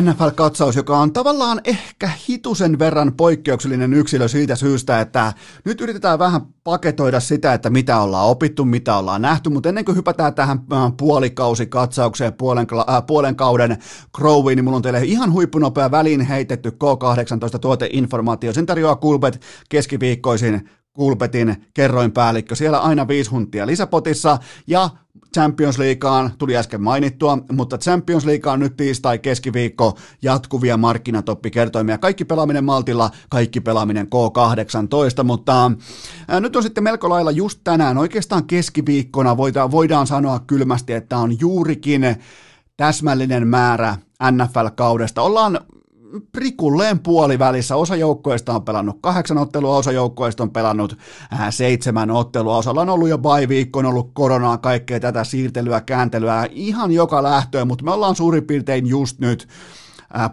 NFL-katsaus, joka on tavallaan ehkä hitusen verran poikkeuksellinen yksilö siitä syystä, että nyt yritetään vähän paketoida sitä, että mitä ollaan opittu, mitä ollaan nähty, mutta ennen kuin hypätään tähän äh, puolikausi-katsaukseen puolen, äh, puolen kauden Crowiin, niin mulla on teille ihan huippunopea väliin heitetty K18 tuoteinformaatio. Sen tarjoaa Kulpet keskiviikkoisin Kulpetin kerroinpäällikkö. Siellä aina viisi huntia lisäpotissa ja Champions Leagueaan tuli äsken mainittua, mutta Champions League on nyt tiistai keskiviikko jatkuvia markkinatoppikertoimia. Kaikki pelaaminen Maltilla, kaikki pelaaminen K18, mutta ää, nyt on sitten melko lailla just tänään, oikeastaan keskiviikkona voidaan, voidaan sanoa kylmästi, että on juurikin täsmällinen määrä NFL-kaudesta. Ollaan prikulleen puolivälissä. Osa joukkoista on pelannut kahdeksan ottelua, osa joukkoista on pelannut ää, seitsemän ottelua. Osalla on ollut jo bye viikko, on ollut koronaa, kaikkea tätä siirtelyä, kääntelyä, ihan joka lähtöön, mutta me ollaan suurin piirtein just nyt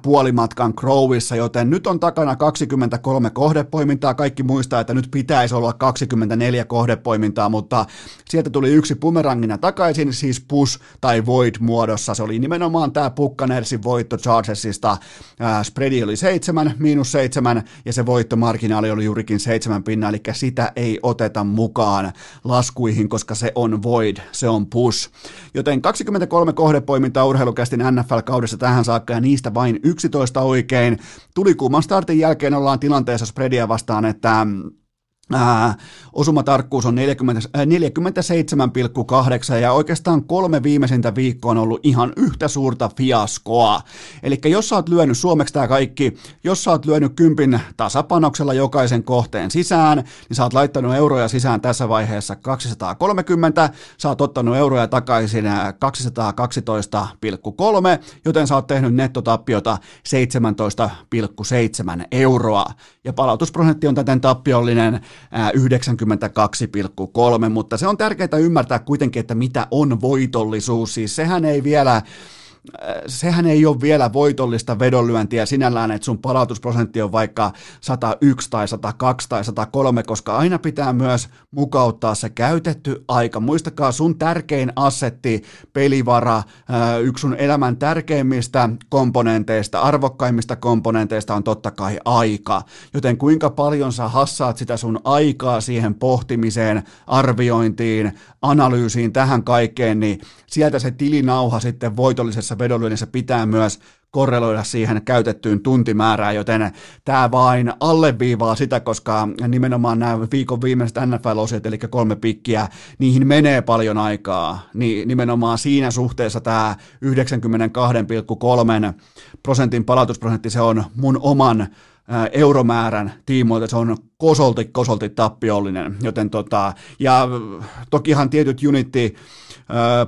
puolimatkan Crowissa, joten nyt on takana 23 kohdepoimintaa. Kaikki muistaa, että nyt pitäisi olla 24 kohdepoimintaa, mutta sieltä tuli yksi bumerangina takaisin, siis push tai void muodossa. Se oli nimenomaan tämä Pukkanersin voitto Chargersista. Spreadi oli 7, miinus 7, ja se voittomarginaali oli juurikin 7 pinna, eli sitä ei oteta mukaan laskuihin, koska se on void, se on push. Joten 23 kohdepoimintaa urheilukästin NFL-kaudessa tähän saakka, ja niistä vain 11 oikein. Tuli kuuman startin jälkeen ollaan tilanteessa spreadia vastaan, että Ää, osumatarkkuus on 40, äh, 47,8 ja oikeastaan kolme viimeisintä viikkoa on ollut ihan yhtä suurta fiaskoa. Eli jos sä oot lyönyt suomeksi tämä kaikki, jos sä oot lyönyt kympin tasapanoksella jokaisen kohteen sisään, niin sä oot laittanut euroja sisään tässä vaiheessa 230, sä oot ottanut euroja takaisin 212,3, joten sä oot tehnyt nettotappiota 17,7 euroa. Ja palautusprosentti on täten tappiollinen 92,3, mutta se on tärkeää ymmärtää kuitenkin, että mitä on voitollisuus. Siis sehän ei vielä sehän ei ole vielä voitollista vedonlyöntiä sinällään, että sun palautusprosentti on vaikka 101 tai 102 tai 103, koska aina pitää myös mukauttaa se käytetty aika. Muistakaa sun tärkein assetti, pelivara, yksi sun elämän tärkeimmistä komponenteista, arvokkaimmista komponenteista on totta kai aika. Joten kuinka paljon sä hassaat sitä sun aikaa siihen pohtimiseen, arviointiin, analyysiin, tähän kaikkeen, niin sieltä se tilinauha sitten voitollisessa vedonlyönnissä pitää myös korreloida siihen käytettyyn tuntimäärään, joten tämä vain alleviivaa sitä, koska nimenomaan nämä viikon viimeiset NFL-osiot, eli kolme pikkiä, niihin menee paljon aikaa, niin nimenomaan siinä suhteessa tämä 92,3 prosentin palautusprosentti, se on mun oman euromäärän tiimoilta, se on kosolti, kosolti tappiollinen, joten tota, ja tokihan tietyt unitti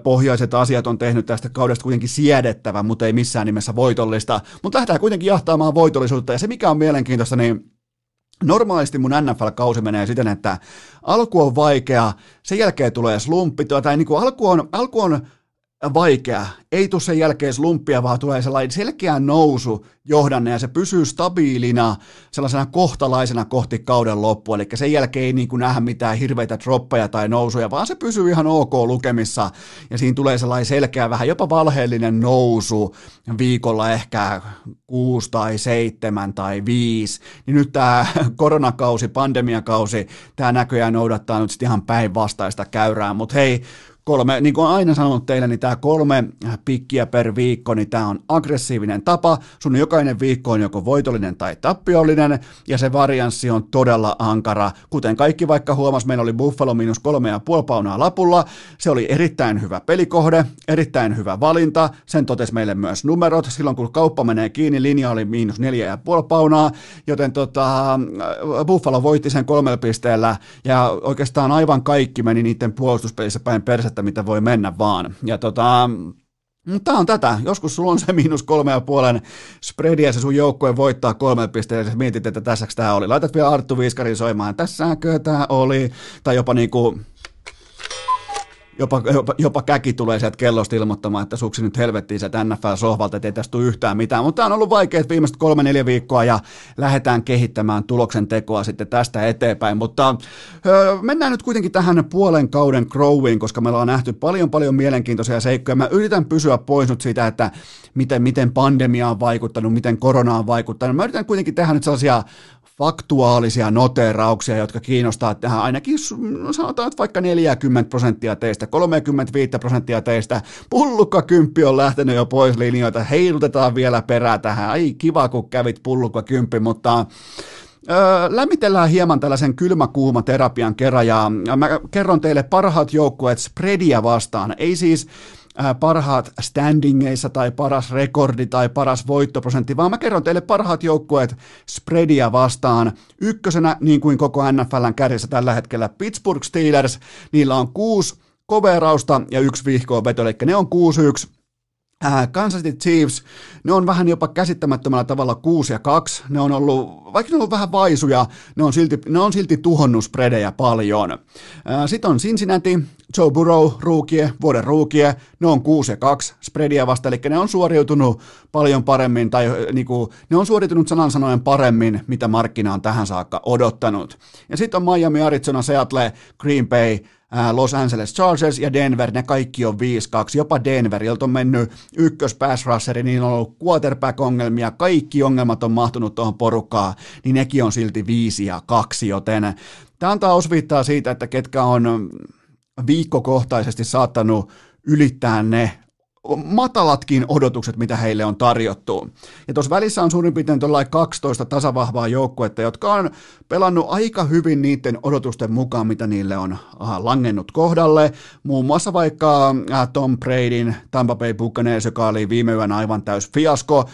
pohjaiset asiat on tehnyt tästä kaudesta kuitenkin siedettävä, mutta ei missään nimessä voitollista, mutta lähdetään kuitenkin jahtaamaan voitollisuutta, ja se mikä on mielenkiintoista, niin Normaalisti mun NFL-kausi menee siten, että alku on vaikea, sen jälkeen tulee slumppi, tai niin kuin alku on, alku on vaikea. Ei tule sen jälkeen slumppia, vaan tulee sellainen selkeä nousu johdanne ja se pysyy stabiilina sellaisena kohtalaisena kohti kauden loppua. Eli sen jälkeen ei niin kuin nähdä mitään hirveitä droppeja tai nousuja, vaan se pysyy ihan ok lukemissa ja siinä tulee sellainen selkeä, vähän jopa valheellinen nousu viikolla ehkä kuusi tai seitsemän tai viisi. Niin nyt tämä koronakausi, pandemiakausi, tämä näköjään noudattaa nyt sitten ihan päinvastaista käyrää, mutta hei, kolme, niin kuin aina sanonut teille, niin tämä kolme pikkiä per viikko, niin tämä on aggressiivinen tapa. Sun jokainen viikko on joko voitollinen tai tappiollinen, ja se varianssi on todella ankara. Kuten kaikki vaikka huomas, meillä oli Buffalo miinus kolme ja puoli paunaa lapulla. Se oli erittäin hyvä pelikohde, erittäin hyvä valinta. Sen totesi meille myös numerot. Silloin kun kauppa menee kiinni, linja oli miinus neljä ja puoli paunaa, joten tota, Buffalo voitti sen kolmella pisteellä, ja oikeastaan aivan kaikki meni niiden puolustuspelissä päin perse että mitä voi mennä vaan. Ja tota, mutta tämä on tätä. Joskus sulla on se miinus kolme ja puolen spreadi ja se sun joukkue voittaa kolme pistettä ja mietit, että tässäks tämä oli. Laitat vielä Arttu Viiskarin soimaan, tässäkö tämä oli. Tai jopa niinku jopa, jopa, jopa käki tulee sieltä kellosta ilmoittamaan, että suksi nyt helvettiin sieltä NFL-sohvalta, että ei tästä tule yhtään mitään. Mutta tämä on ollut vaikeat viimeiset kolme-neljä viikkoa ja lähdetään kehittämään tuloksen tekoa sitten tästä eteenpäin. Mutta öö, mennään nyt kuitenkin tähän puolen kauden growiin, koska meillä on nähty paljon paljon mielenkiintoisia seikkoja. Mä yritän pysyä pois nyt siitä, että miten, miten pandemia on vaikuttanut, miten korona on vaikuttanut. Mä yritän kuitenkin tehdä nyt sellaisia faktuaalisia noterauksia, jotka kiinnostaa tähän ainakin, no sanotaan, että vaikka 40 prosenttia teistä, 35 prosenttia teistä, pullukka kymppi on lähtenyt jo pois linjoita, heilutetaan vielä perää tähän, ai kiva kun kävit pullukka kymppi, mutta Öö, lämmitellään hieman tällaisen kylmäkuuma terapian kerran ja mä kerron teille parhaat joukkueet spreadia vastaan. Ei siis parhaat standingeissa tai paras rekordi tai paras voittoprosentti, vaan mä kerron teille parhaat joukkueet spreadia vastaan. Ykkösenä, niin kuin koko NFLn kärjessä tällä hetkellä, Pittsburgh Steelers, niillä on kuusi koverausta ja yksi vihkoa veto, eli ne on 6-1. Äh, Kansas City Chiefs, ne on vähän jopa käsittämättömällä tavalla 6 ja 2. Ne on ollut, vaikka ne on ollut vähän vaisuja, ne on silti, ne on silti tuhonnut spredejä paljon. Äh, Sitten on Cincinnati, Joe Burrow, ruukie, vuoden ruukie, ne on 6 ja 2 spreadia vasta, eli ne on suoriutunut paljon paremmin, tai äh, niinku, ne on suoriutunut sanan sanoen paremmin, mitä markkina on tähän saakka odottanut. Ja sitten on Miami, Arizona, Seattle, Green Bay, Los Angeles Chargers ja Denver, ne kaikki on 5-2, jopa Denver, jolta on mennyt ykkös pass rusheri, niin on ollut quarterback-ongelmia, kaikki ongelmat on mahtunut tuohon porukkaan, niin nekin on silti 5 ja 2, joten tämä antaa osviittaa siitä, että ketkä on viikkokohtaisesti saattanut ylittää ne matalatkin odotukset, mitä heille on tarjottu. Ja tuossa välissä on suurin piirtein 12 tasavahvaa joukkuetta, jotka on pelannut aika hyvin niiden odotusten mukaan, mitä niille on langennut kohdalle. Muun muassa vaikka Tom Bradyn Tampa Bay Buccaneers, joka oli viime yönä aivan täys fiasko.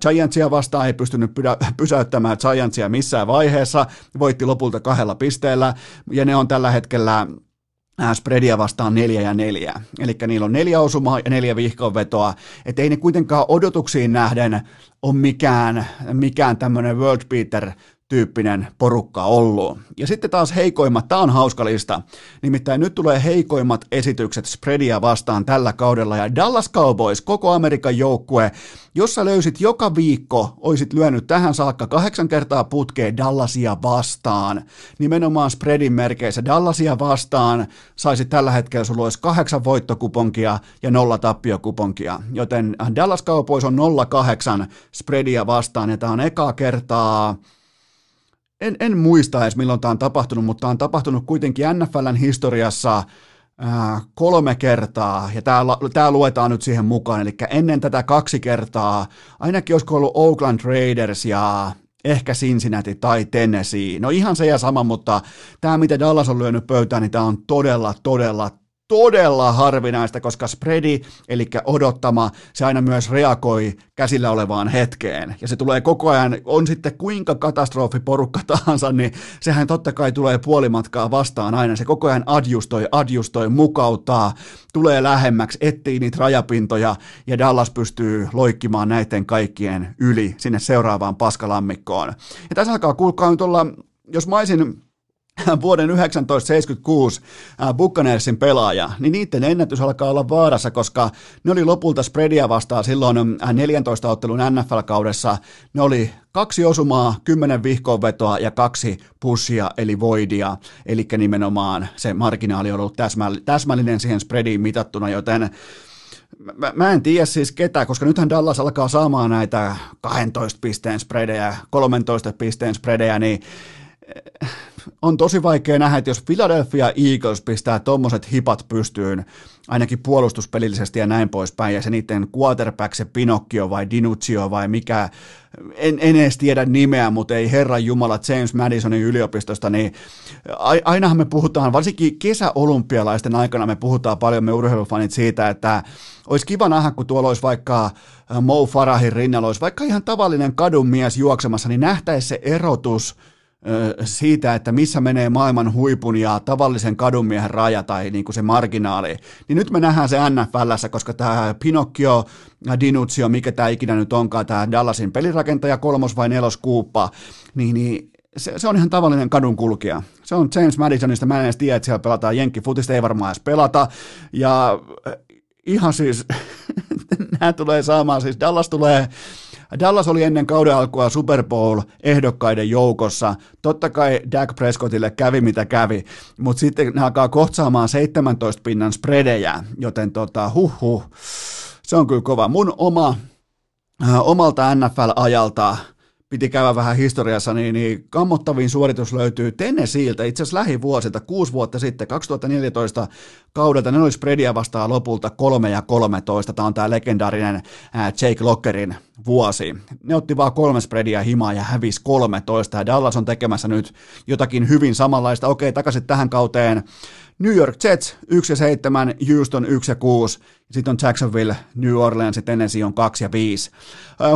Giantsia vastaan ei pystynyt pysäyttämään Giantsia missään vaiheessa, voitti lopulta kahdella pisteellä, ja ne on tällä hetkellä spreadia vastaan neljä ja neljä. Eli niillä on neljä osumaa ja neljä vihkonvetoa. Että ei ne kuitenkaan odotuksiin nähden ole mikään, mikään tämmöinen world beater tyyppinen porukka ollut. Ja sitten taas heikoimmat, tämä on hauska lista, nimittäin nyt tulee heikoimmat esitykset spreadia vastaan tällä kaudella, ja Dallas Cowboys, koko Amerikan joukkue, jossa löysit joka viikko, oisit lyönyt tähän saakka kahdeksan kertaa putkeen Dallasia vastaan, nimenomaan spreadin merkeissä Dallasia vastaan, saisit tällä hetkellä sulla olisi kahdeksan voittokuponkia ja nolla tappiokuponkia, joten Dallas Cowboys on 08 spreadia vastaan, ja tämä on ekaa kertaa, en, en muista edes milloin tämä on tapahtunut, mutta on tapahtunut kuitenkin NFLn historiassa kolme kertaa, ja tämä luetaan nyt siihen mukaan, eli ennen tätä kaksi kertaa, ainakin olisiko ollut Oakland Raiders ja ehkä Cincinnati tai Tennessee. No ihan se ja sama, mutta tämä mitä Dallas on lyönyt pöytään, niin tämä on todella, todella, todella harvinaista, koska spreadi, eli odottama, se aina myös reagoi käsillä olevaan hetkeen. Ja se tulee koko ajan, on sitten kuinka katastrofiporukka tahansa, niin sehän totta kai tulee puolimatkaa vastaan aina. Se koko ajan adjustoi, adjustoi, mukauttaa, tulee lähemmäksi, etsii niitä rajapintoja, ja Dallas pystyy loikkimaan näiden kaikkien yli sinne seuraavaan paskalammikkoon. Ja tässä alkaa, kuulkaa nyt olla, jos mä vuoden 1976 Buccaneersin pelaaja, niin niiden ennätys alkaa olla vaarassa, koska ne oli lopulta spreadia vastaan silloin 14 ottelun NFL-kaudessa. Ne oli kaksi osumaa, kymmenen vihkoonvetoa ja kaksi pussia eli voidia, eli nimenomaan se marginaali on ollut täsmällinen siihen spreadiin mitattuna, joten Mä, mä en tiedä siis ketä, koska nythän Dallas alkaa saamaan näitä 12 pisteen spreadejä, 13 pisteen spreadejä, niin on tosi vaikea nähdä, että jos Philadelphia Eagles pistää tuommoiset hipat pystyyn, ainakin puolustuspelillisesti ja näin poispäin, ja se niiden quarterback, se Pinocchio vai Dinuccio vai mikä, en, en edes tiedä nimeä, mutta ei Herran Jumala James Madisonin yliopistosta, niin ainahan me puhutaan, varsinkin kesäolympialaisten aikana me puhutaan paljon me urheilufanit siitä, että olisi kiva nähdä, kun tuolla olisi vaikka Mo Farahin rinnalla, olisi vaikka ihan tavallinen kadun mies juoksemassa, niin nähtäisi se erotus – siitä, että missä menee maailman huipun ja tavallisen kadunmiehen raja tai niin kuin se marginaali, niin nyt me nähdään se NFLssä, koska tämä Pinocchio, Dinuzio, mikä tämä ikinä nyt onkaan, tämä Dallasin pelirakentaja, kolmos vai nelos kuuppa, niin, niin se, se, on ihan tavallinen kadun kulkija. Se on James Madisonista, mä en edes tiedä, että siellä pelataan jenkkifutista, ei varmaan edes pelata. Ja ihan siis, nämä tulee saamaan, siis Dallas tulee Dallas oli ennen kauden alkua Super Bowl-ehdokkaiden joukossa. Totta kai Dak Prescottille kävi mitä kävi, mutta sitten ne alkaa kohtsaamaan 17 pinnan spredejä, joten tota, huh, se on kyllä kova. Mun oma, äh, omalta NFL-ajalta piti käydä vähän historiassa, niin, niin kammottavin suoritus löytyy Tennesseeltä, itse asiassa lähivuosilta, kuusi vuotta sitten, 2014 kaudelta, ne oli spreadia vastaan lopulta 3 ja 13, tämä on tämä legendaarinen Jake Lockerin vuosi. Ne otti vaan kolme spreadia himaa ja hävisi 13, ja Dallas on tekemässä nyt jotakin hyvin samanlaista. Okei, takaisin tähän kauteen. New York Jets 1 ja 7, Houston 1 ja 6, sitten on Jacksonville, New Orleans ja Tennessee on 2 ja 5.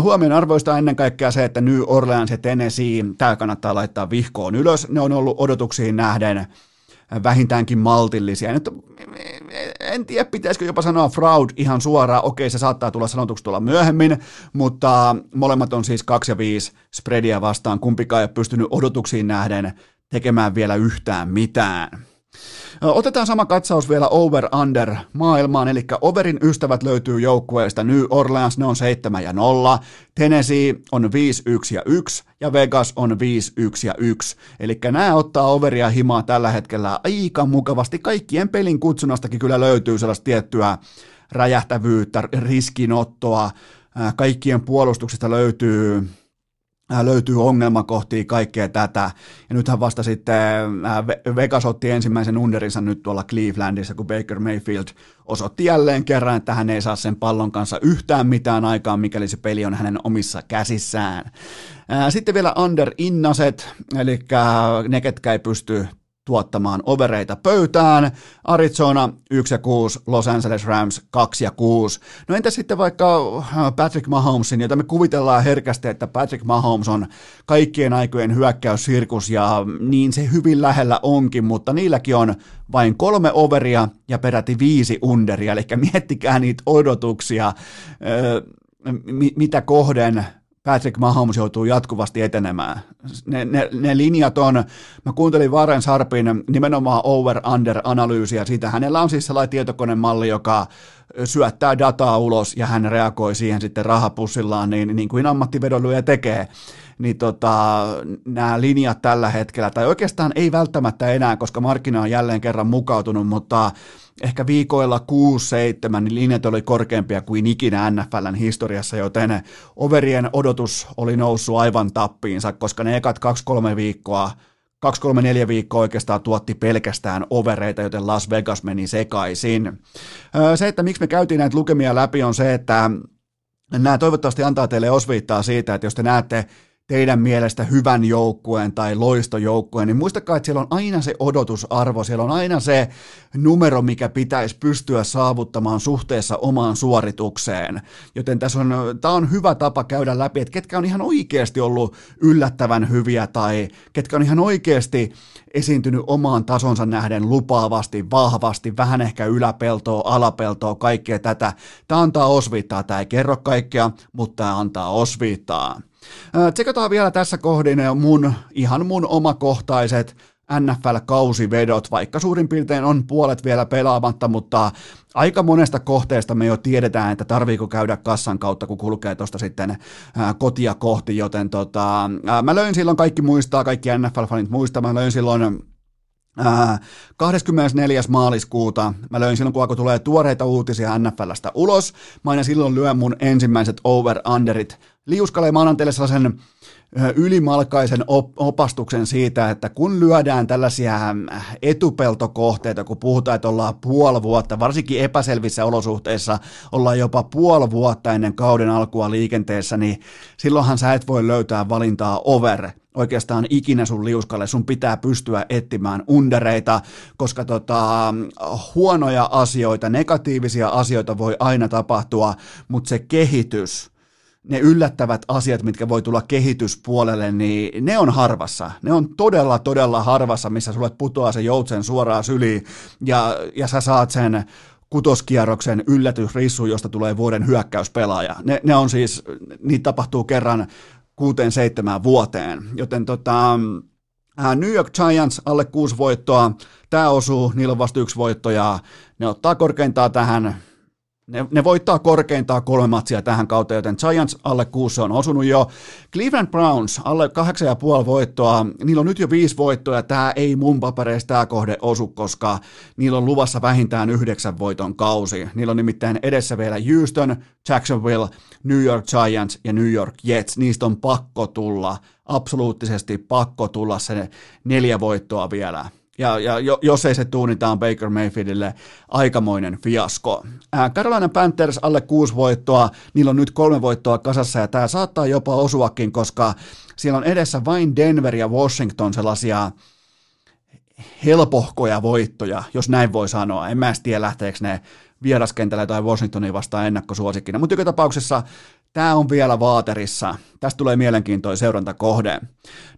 Huomion arvoista ennen kaikkea se, että New Orleans ja Tennessee, tämä kannattaa laittaa vihkoon ylös, ne on ollut odotuksiin nähden vähintäänkin maltillisia. Nyt en tiedä, pitäisikö jopa sanoa fraud ihan suoraan. Okei, se saattaa tulla sanotuksi tulla myöhemmin, mutta molemmat on siis 2 ja 5 spreadia vastaan. Kumpikaan ei ole pystynyt odotuksiin nähden tekemään vielä yhtään mitään. Otetaan sama katsaus vielä over-under maailmaan, eli overin ystävät löytyy joukkueesta New Orleans, ne on 7 ja 0, Tennessee on 5, 1 ja 1 ja Vegas on 5, 1 ja 1. Eli nämä ottaa overia himaa tällä hetkellä aika mukavasti. Kaikkien pelin kutsunnastakin kyllä löytyy sellaista tiettyä räjähtävyyttä, riskinottoa, kaikkien puolustuksesta löytyy löytyy ongelmakohtia, kaikkea tätä. Ja nythän vasta sitten äh, Vegas otti ensimmäisen underinsa nyt tuolla Clevelandissa, kun Baker Mayfield osoitti jälleen kerran, että hän ei saa sen pallon kanssa yhtään mitään aikaa, mikäli se peli on hänen omissa käsissään. Äh, sitten vielä under innaset, eli ne, ketkä ei pysty tuottamaan overeita pöytään. Arizona 1 ja 6, Los Angeles Rams 2 ja 6. No entä sitten vaikka äh, Patrick Mahomesin, jota me kuvitellaan herkästi, että Patrick Mahomes on kaikkien aikojen hyökkäyssirkus ja niin se hyvin lähellä onkin, mutta niilläkin on vain kolme overia ja peräti viisi underia, eli miettikää niitä odotuksia, äh, mitä kohden Patrick Mahomes joutuu jatkuvasti etenemään. Ne, ne, ne linjat on, mä kuuntelin Varen Sarpin nimenomaan over-under-analyysiä siitä. Hänellä on siis sellainen tietokonemalli, joka syöttää dataa ulos ja hän reagoi siihen sitten rahapussillaan, niin, niin kuin ammattivedonlyöjä tekee niin tota, nämä linjat tällä hetkellä, tai oikeastaan ei välttämättä enää, koska markkina on jälleen kerran mukautunut, mutta ehkä viikoilla 6-7 niin linjat oli korkeampia kuin ikinä NFLn historiassa, joten overien odotus oli noussut aivan tappiinsa, koska ne ekat 2-3 viikkoa 2-3-4 viikkoa oikeastaan tuotti pelkästään overeita, joten Las Vegas meni sekaisin. Se, että miksi me käytiin näitä lukemia läpi, on se, että nämä toivottavasti antaa teille osviittaa siitä, että jos te näette teidän mielestä hyvän joukkueen tai loistojoukkueen, niin muistakaa, että siellä on aina se odotusarvo, siellä on aina se numero, mikä pitäisi pystyä saavuttamaan suhteessa omaan suoritukseen. Joten tässä on, tämä on hyvä tapa käydä läpi, että ketkä on ihan oikeasti ollut yllättävän hyviä tai ketkä on ihan oikeasti esiintynyt omaan tasonsa nähden lupaavasti, vahvasti, vähän ehkä yläpeltoa, alapeltoa, kaikkea tätä. Tämä antaa osviittaa, tämä ei kerro kaikkea, mutta tämä antaa osviittaa. Tsekataan vielä tässä kohdin mun, ihan mun omakohtaiset NFL-kausivedot, vaikka suurin piirtein on puolet vielä pelaamatta, mutta aika monesta kohteesta me jo tiedetään, että tarviiko käydä kassan kautta, kun kulkee tuosta sitten kotia kohti, joten tota, mä löin silloin, kaikki muistaa, kaikki NFL-fanit muistaa, mä löin silloin 24. maaliskuuta mä löin silloin, kun alkoi tulee tuoreita uutisia NFLstä ulos. Mä aina silloin lyön mun ensimmäiset over-underit liuskalle. Mä annan teille sellaisen ylimalkaisen opastuksen siitä, että kun lyödään tällaisia etupeltokohteita, kun puhutaan, että ollaan puoli vuotta, varsinkin epäselvissä olosuhteissa, ollaan jopa puoli vuotta ennen kauden alkua liikenteessä, niin silloinhan sä et voi löytää valintaa over oikeastaan ikinä sun liuskalle. Sun pitää pystyä etsimään undereita, koska tota, huonoja asioita, negatiivisia asioita voi aina tapahtua, mutta se kehitys – ne yllättävät asiat, mitkä voi tulla kehityspuolelle, niin ne on harvassa. Ne on todella, todella harvassa, missä sulle putoaa se joutsen suoraan syliin ja, ja sä saat sen kutoskierroksen yllätysrissu, josta tulee vuoden hyökkäyspelaaja. Ne, ne on siis, niitä tapahtuu kerran kuuteen seitsemään vuoteen. Joten tota, New York Giants alle kuusi voittoa, tämä osuu, niillä on vasta yksi voitto ja ne ottaa korkeintaan tähän ne, ne voittaa korkeintaan kolme matsia tähän kautta, joten Giants alle kuusi on osunut jo. Cleveland Browns alle kahdeksan ja puoli voittoa. Niillä on nyt jo viisi voittoa ja tämä ei mun papereista tämä kohde osu, koska niillä on luvassa vähintään yhdeksän voiton kausi. Niillä on nimittäin edessä vielä Houston, Jacksonville, New York Giants ja New York Jets. Niistä on pakko tulla, absoluuttisesti pakko tulla se neljä voittoa vielä. Ja, ja jos ei se tuu, tämä on Baker Mayfieldille aikamoinen fiasko. Carolina Panthers alle kuusi voittoa, niillä on nyt kolme voittoa kasassa ja tämä saattaa jopa osuakin, koska siellä on edessä vain Denver ja Washington sellaisia helpohkoja voittoja, jos näin voi sanoa. En mä tiedä lähteekö ne vieraskentällä tai Washingtonin vastaan ennakkosuosikkina, mutta joka tapauksessa Tämä on vielä vaaterissa. Tästä tulee mielenkiintoinen seurantakohde.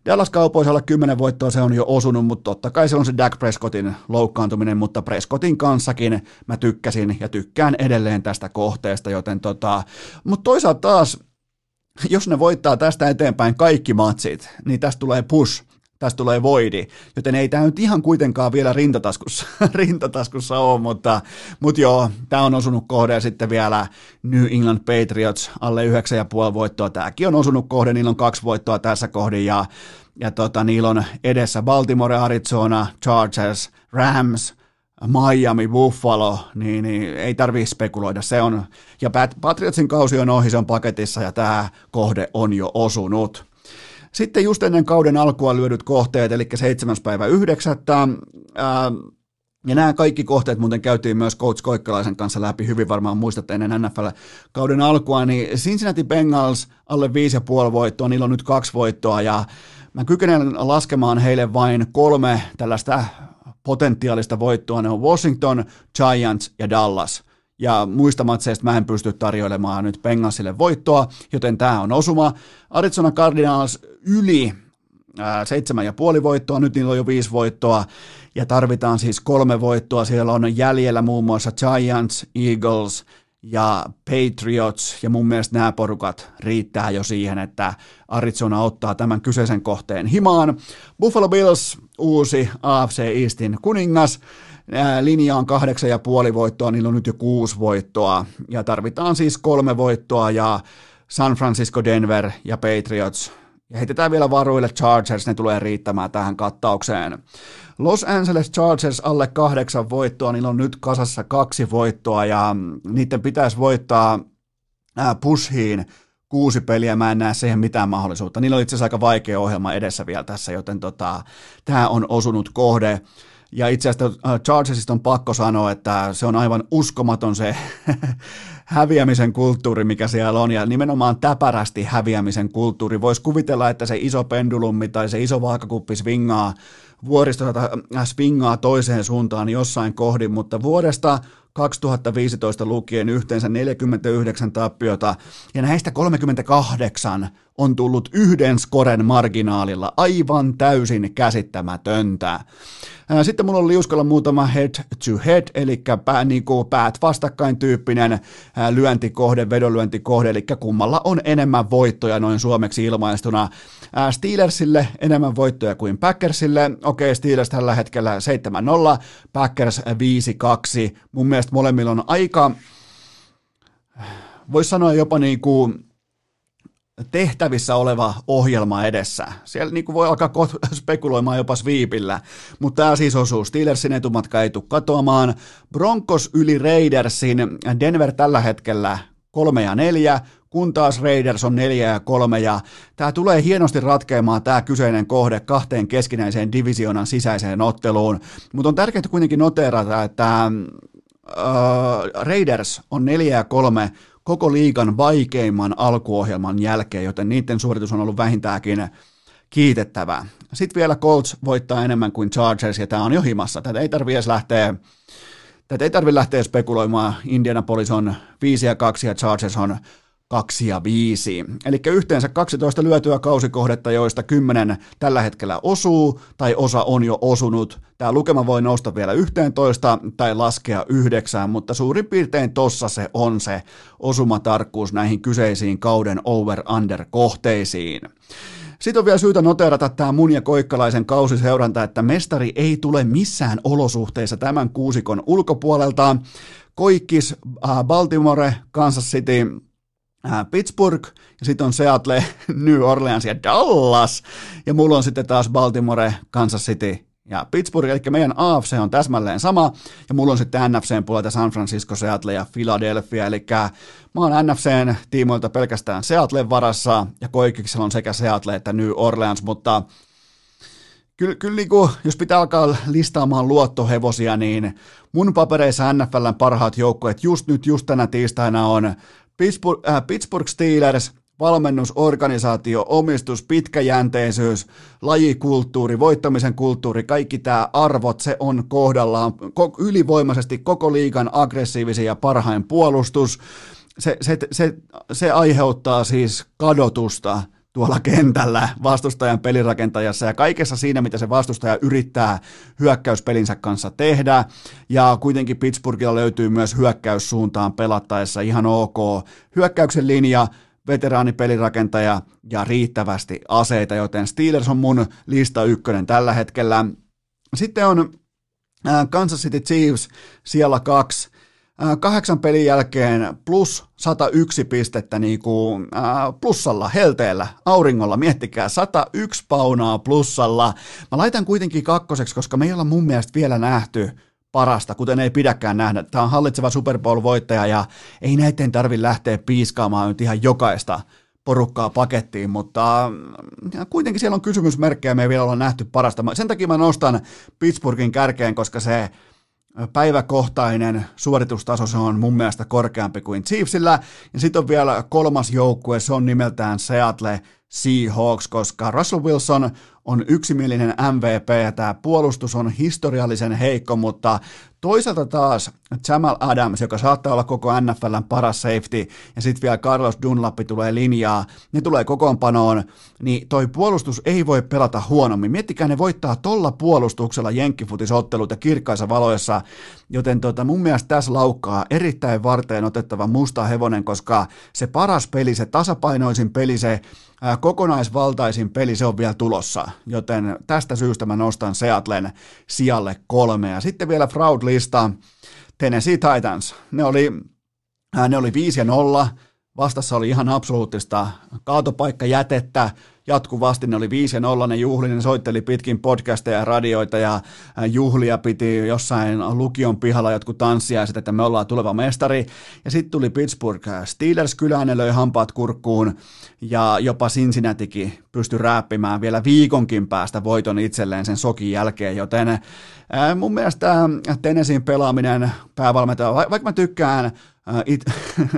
Dallas Cowboys alle 10 voittoa se on jo osunut, mutta totta kai se on se Dak Prescottin loukkaantuminen, mutta Prescottin kanssakin mä tykkäsin ja tykkään edelleen tästä kohteesta, joten tota, mutta toisaalta taas, jos ne voittaa tästä eteenpäin kaikki matsit, niin tästä tulee push tästä tulee voidi, joten ei tämä nyt ihan kuitenkaan vielä rintataskussa, rintataskussa ole, mutta, mutta joo, tämä on osunut kohde ja sitten vielä New England Patriots alle 9,5 voittoa, tämäkin on osunut kohde, niillä on kaksi voittoa tässä kohdin ja, ja tota, niillä on edessä Baltimore, Arizona, Chargers, Rams, Miami, Buffalo, niin, niin ei tarvii spekuloida. Se on, ja Patriotsin kausi on ohi, se on paketissa ja tämä kohde on jo osunut. Sitten just ennen kauden alkua lyödyt kohteet, eli 7. päivä 9. Ja nämä kaikki kohteet muuten käytiin myös Coach Koikkalaisen kanssa läpi, hyvin varmaan muistatte ennen NFL-kauden alkua, niin Cincinnati Bengals alle 5,5 voittoa, niillä on nyt kaksi voittoa, ja mä kykenen laskemaan heille vain kolme tällaista potentiaalista voittoa, ne on Washington, Giants ja Dallas ja muista matseista mä en pysty tarjoilemaan nyt Bengalsille voittoa, joten tämä on osuma. Arizona Cardinals yli seitsemän ja puoli voittoa, nyt niillä on jo viisi voittoa, ja tarvitaan siis kolme voittoa, siellä on jäljellä muun muassa Giants, Eagles ja Patriots, ja mun mielestä nämä porukat riittää jo siihen, että Arizona ottaa tämän kyseisen kohteen himaan. Buffalo Bills, uusi AFC Eastin kuningas, linja on kahdeksan ja puoli voittoa, niillä on nyt jo kuusi voittoa, ja tarvitaan siis kolme voittoa, ja San Francisco, Denver ja Patriots, ja heitetään vielä varuille Chargers, ne tulee riittämään tähän kattaukseen. Los Angeles Chargers alle kahdeksan voittoa, niillä on nyt kasassa kaksi voittoa, ja niiden pitäisi voittaa pushiin kuusi peliä, mä en näe siihen mitään mahdollisuutta. Niillä on itse asiassa aika vaikea ohjelma edessä vielä tässä, joten tota, tämä on osunut kohde. Ja itse asiassa äh, Chargersista on pakko sanoa, että se on aivan uskomaton se häviämisen kulttuuri, mikä siellä on, ja nimenomaan täpärästi häviämisen kulttuuri. Voisi kuvitella, että se iso pendulummi tai se iso vaakakuppi swingaa vuoristota äh, swingaa toiseen suuntaan jossain kohdin, mutta vuodesta 2015 lukien yhteensä 49 tappiota, ja näistä 38 on tullut yhden skoren marginaalilla, aivan täysin käsittämätöntä. Sitten mulla on liuskalla muutama head to head, eli pää, niin kuin päät vastakkain tyyppinen lyöntikohde, vedonlyöntikohde, eli kummalla on enemmän voittoja noin suomeksi ilmaistuna. Steelersille enemmän voittoja kuin Packersille. Okei, Steelers tällä hetkellä 7-0, Packers 5-2. Mun mielestä molemmilla on aika, voisi sanoa jopa niin kuin tehtävissä oleva ohjelma edessä. Siellä niin kuin voi alkaa spekuloimaan jopa sviipillä, mutta tämä siis osuu. Steelersin etumatka ei tule katoamaan. Broncos yli Raidersin. Denver tällä hetkellä kolme ja neljä, kun taas Raiders on neljä ja kolme, ja tämä tulee hienosti ratkeamaan tämä kyseinen kohde kahteen keskinäiseen divisionan sisäiseen otteluun, mutta on tärkeää kuitenkin noterata, että äh, Raiders on neljä ja kolme koko liigan vaikeimman alkuohjelman jälkeen, joten niiden suoritus on ollut vähintäänkin kiitettävää. Sitten vielä Colts voittaa enemmän kuin Chargers, ja tämä on jo himassa. Tätä ei tarvitse edes lähteä Tätä ei tarvitse lähteä spekuloimaan. Indianapolis on 5 ja 2 ja Chargers on 2 ja 5. Eli yhteensä 12 lyötyä kausikohdetta, joista 10 tällä hetkellä osuu tai osa on jo osunut. Tämä lukema voi nousta vielä 11 tai laskea 9, mutta suurin piirtein tossa se on se osumatarkkuus näihin kyseisiin kauden over-under-kohteisiin. Sitten on vielä syytä noterata tämä mun ja Koikkalaisen kausiseuranta, että mestari ei tule missään olosuhteissa tämän kuusikon ulkopuolelta. Koikkis, äh, Baltimore, Kansas City, Pittsburgh, ja sitten on Seattle, New Orleans ja Dallas. Ja mulla on sitten taas Baltimore, Kansas City ja Pittsburgh, eli meidän AFC on täsmälleen sama, ja mulla on sitten NFCn puolelta San Francisco, Seattle ja Philadelphia, eli mä oon NFCn tiimoilta pelkästään Seattlen varassa, ja Koikiksella on sekä Seattle että New Orleans, mutta kyllä, kyllä niin kuin, jos pitää alkaa listaamaan luottohevosia, niin mun papereissa NFLn parhaat joukkueet just nyt, just tänä tiistaina on Pittsburgh, äh, Pittsburgh Steelers, valmennus, organisaatio, omistus, pitkäjänteisyys, lajikulttuuri, voittamisen kulttuuri, kaikki tämä arvot, se on kohdallaan ylivoimaisesti koko liigan aggressiivisen ja parhain puolustus. Se, se, se, se aiheuttaa siis kadotusta tuolla kentällä vastustajan pelirakentajassa ja kaikessa siinä, mitä se vastustaja yrittää hyökkäyspelinsä kanssa tehdä. Ja kuitenkin Pittsburghilla löytyy myös hyökkäyssuuntaan pelattaessa ihan ok hyökkäyksen linja, veteraanipelirakentaja ja riittävästi aseita, joten Steelers on mun lista ykkönen tällä hetkellä. Sitten on Kansas City Chiefs siellä kaksi, kahdeksan pelin jälkeen plus 101 pistettä niin kuin, äh, plussalla, helteellä, auringolla, miettikää, 101 paunaa plussalla. Mä laitan kuitenkin kakkoseksi, koska me ei olla mun mielestä vielä nähty parasta, kuten ei pidäkään nähdä. Tämä on hallitseva Super Bowl-voittaja ja ei näiden tarvi lähteä piiskaamaan nyt ihan jokaista porukkaa pakettiin, mutta kuitenkin siellä on kysymysmerkkejä, me ei vielä olla nähty parasta. Sen takia mä nostan Pittsburghin kärkeen, koska se päiväkohtainen suoritustaso se on mun mielestä korkeampi kuin Chiefsillä. Ja sitten on vielä kolmas joukkue, se on nimeltään Seattle Seahawks, koska Russell Wilson on yksimielinen MVP ja tämä puolustus on historiallisen heikko, mutta toisaalta taas Jamal Adams, joka saattaa olla koko NFLn paras safety, ja sitten vielä Carlos Dunlap tulee linjaa, ne tulee kokoonpanoon, niin toi puolustus ei voi pelata huonommin. Miettikää, ne voittaa tolla puolustuksella jenkkifutisotteluita kirkkaissa valoissa, joten tota, mun mielestä tässä laukkaa erittäin varteen otettava musta hevonen, koska se paras peli, se tasapainoisin peli, se kokonaisvaltaisin peli, se on vielä tulossa, joten tästä syystä mä nostan Seatlen sijalle kolme. Ja sitten vielä fraud-lista, Tennessee Titans, ne oli, ne oli 5 ja 0, vastassa oli ihan absoluuttista kaatopaikkajätettä, jatkuvasti, ne oli 5 ja 0, ne juhli, ne soitteli pitkin podcasteja ja radioita ja juhlia piti jossain lukion pihalla jotkut tanssiaiset, että me ollaan tuleva mestari. Ja sitten tuli Pittsburgh Steelers kylään, ne löi hampaat kurkkuun ja jopa Cincinnatikin pystyi rääppimään vielä viikonkin päästä voiton itselleen sen sokin jälkeen, joten mun mielestä Tennesseein pelaaminen päävalmentaja, vaikka mä tykkään it,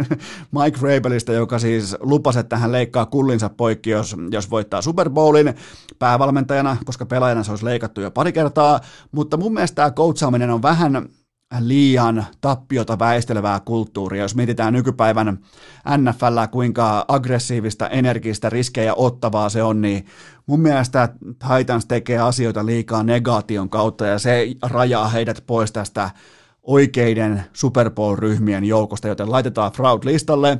Mike Rabelista, joka siis lupasi, että hän leikkaa kullinsa poikki, jos, jos voittaa Super Bowlin päävalmentajana, koska pelaajana se olisi leikattu jo pari kertaa, mutta mun mielestä tämä on vähän liian tappiota väistelevää kulttuuria. Jos mietitään nykypäivän NFL, kuinka aggressiivista, energistä, riskejä ottavaa se on, niin mun mielestä Titans tekee asioita liikaa negaation kautta ja se rajaa heidät pois tästä oikeiden Super Bowl-ryhmien joukosta, joten laitetaan Fraud-listalle.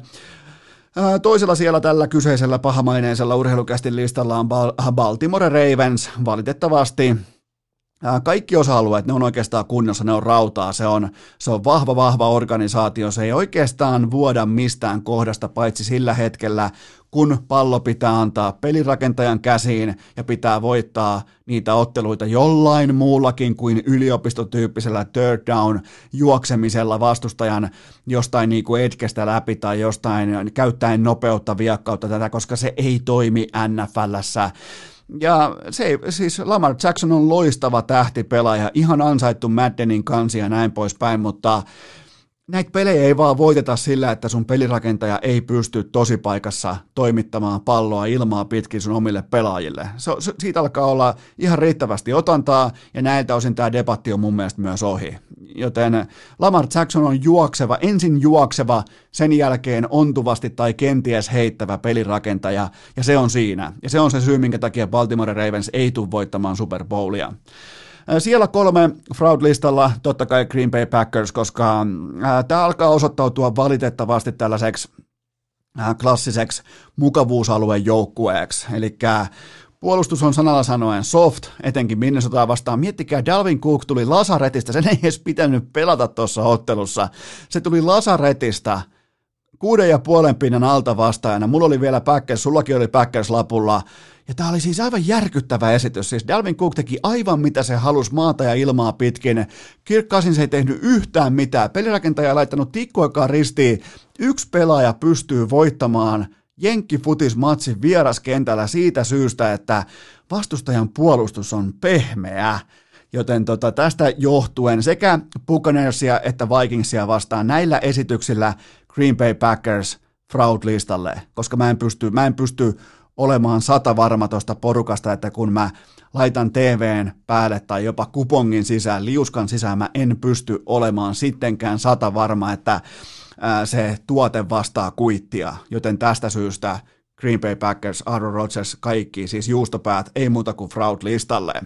Toisella siellä tällä kyseisellä pahamaineisella urheilukästin listalla on Baltimore Ravens. Valitettavasti kaikki osa-alueet, ne on oikeastaan kunnossa, ne on rautaa, se on, se on vahva, vahva organisaatio, se ei oikeastaan vuoda mistään kohdasta, paitsi sillä hetkellä, kun pallo pitää antaa pelirakentajan käsiin ja pitää voittaa niitä otteluita jollain muullakin kuin yliopistotyyppisellä third down juoksemisella vastustajan jostain niin kuin etkestä läpi tai jostain käyttäen nopeutta, viakkautta tätä, koska se ei toimi NFLssä. Ja se, siis Lamar Jackson on loistava tähtipelaaja, ihan ansaittu Maddenin kansi ja näin poispäin, mutta näitä pelejä ei vaan voiteta sillä, että sun pelirakentaja ei pysty tosipaikassa toimittamaan palloa ilmaa pitkin sun omille pelaajille. Se, se, siitä alkaa olla ihan riittävästi otantaa, ja näiltä osin tämä debatti on mun mielestä myös ohi. joten Lamar Jackson on juokseva, ensin juokseva, sen jälkeen ontuvasti tai kenties heittävä pelirakentaja, ja se on siinä. Ja se on se syy, minkä takia Baltimore Ravens ei tule voittamaan Super Bowlia. Siellä kolme fraud-listalla totta kai Green Bay Packers, koska tämä alkaa osoittautua valitettavasti tällaiseksi klassiseksi mukavuusalueen joukkueeksi. Eli Puolustus on sanalla sanoen soft, etenkin Minnesotaa vastaan. Miettikää, Dalvin Cook tuli Lasaretista, sen ei edes pitänyt pelata tuossa ottelussa. Se tuli Lasaretista kuuden ja puolen pinnan alta vastaajana. Mulla oli vielä Packers, sullakin oli Packers lapulla. Ja tämä oli siis aivan järkyttävä esitys. Siis Dalvin Cook teki aivan mitä se halusi maata ja ilmaa pitkin. Kirk Cousins ei tehnyt yhtään mitään. Pelirakentaja ei laittanut tikkuakaan ristiin. Yksi pelaaja pystyy voittamaan – jenkkifutismatsin vieraskentällä siitä syystä, että vastustajan puolustus on pehmeä. Joten tota, tästä johtuen sekä Buccaneersia että Vikingsia vastaan näillä esityksillä Green Bay Packers fraud-listalle, koska mä en pysty, mä en pysty olemaan sata varma tuosta porukasta, että kun mä laitan TVn päälle tai jopa kupongin sisään, liuskan sisään, mä en pysty olemaan sittenkään sata varma, että se tuote vastaa kuittia, joten tästä syystä Green Bay Packers, Aaron Rodgers, kaikki, siis juustopäät, ei muuta kuin fraud-listalle.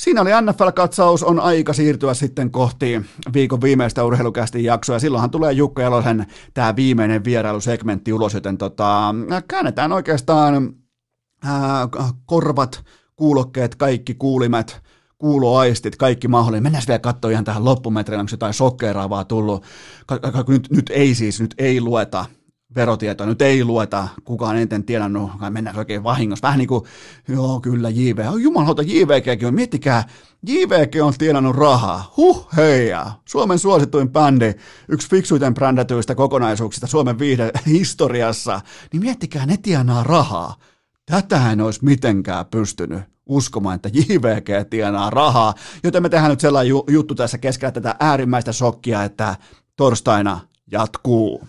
Siinä oli NFL-katsaus, on aika siirtyä sitten kohti viikon viimeistä urheilukästin jaksoa, ja silloinhan tulee Jukka Jalosen tämä viimeinen vierailusegmentti ulos, joten tota, käännetään oikeastaan ää, korvat, kuulokkeet, kaikki kuulimet, kuuloaistit, kaikki mahdollinen. Mennään vielä katsoa ihan tähän loppumetriin, onko jotain sokkeeraavaa tullut. Nyt, nyt ei siis, nyt ei lueta verotietoa, nyt ei lueta kukaan eniten tienannut, kai mennään oikein vahingossa. Vähän niin kuin, joo kyllä JV, jumalauta JVGkin on, miettikää, JVG on tienannut rahaa, huh heija, Suomen suosituin bändi, yksi fiksuiten brändätyistä kokonaisuuksista Suomen viihde historiassa, niin miettikää, ne tienaa rahaa. Tätä en olisi mitenkään pystynyt uskomaan, että JVG tienaa rahaa, joten me tehdään nyt sellainen juttu tässä keskellä tätä äärimmäistä shokkia, että torstaina jatkuu.